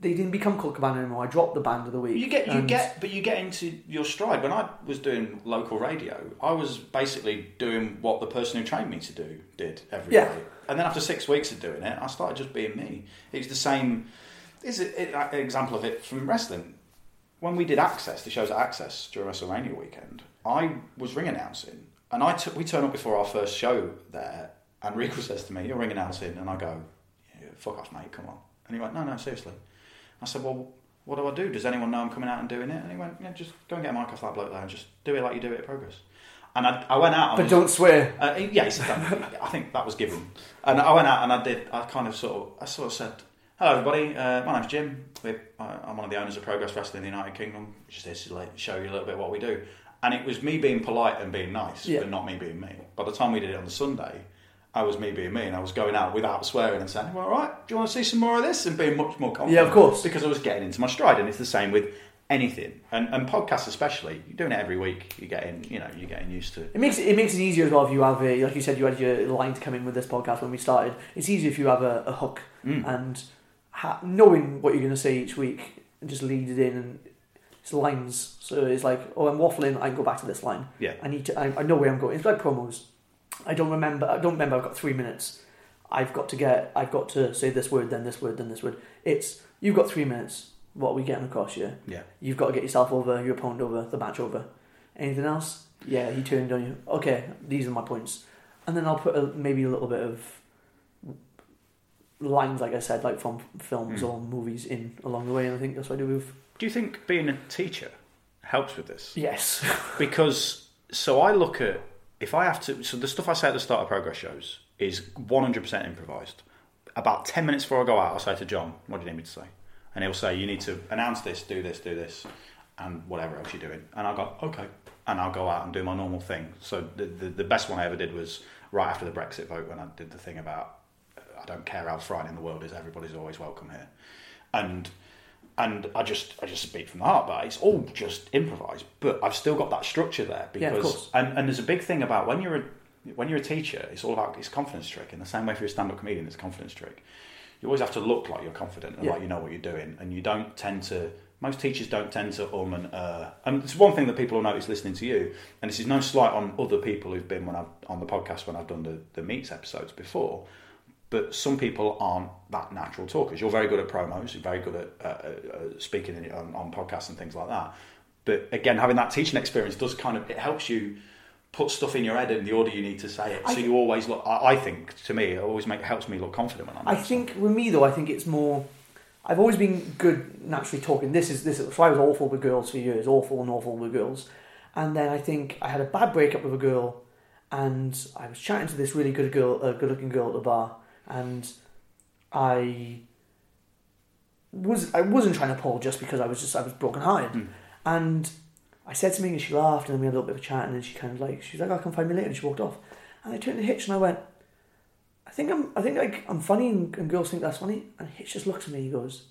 [SPEAKER 2] they didn't become Colt Cabana anymore. I dropped the band of the week.
[SPEAKER 1] You get, you get, but you get into your stride. When I was doing local radio, I was basically doing what the person who trained me to do did every day.
[SPEAKER 2] Yeah.
[SPEAKER 1] And then after six weeks of doing it, I started just being me. It's the same. Is an example of it from wrestling? When we did Access, the shows at Access during WrestleMania weekend, I was ring announcing, and I took we turn up before our first show there, and Rico says to me, "You're ring announcing," and I go, yeah, "Fuck off, mate, come on." And he went, "No, no, seriously." I said, "Well, what do I do? Does anyone know I'm coming out and doing it?" And he went, "Yeah, just go and get a mic off that bloke there and just do it like you do it at Progress." And I, I went out,
[SPEAKER 2] But
[SPEAKER 1] was-
[SPEAKER 2] don't swear.
[SPEAKER 1] uh, yeah, he said that. I think that was given. And I went out and I did. I kind of sort of. I sort of said, "Hello, everybody. Uh, my name's Jim. We're, uh, I'm one of the owners of Progress Wrestling in the United Kingdom. Just here to like, show you a little bit what we do." And it was me being polite and being nice,
[SPEAKER 2] Yeah.
[SPEAKER 1] but not me being me. By the time we did it on the Sunday, I was me being me, and I was going out without swearing and saying, "Well, all right, do you want to see some more of this?" And being much more confident.
[SPEAKER 2] Yeah, of course.
[SPEAKER 1] because I was getting into my stride, and it's the same with anything, and, and podcasts especially. You're doing it every week. You're getting, you know, you're getting used to.
[SPEAKER 2] It makes it, it makes it easier as well if you have a like you said you had your line to come in with this podcast when we started. It's easier if you have a, a hook
[SPEAKER 1] Mm.
[SPEAKER 2] and ha- knowing what you're going to say each week and just lead it in and it's lines. So it's like oh I'm waffling. I can go back to this line.
[SPEAKER 1] Yeah.
[SPEAKER 2] I need to. I, I know where I'm going. It's like promos. I don't remember. I don't remember. I've got three minutes. I've got to get. I've got to say this word, then this word, then this word. It's you've got three minutes. What are we getting across here?
[SPEAKER 1] Yeah.
[SPEAKER 2] You've got to get yourself over, your opponent over, the match over. Anything else? Yeah, he turned on you. Okay, these are my points. And then I'll put a, maybe a little bit of lines, like I said, like from films
[SPEAKER 1] Hmm.
[SPEAKER 2] or movies in along the way. And I think that's what I do with.
[SPEAKER 1] Do you think being a teacher helps with this?
[SPEAKER 2] Yes.
[SPEAKER 1] Because so I look at if I have to. So the stuff I say at the start of progress shows is 100% improvised. About 10 minutes before I go out, I'll say to John, "What do you need me to say?" And he'll say, "You need to announce this, do this, do this, and whatever else you're doing." And I'll go, "Okay," and I'll go out and do my normal thing. So the the, the best one I ever did was right after the Brexit vote when I did the thing about I don't care how frightening the world is, everybody's always welcome here, and and I just I just speak from the heart, but it's all just improvised. But I've still got that structure there
[SPEAKER 2] Yeah, of
[SPEAKER 1] because
[SPEAKER 2] course.
[SPEAKER 1] and, and there's a big thing about when you're a when you're a teacher, it's all about it's confidence trick. In the same way, if you're a stand-up comedian, it's a confidence trick. You always have to look like you're confident and
[SPEAKER 2] Yeah.
[SPEAKER 1] like you know what you're doing, and you don't tend to. Most teachers don't tend to um and uh. And it's one thing that people will notice listening to you, and this is no slight on other people who've been when I've on the podcast when I've done the the meets episodes before but some people aren't that natural talkers. You're very good at promos. You're very good at uh, uh, speaking in, on, on podcasts and things like that. But again, having that teaching experience does kind of it helps you put stuff in your head in the order you need to say it. So
[SPEAKER 2] I-
[SPEAKER 1] you always look. I, I think to me, it always make helps me look confident when I'm.
[SPEAKER 2] I think with me though, I think it's more. I've always been good naturally talking. This is this. Is, so I was awful with girls for years, awful and awful with girls, and then I think I had a bad breakup with a girl, and I was chatting to this really good girl, a good-looking girl at the bar, and I was I wasn't trying to pull just because I was just I was broken-hearted, hmm. and I said something and she laughed, and then we had a little bit of a chat, and then she kind of like she's like, "I'll come find me later," and she walked off, and I turned to Hitch and I went. I think I'm. I think like I'm funny, and, and girls think that's funny. And Hitch just looks at me. He goes,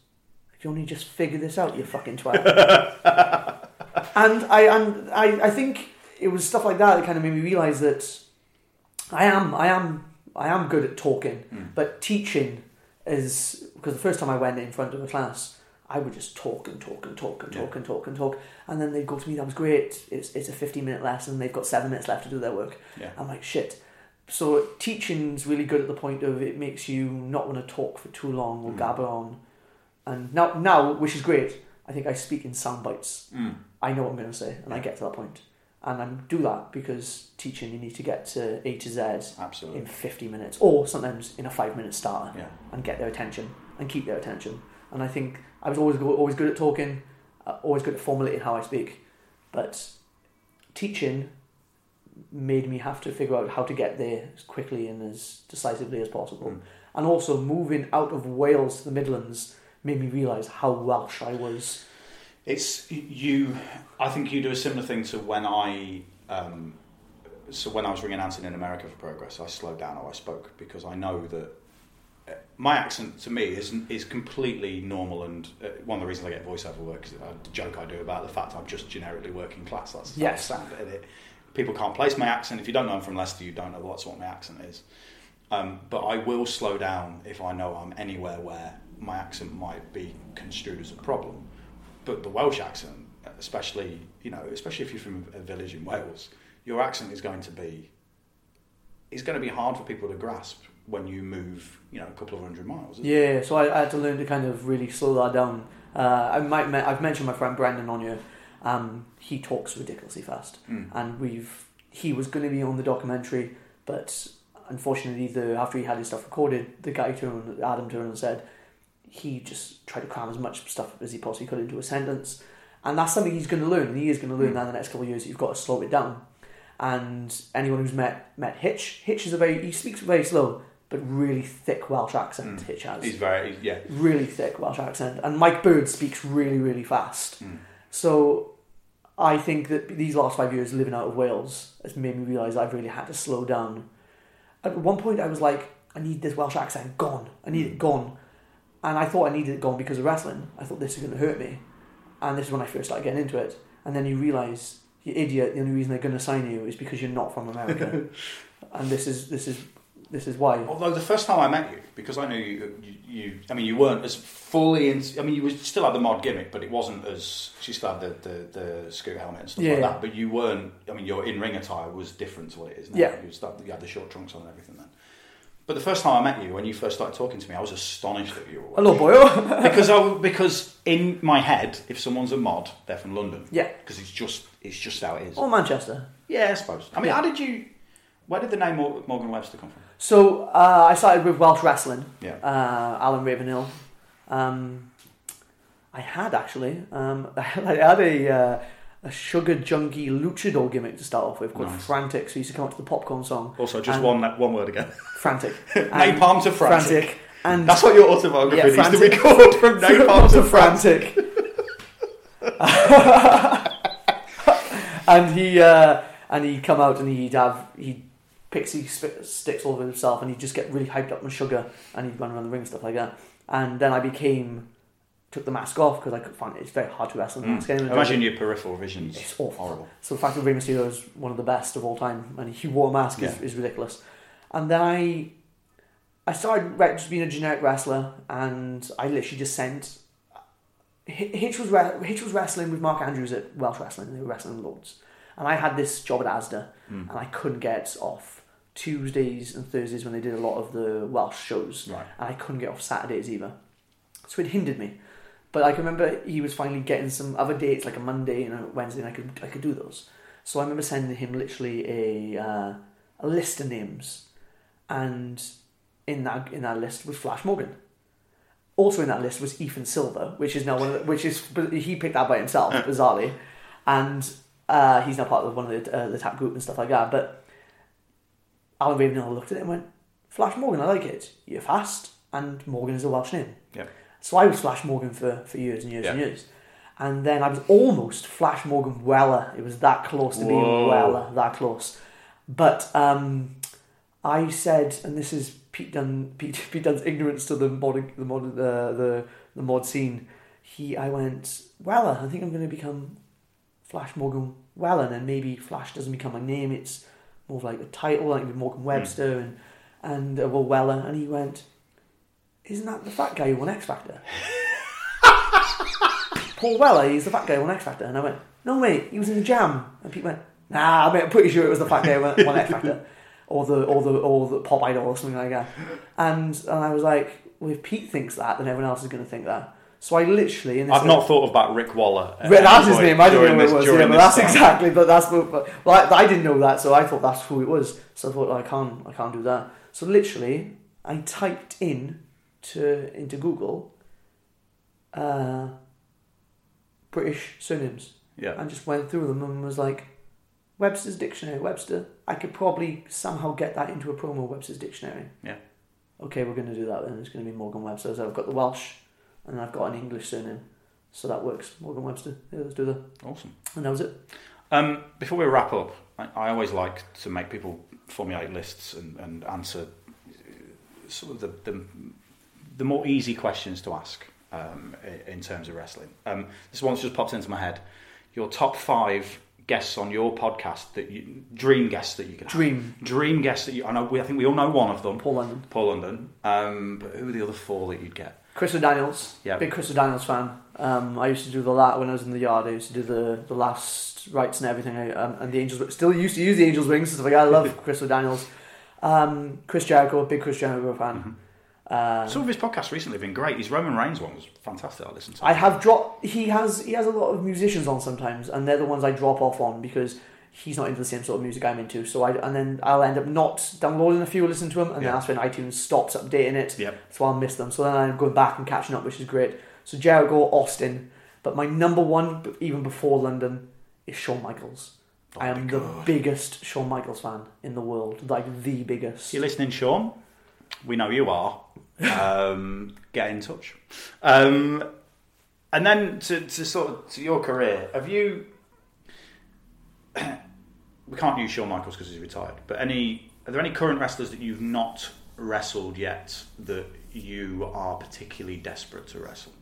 [SPEAKER 2] "If you only just figure this out, you fucking twat." and I and I, I think it was stuff like that that kind of made me realize that I am. I am. I am good at talking, hmm. but teaching is because the first time I went in front of a class, I would just talk and talk and talk and talk and talk and talk, and then they'd go to me. That was great. It's it's a fifteen minute lesson. They've got seven minutes left to do their work.
[SPEAKER 1] Yeah.
[SPEAKER 2] I'm like shit. So teaching's really good at the point of it makes you not want to talk for too long or hmm. gabber on. And now, now, which is great. I think I speak in sound bites. Hmm. I know what I'm going to say, and I get to that point. And I do that because teaching, you need to get to A to Z
[SPEAKER 1] Absolutely.
[SPEAKER 2] in 50 minutes, or sometimes in a five minute starter,
[SPEAKER 1] Yeah.
[SPEAKER 2] and get their attention and keep their attention. And I think I was always go- always good at talking, uh, always good at formulating how I speak, but teaching made me have to figure out how to get there as quickly and as decisively as possible.
[SPEAKER 1] Mm.
[SPEAKER 2] And also moving out of Wales to the Midlands made me realise how Welsh I was.
[SPEAKER 1] It's you. I think you do a similar thing to when I. Um, so when I was ring announcing in America for Progress, I slowed down or I spoke because I know that uh, my accent to me is is completely normal and uh, one of the reasons I get voiceover work is a joke I do about the fact I'm just generically working class. That's
[SPEAKER 2] Yes.
[SPEAKER 1] the sound it. People can't place my accent. If you don't know I'm from Leicester, you don't know what's what my accent is. Um, but I will slow down if I know I'm anywhere where my accent might be construed as a problem, but the Welsh accent, especially you know, especially if you're from a village in Wales, your accent is going to be it's going to be hard for people to grasp when you move, you know, a couple of hundred miles. isn't it?
[SPEAKER 2] Yeah, so I, I had to learn to kind of really slow that down. Uh, I might I've mentioned my friend Brendan on here. Um, he talks ridiculously fast,
[SPEAKER 1] Mm.
[SPEAKER 2] and we've he was going to be on the documentary, but unfortunately, the after he had his stuff recorded, the guy turned Adam turned and said he just tried to cram as much stuff as he possibly could into a sentence, and that's something he's going to learn. And he is going to learn mm. that in the next couple of years. You've got to slow it down. And anyone who's met met Hitch, Hitch is a very he speaks very slow but really thick Welsh accent. Mm. Hitch has
[SPEAKER 1] He's very he's- yeah.
[SPEAKER 2] really thick Welsh accent, and Mike Bird speaks really, really fast.
[SPEAKER 1] Mm.
[SPEAKER 2] So I think that these last five years living out of Wales has made me realise I've really had to slow down. At one point, I was like, I need this Welsh accent gone. I need it mm. gone. And I thought I needed it gone because of wrestling. I thought this is going to hurt me. And this is when I first started getting into it. And then you realise, you idiot, the only reason they're going to sign you is because you're not from America. and this is this is this is why.
[SPEAKER 1] Although the first time I met you, because I knew you, you, you I mean, you weren't as fully in. I mean, you was, still had the mod gimmick, but it wasn't as. She still had the, the, the scooter helmet and stuff
[SPEAKER 2] Yeah.
[SPEAKER 1] like that. But you weren't. I mean, your in ring attire was different to what it is now.
[SPEAKER 2] Yeah.
[SPEAKER 1] You, was, you had the short trunks on and everything then. But the first time I met you, when you first started talking to me, I was astonished that you were.
[SPEAKER 2] Hello, boyo.
[SPEAKER 1] because I, because in my head, if someone's a mod, they're from London.
[SPEAKER 2] Yeah.
[SPEAKER 1] Because it's just it's just how it is.
[SPEAKER 2] or Manchester.
[SPEAKER 1] Yeah, I suppose. I mean,
[SPEAKER 2] Yeah.
[SPEAKER 1] how did you? Where did the name Morgan Webster come from?
[SPEAKER 2] So uh, I started with Welsh wrestling.
[SPEAKER 1] Yeah.
[SPEAKER 2] Uh, Alan Ravenhill. Um, I had actually. Um, I had a uh, a sugar junkie luchador gimmick to start off with called
[SPEAKER 1] Nice.
[SPEAKER 2] Frantic. So he used to come up to the popcorn song.
[SPEAKER 1] Also, just one one word again.
[SPEAKER 2] Frantic.
[SPEAKER 1] Napalm to Frantic.
[SPEAKER 2] And
[SPEAKER 1] That's what your autobiography
[SPEAKER 2] Yeah,
[SPEAKER 1] needs to be called from napalm to frantic.
[SPEAKER 2] frantic. and he uh, and he'd come out and he'd have he'd pixie sp- sticks all over himself and he'd just get really hyped up on sugar and he'd run around the ring and stuff like that. And then I became took the mask off because I could find it. it's very hard to wrestle in the mask anyway.
[SPEAKER 1] Imagine your peripheral vision.
[SPEAKER 2] It's awful.
[SPEAKER 1] horrible.
[SPEAKER 2] So the fact that Rey Mysterio is one of the best of all time and he wore a mask is,
[SPEAKER 1] Yeah.
[SPEAKER 2] is ridiculous. And then I I started just being a generic wrestler and I literally just sent Hitch was re- Hitch was wrestling with Mark Andrews at Welsh Wrestling. They were wrestling loads, and I had this job at ASDA,
[SPEAKER 1] Hmm.
[SPEAKER 2] and I couldn't get off Tuesdays and Thursdays when they did a lot of the Welsh shows,
[SPEAKER 1] Right.
[SPEAKER 2] and I couldn't get off Saturdays either. So it hindered me. But I can remember he was finally getting some other dates, like a Monday and a Wednesday, and I could I could do those. So I remember sending him literally a uh, a list of names, and in that in that list was Flash Morgan. Also in that list was Ethan Silver, which is now one of the, which is he picked that by himself bizarrely, and uh, he's now part of one of the uh, the tap group and stuff like that. But Alan Ravenhill looked at it and went, "Flash Morgan, I like it. You're fast, and Morgan is a Welsh name."
[SPEAKER 1] Yeah.
[SPEAKER 2] So I was Flash Morgan for, for years and years and years. And then I was almost Flash Morgan Weller. It was that close to being Weller, that close. But um, I said, and this is Pete Dunne, Pete, Pete Dunne's ignorance to the mod, the mod, the, the the mod scene. He, I went Weller. I think I'm going to become Flash Morgan Weller, and then maybe Flash doesn't become my name. It's more of like a title, like Morgan Webster and and uh, well Weller. And he went, "Isn't that the fat guy who won X Factor?" Paul Weller, he's the fat guy who won X Factor. And I went, no, mate, he was in the jam. And Pete went, nah, mate, I'm pretty sure it was the fat guy who won, won X Factor. Or the, or the, or the pop idol or something like that. And, and I was like, well, if Pete thinks that, then everyone else is going to think that. So I literally,
[SPEAKER 1] I've not thought about Rick Waller.
[SPEAKER 2] Uh,
[SPEAKER 1] at
[SPEAKER 2] that's his name. I didn't know what it was. Yeah, but that's
[SPEAKER 1] time.
[SPEAKER 2] exactly. But that's what. But, well, I, I didn't know that, so I thought that's who it was. So I thought I can't. I can't do that. So literally, I typed in to into Google uh, British synonyms.
[SPEAKER 1] Yeah.
[SPEAKER 2] and just went through them and was like, Webster's dictionary. Webster. I could probably somehow get that into a promo Webster's dictionary.
[SPEAKER 1] Yeah.
[SPEAKER 2] Okay, we're going to do that. Then it's going to be Morgan Webster. So I've got the Welsh, and I've got an English surname. So that works. Morgan Webster. Yeah, let's do that.
[SPEAKER 1] Awesome.
[SPEAKER 2] And that was it.
[SPEAKER 1] Um, before we wrap up, I, I always like to make people formulate lists and, and answer some of the, the, the more easy questions to ask um, in terms of wrestling. Um, this one's just popped into my head. Your top five guests on your podcast that you dream guests that you could have.
[SPEAKER 2] Dream.
[SPEAKER 1] dream guests that you. I know. We, I think we all know one of them.
[SPEAKER 2] Paul London.
[SPEAKER 1] Paul London. Um, but who are the other four that you'd get?
[SPEAKER 2] Chris Daniels,
[SPEAKER 1] Yeah.
[SPEAKER 2] big Chris Daniels fan. Um, I used to do the la when I was in the yard. I used to do the the last rites and everything. I, um, and the Angels still used to use the Angels wings. So like I love Chris Daniels. Um, Chris Jericho, big Chris Jericho fan. Uh,
[SPEAKER 1] Some of his podcasts recently have been great. His Roman Reigns one was fantastic. I listened to.
[SPEAKER 2] I have dropped. He has he has a lot of musicians on sometimes, and they're the ones I drop off on because he's not into the same sort of music I'm into. So I and then I'll end up not downloading a few, listen to them, and
[SPEAKER 1] Yeah.
[SPEAKER 2] then that's when iTunes stops updating it.
[SPEAKER 1] Yep.
[SPEAKER 2] So I'll miss them. So then I'm going back and catching up, which is great. So Jericho, Austin, but my number one, even before London, is Shawn Michaels.
[SPEAKER 1] Oh
[SPEAKER 2] I am the biggest Shawn Michaels fan in the world, like the biggest.
[SPEAKER 1] you listening, Shawn? We know you are. Um, get in touch. Um, and then to, to sort of to your career, have you? we can't use Shawn Michaels because he's retired. But any are there any current wrestlers that you've not wrestled yet that you are particularly desperate to wrestle?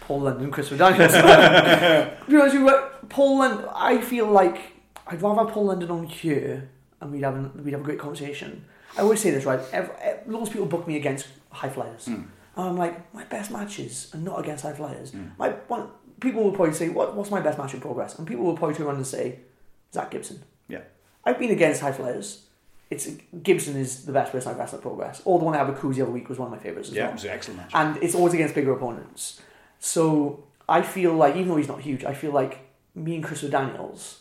[SPEAKER 2] Paul London, Chris Daniels. to be honest Paul London, I feel like I'd rather Paul London on here and we'd have, we'd have a great conversation. I always say this, right? Ev ev- loads of people book me against high flyers. Hmm. And I'm like, my best matches are not against high flyers. Hmm. My one, People will probably say, what, what's my best match in progress? And people will probably turn around and say, Zack Gibson.
[SPEAKER 1] Yeah.
[SPEAKER 2] I've been against high flyers. It's Gibson is the best person I've wrestled at Progress. Or the one I had with Cruz the other week was one of my favourites as
[SPEAKER 1] Yeah,
[SPEAKER 2] well
[SPEAKER 1] it was an excellent match.
[SPEAKER 2] and it's always against bigger opponents. So I feel like, even though he's not huge, I feel like me and Chris Daniels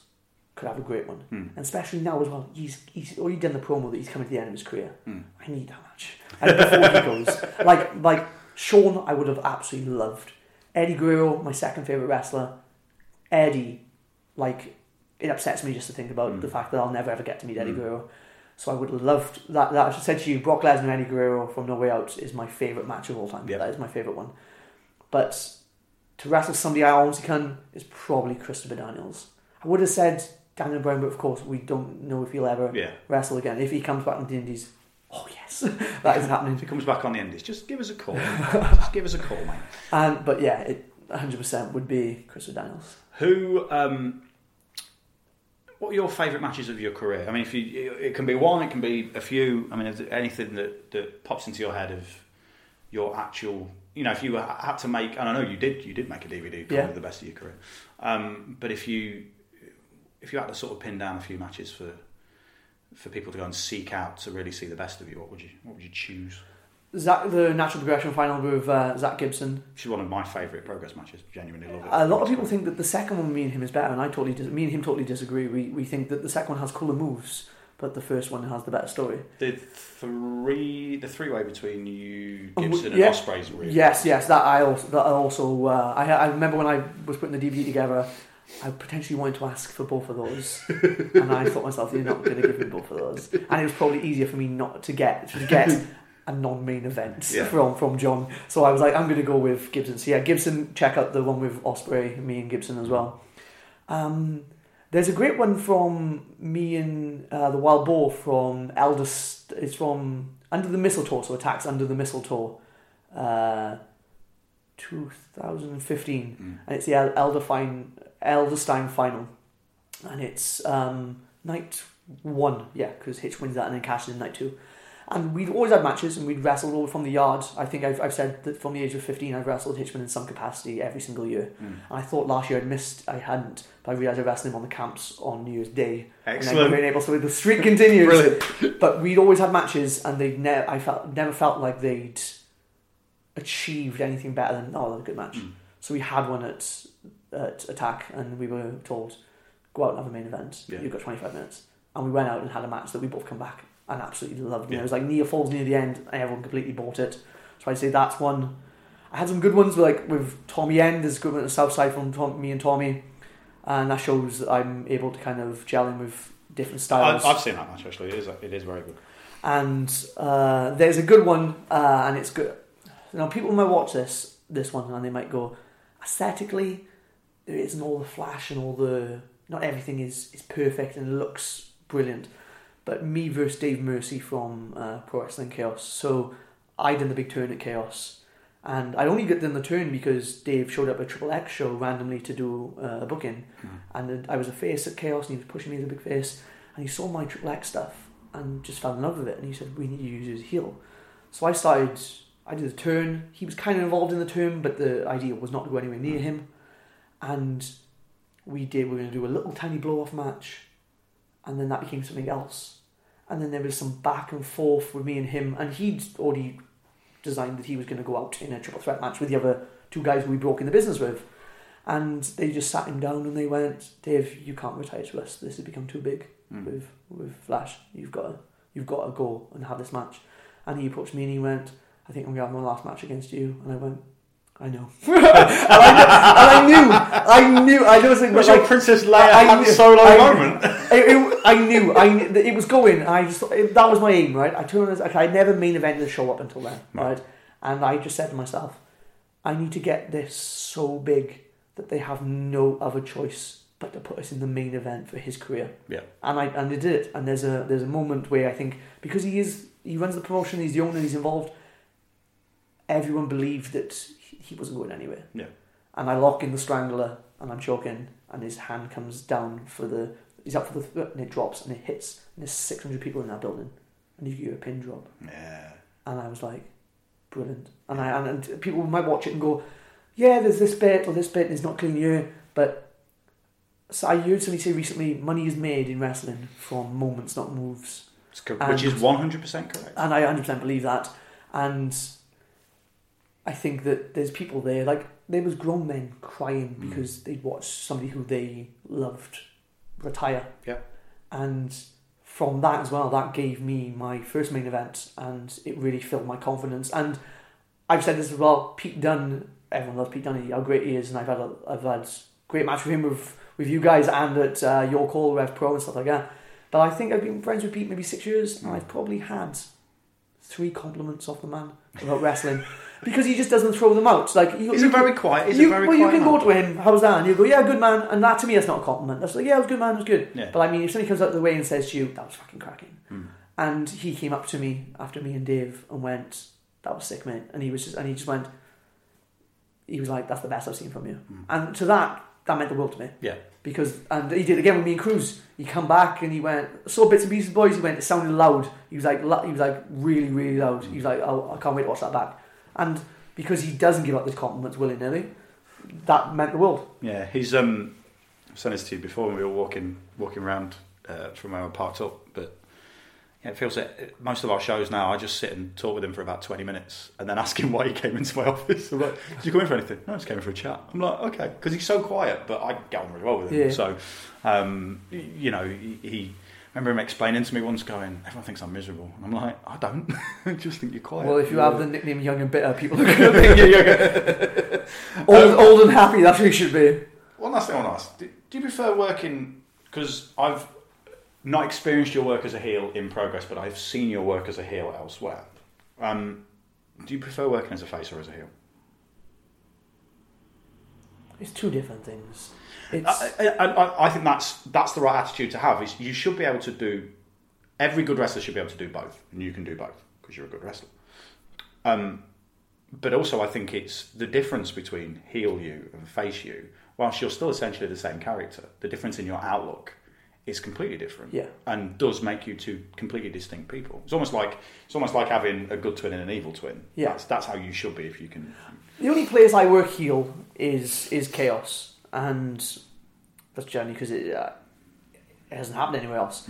[SPEAKER 2] could have a great one, hmm. and especially now as well. He's he's already done the promo that he's coming to the end of his career. I need that match, and before he goes, like like Shawn, I would have absolutely loved Eddie Guerrero, my second favorite wrestler. Eddie, like it upsets me just to think about hmm. the fact that I'll never ever get to meet Eddie hmm. Guerrero. So I would have loved that. That I said to you, Brock Lesnar and Eddie Guerrero from No Way Out is my favorite match of all time.
[SPEAKER 1] Yep.
[SPEAKER 2] That is my favorite one. But to wrestle somebody I honestly can is probably Christopher Daniels. I would have said Daniel Bryan, but of course we don't know if he'll ever
[SPEAKER 1] Yeah.
[SPEAKER 2] wrestle again. If he comes back in the Indies, oh yes, that is happening.
[SPEAKER 1] If he comes back on the Indies, just give us a call. just give us a call, mate.
[SPEAKER 2] And but yeah, it 100% would be Chris Daniels.
[SPEAKER 1] Who? Um, what are your favourite matches of your career? I mean, if you, it can be one, it can be a few. I mean, is there anything that, that pops into your head of your actual? You know, if you had to make, and I know you did, you did make a DVD, probably
[SPEAKER 2] Yeah.
[SPEAKER 1] the best of your career. Um, but if you, if you had to sort of pin down a few matches for, for people to go and seek out to really see the best of you, what would you, what would you choose?
[SPEAKER 2] Zack, the natural progression final with uh, Zack Gibson.
[SPEAKER 1] She's one of my favourite progress matches. Genuinely love it.
[SPEAKER 2] A lot of people think that the second one, me and him, is better, and I totally, dis- me and him totally disagree. We we think that the second one has cooler moves, but the first one has the better story.
[SPEAKER 1] The three, the three way between you,
[SPEAKER 2] Oh,
[SPEAKER 1] Gibson,
[SPEAKER 2] yeah.
[SPEAKER 1] and Ospreay's really.
[SPEAKER 2] Yes, yes, that I also, that I also, uh, I, I remember when I was putting the DVD together, I potentially wanted to ask for both of those, and I thought myself, you're not going to give me both of those, and it was probably easier for me not to get to get a non-main event
[SPEAKER 1] Yeah.
[SPEAKER 2] from from John. So I was like, I'm going to go with Gibson. So yeah, Gibson. Check out the one with Ospreay, me and Gibson as well. Um, there's a great one from me and uh, the Wild Boar from Eldest. It's from Under the Mistletoe, so attacks Under the Mistletoe. Uh, 2015, and it's the El- Elderfine, Elderstein final, and it's um, night one, yeah, because Hitch wins that and then cashes in night two. And we'd always had matches and we'd wrestled all from the yard. I think I've, I've said that from the age of 15, I've wrestled Hitchman in some capacity every single year. And I thought last year I'd missed, I hadn't, but I realised I wrestled him on the camps on New Year's Day.
[SPEAKER 1] Excellent.
[SPEAKER 2] And being able, so the streak continues.
[SPEAKER 1] Brilliant.
[SPEAKER 2] But we'd always had matches and they ne- I felt, never felt like they'd achieved anything better than, oh, that was a good match.
[SPEAKER 1] Hmm.
[SPEAKER 2] So we had one at, at Attack and we were told, go out and have a main event.
[SPEAKER 1] Yeah.
[SPEAKER 2] You've got 25 minutes. And we went out and had a match that we both come back and absolutely loved. And
[SPEAKER 1] Yeah.
[SPEAKER 2] It was like near falls near the end and everyone completely bought it. So I'd say that's one. I had some good ones with, like with Tommy End. There's a good one at the South Side from Tom, me and Tommy. And that shows that I'm able to kind of gel in with different styles.
[SPEAKER 1] I, I've seen that match actually. It is, it is very good.
[SPEAKER 2] and uh, there's a good one, uh, and it's good. Now people might watch this this one and they might go, aesthetically, there isn't all the flash and all the not everything is is perfect and looks brilliant. But me versus Dave Mercy from uh, Pro Wrestling Chaos. So I did the big turn at Chaos, and I only got in the turn because Dave showed up at Triple X show randomly to do uh, a booking, and I was a face at Chaos, and he was pushing me as a big face, and he saw my Triple X stuff and just fell in love with it, and he said we need to use his heel. So I started. I did the turn. He was kind of involved in the turn, but the idea was not to go anywhere near him. And we did. We were going to do a little tiny blow off match, and then that became something else. And then there was some back and forth with me and him, and he'd already designed that he was going to go out in a triple threat match with the other two guys we broke in the business with. And they just sat him down and they went, Dave, you can't retire to us. This has become too big hmm. with with Flash. You've got to you've got to go and have this match. And he approached me and he went, I think I'm going to have my last match against you. And I went, I know. and, I knew, and I knew, I knew, I know something
[SPEAKER 1] Was
[SPEAKER 2] like,
[SPEAKER 1] your Princess Leia
[SPEAKER 2] I
[SPEAKER 1] Han
[SPEAKER 2] knew-
[SPEAKER 1] Solo
[SPEAKER 2] I-
[SPEAKER 1] moment?
[SPEAKER 2] it, it- I knew, I knew it was going. I just it, that was my aim, right? I turned, around- okay, I never main evented the show up until then, right? And I just said to myself, I need to get this so big that they have no other choice but to put us in the main event for his career.
[SPEAKER 1] Yeah.
[SPEAKER 2] And I and they did it. And there's a there's a moment where I think because he is he runs the promotion, he's the owner, he's involved. Everyone believed that he wasn't going anywhere.
[SPEAKER 1] Yeah.
[SPEAKER 2] And I lock in the strangler and I'm choking, and his hand comes down for the he's up for the th- and it drops and it hits and there's 600 people in that building, and you get a pin drop.
[SPEAKER 1] Yeah.
[SPEAKER 2] And I was like, brilliant. And I and, and people might watch it and go, yeah, there's this bit or this bit, and it's not clean here. But so I heard somebody say recently, money is made in wrestling from moments, not moves.
[SPEAKER 1] Which is 100% correct.
[SPEAKER 2] And I 100% believe that. And I think that there's people there, like, there was grown men crying
[SPEAKER 1] Mm.
[SPEAKER 2] because they'd watched somebody who they loved retire.
[SPEAKER 1] Yeah.
[SPEAKER 2] And from that as well, that gave me my first main event and it really filled my confidence. And I've said this as well, Pete Dunne, everyone loves Pete Dunne, how great he is, and I've had a, I've had great match with him with, with you guys and at uh, Your Call, Rev Pro and stuff like that. But I think I've been friends with Pete maybe six years, and I've probably had three compliments off the man about wrestling because he just doesn't throw them out. Like you,
[SPEAKER 1] He's
[SPEAKER 2] you
[SPEAKER 1] a very quiet- he's a very
[SPEAKER 2] well, you can
[SPEAKER 1] man.
[SPEAKER 2] go to him. How's that? And you go, yeah, good man. And that to me, that's not a compliment. That's like, yeah, it was good, man. It was good.
[SPEAKER 1] Yeah.
[SPEAKER 2] But I mean, if somebody comes out of the way and says to you, that was fucking cracking,
[SPEAKER 1] Hmm.
[SPEAKER 2] and he came up to me after me and Dave and went, that was sick, mate. And he was just, and he just went, he was like, that's the best I've seen from you. And to that, that meant the world to me
[SPEAKER 1] Yeah.
[SPEAKER 2] because and he did it again with me and Cruz. He come back and he went saw bits and pieces, boys. He went it sounded loud. He was like he was like really really loud. He was like oh I can't wait to watch that back. And because he doesn't give up his compliments willy nilly, that meant the world.
[SPEAKER 1] Yeah, he's um I've said this to you before when we were walking walking around uh, from where I parked up, but yeah, it feels that most of our shows now I just sit and talk with him for about twenty minutes and then ask him why he came into my office. I'm like, "Did you come in for anything?" No, I just came in for a chat. I'm like, okay, because he's so quiet, but I get on really well with him.
[SPEAKER 2] Yeah.
[SPEAKER 1] So, um, you know, he. Remember him explaining to me once, going, "Everyone thinks I'm miserable," and I'm like, "I don't. I just think you're quiet."
[SPEAKER 2] Well, if you have the nickname Young and Bitter, people are going to think you're young. old, old and happy. That's who you should be.
[SPEAKER 1] One last thing I want to ask: Do, do you prefer working? Because I've not experienced your work as a heel in progress, but I've seen your work as a heel elsewhere. Um, do you prefer working as a face or as a heel?
[SPEAKER 2] It's two different things. It's
[SPEAKER 1] I, I, I, I think that's that's the right attitude to have. Is you should be able to do. Every good wrestler should be able to do both, and you can do both because you're a good wrestler. Um, but also, I think it's the difference between heel you and face you. Whilst you're still essentially the same character, the difference in your outlook is completely different.
[SPEAKER 2] Yeah.
[SPEAKER 1] and does make you two completely distinct people. It's almost like it's almost like having a good twin and an evil twin.
[SPEAKER 2] Yeah.
[SPEAKER 1] that's, that's how you should be if you can.
[SPEAKER 2] The only place I work heel is is chaos, and that's generally because it, uh, it hasn't happened anywhere else.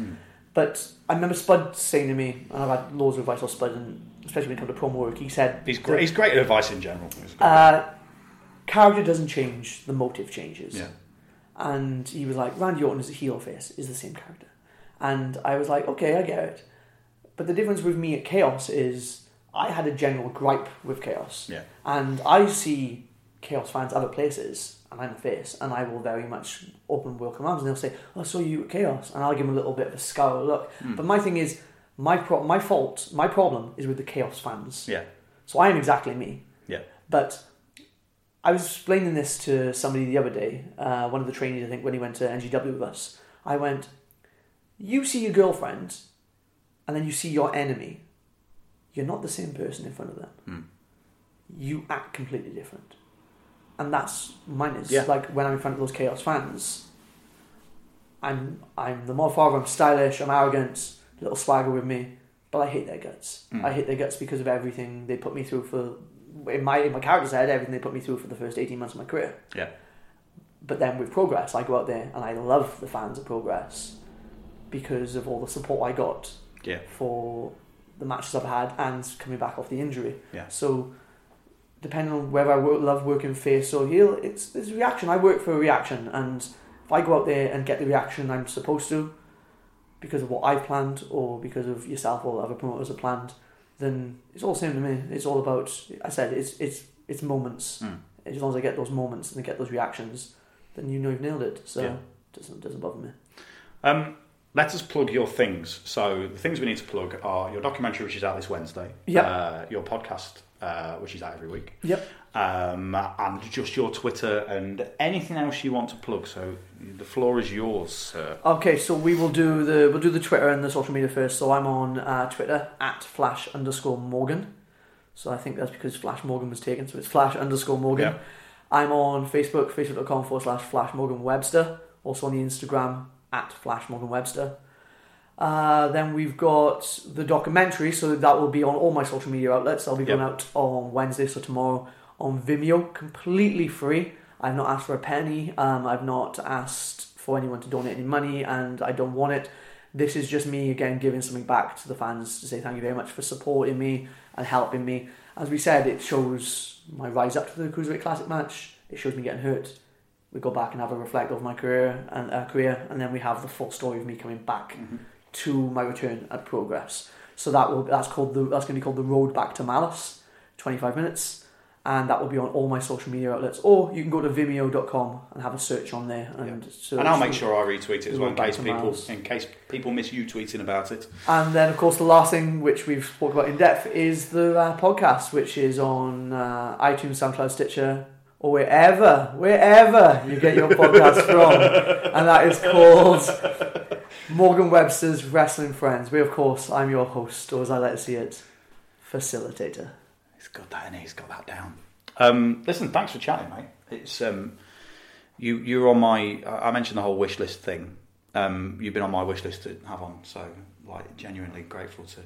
[SPEAKER 2] But I remember Spud saying to me, and I've had loads of advice on Spud, and especially when it comes to promo work, he said
[SPEAKER 1] He's great. He's great at advice in general.
[SPEAKER 2] Uh, character doesn't change, the motive changes.
[SPEAKER 1] yeah,
[SPEAKER 2] And he was like, Randy Orton is a heel face, is the same character. And I was like, okay, I get it. But the difference with me at Chaos is I had a general gripe with Chaos.
[SPEAKER 1] Yeah.
[SPEAKER 2] And I see Chaos fans other places, and I'm a face, and I will very much open welcome arms, and they'll say, oh, I saw you at Chaos. And I'll give them a little bit of a scour look.
[SPEAKER 1] Hmm.
[SPEAKER 2] But my thing is, my, pro- my fault, my problem is with the Chaos fans.
[SPEAKER 1] yeah,
[SPEAKER 2] So I am exactly me.
[SPEAKER 1] yeah.
[SPEAKER 2] But I was explaining this to somebody the other day, uh, one of the trainees, I think, when he went to NGW with us. I went, You see your girlfriend, and then you see your enemy. You're not the same person in front of them. You act completely different. And that's mine is
[SPEAKER 1] Yeah.
[SPEAKER 2] like when I'm in front of those chaos fans, I'm I'm the more father, I'm stylish, I'm arrogant, little swagger with me. but I hate their guts.
[SPEAKER 1] Hmm.
[SPEAKER 2] I hate their guts because of everything they put me through for in my in my character's head, everything they put me through for the first eighteen months of my career.
[SPEAKER 1] Yeah.
[SPEAKER 2] But then with progress, I go out there and I love the fans of progress because of all the support I got
[SPEAKER 1] Yeah.
[SPEAKER 2] for the matches I've had and coming back off the injury.
[SPEAKER 1] Yeah.
[SPEAKER 2] So depending on whether I work, love working face or heel, it's it's a reaction. I work for a reaction, and if I go out there and get the reaction I'm supposed to, because of what I've planned or because of yourself or other promoters have planned, then it's all the same to me. It's all about. I said it's it's it's moments.
[SPEAKER 1] Mm.
[SPEAKER 2] As long as I get those moments and I get those reactions, then you know you've nailed it. So
[SPEAKER 1] Yeah.
[SPEAKER 2] it doesn't doesn't bother me.
[SPEAKER 1] Um, let us plug your things. So the things we need to plug are your documentary, which is out this Wednesday.
[SPEAKER 2] Yep.
[SPEAKER 1] Uh, your podcast, uh, which is out every week.
[SPEAKER 2] Yep.
[SPEAKER 1] Um, and just your Twitter and anything else you want to plug. So the floor is yours, sir.
[SPEAKER 2] Okay, so we will do the we'll do the Twitter and the social media first. So I'm on uh, Twitter at flash underscore Morgan. So I think that's because Flash Morgan was taken. So it's flash underscore Morgan.
[SPEAKER 1] Yeah.
[SPEAKER 2] I'm on Facebook, facebook.com forward slash Flash Morgan Webster. Also on the Instagram at Flash Morgan Webster. Uh, then we've got the documentary, so that will be on all my social media outlets. That'll be going
[SPEAKER 1] Yep.
[SPEAKER 2] out on Wednesday, so tomorrow on Vimeo, completely free. I've not asked for a penny. Um, I've not asked for anyone to donate any money, and I don't want it. This is just me again giving something back to the fans to say thank you very much for supporting me and helping me. As we said, it shows my rise up to the Cruiserweight Classic match. It shows me getting hurt. We go back and have a reflect of my career and uh, career, and then we have the full story of me coming back to my return at Progress. So that will that's called the that's going to be called the Road Back to Malice, twenty five minutes, and that will be on all my social media outlets. Or you can go to Vimeo.com and have a search on there and
[SPEAKER 1] And I'll make sure I retweet it as well in case people
[SPEAKER 2] Miles.
[SPEAKER 1] in case people miss you tweeting about it.
[SPEAKER 2] And then, of course, the last thing which we've spoke about in depth is the uh, podcast, which is on uh, iTunes, SoundCloud, Stitcher, or wherever, wherever you get your podcast from. And that is called Morgan Webster's Wrestling Friends. We, of course, I'm your host, or as I like to see it, facilitator.
[SPEAKER 1] He's got that, and he's got that down. Um, listen, thanks for chatting, mate. It's um, you. You're on my. I I mentioned the whole wish list thing. Um, you've been on my wish list to have on, so like genuinely grateful to.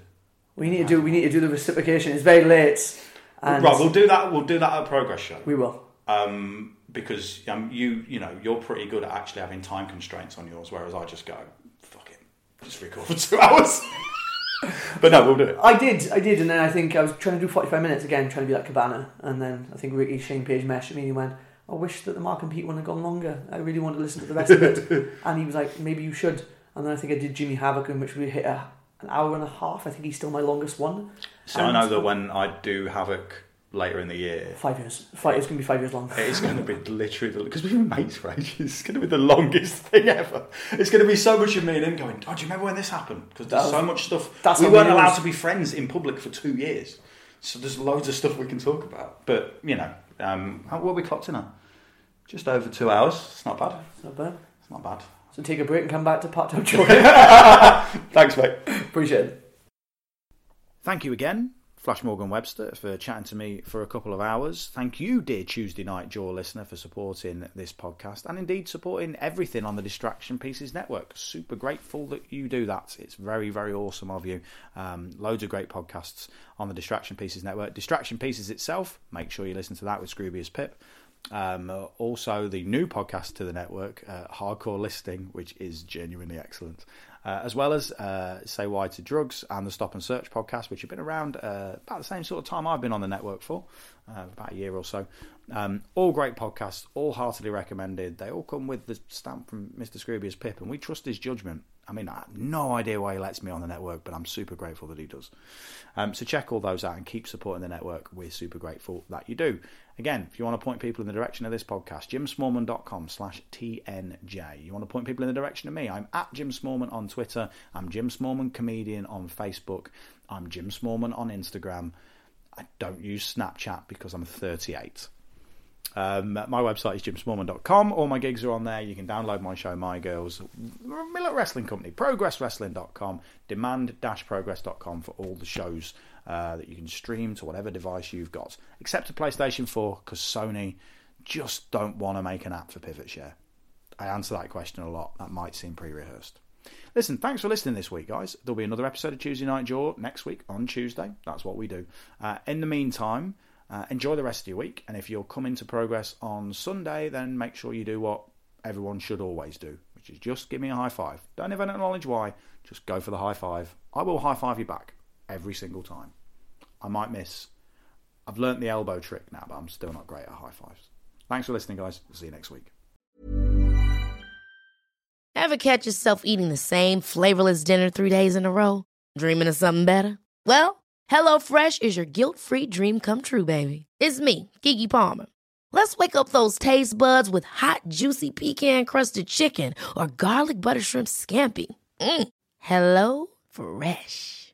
[SPEAKER 2] We need to do. We need to do the reciprocation. It's very late, and
[SPEAKER 1] right, we'll do that. We'll do that at a progress show.
[SPEAKER 2] we will.
[SPEAKER 1] Um, because um, you you know you're pretty good at actually having time constraints on yours, whereas I just go fuck it, just record for two hours. but no, we'll do it.
[SPEAKER 2] I did, I did, and then I think I was trying to do 45 minutes again, trying to be like Cabana, and then I think Ricky Shane Page messaged me and he went, I wish that the Mark and Pete one had gone longer. I really want to listen to the rest of it. and he was like, maybe you should. And then I think I did Jimmy Havoc, in which we hit a, an hour and a half. I think he's still my longest one.
[SPEAKER 1] So I know that when I do Havoc later in the year,
[SPEAKER 2] Five years. Five, it's going to be five years long.
[SPEAKER 1] it's going to be literally because we've been mates for ages. It's going to be the longest thing ever. It's going to be so much of me and him going, "Oh, do you remember when this happened?" Because there's
[SPEAKER 2] That was-
[SPEAKER 1] so much stuff.
[SPEAKER 2] that's
[SPEAKER 1] we weren't allowed
[SPEAKER 2] was.
[SPEAKER 1] to be friends in public for two years, so there's loads of stuff we can talk about. But you know, um, how, what are we clocked in at? Just over two hours. It's not bad.
[SPEAKER 2] It's not bad.
[SPEAKER 1] It's not bad.
[SPEAKER 2] So take a break and come back to part time joke.
[SPEAKER 1] Thanks, mate.
[SPEAKER 2] Appreciate it.
[SPEAKER 1] Thank you again, Flash Morgan Webster, for chatting to me for a couple of hours. Thank you, dear Tuesday Night Jaw listener, for supporting this podcast and indeed supporting everything on the Distraction Pieces Network. Super grateful that you do that. It's very, very awesome of you. Um, loads of great podcasts on the Distraction Pieces Network. Distraction Pieces itself, make sure you listen to that with Scroobius Pip. Um, also, the new podcast to the network, uh, Hardcore Listing, which is genuinely excellent, uh, as well as uh, Say Why to Drugs and the Stop and Search podcast, which have been around uh, about the same sort of time I've been on the network for, uh, about a year or so. Um, all great podcasts, all heartily recommended. They all come with the stamp from Mr. Scroobius Pip, and we trust his judgment. I mean, I have no idea why he lets me on the network, but I'm super grateful that he does. Um, so check all those out and keep supporting the network. We're super grateful that you do. Again, if you want to point people in the direction of this podcast, jimsmallman.com slash TNJ. You want to point people in the direction of me, I'm at Jim Smallman on Twitter. I'm Jim Smallman Comedian on Facebook. I'm Jim Smallman on Instagram. I don't use Snapchat because I'm 38. Um, my website is jimsmallman.com. All my gigs are on there. You can download my show, My Girls. Millet Wrestling Company. ProgressWrestling.com. Demand-progress.com for all the shows uh, that you can stream to whatever device you've got. Except a PlayStation 4 because Sony just don't want to make an app for Pivot Share. I answer that question a lot. That might seem pre-rehearsed. Listen, thanks for listening this week, guys. There'll be another episode of Tuesday Night Jaw next week on Tuesday. That's what we do. Uh, in the meantime, uh, enjoy the rest of your week. And if you're coming to Progress on Sunday, then make sure you do what everyone should always do, which is just give me a high five. Don't even acknowledge why, just go for the high five. I will high five you back every single time. I might miss. I've learnt the elbow trick now, but I'm still not great at high fives. Thanks for listening, guys. See you next week.
[SPEAKER 3] Ever catch yourself eating the same flavorless dinner three days in a row? Dreaming of something better? Well, HelloFresh is your guilt free dream come true, baby. It's me, Keke Palmer. Let's wake up those taste buds with hot, juicy pecan crusted chicken or garlic butter shrimp scampi. Mm. Hello Fresh.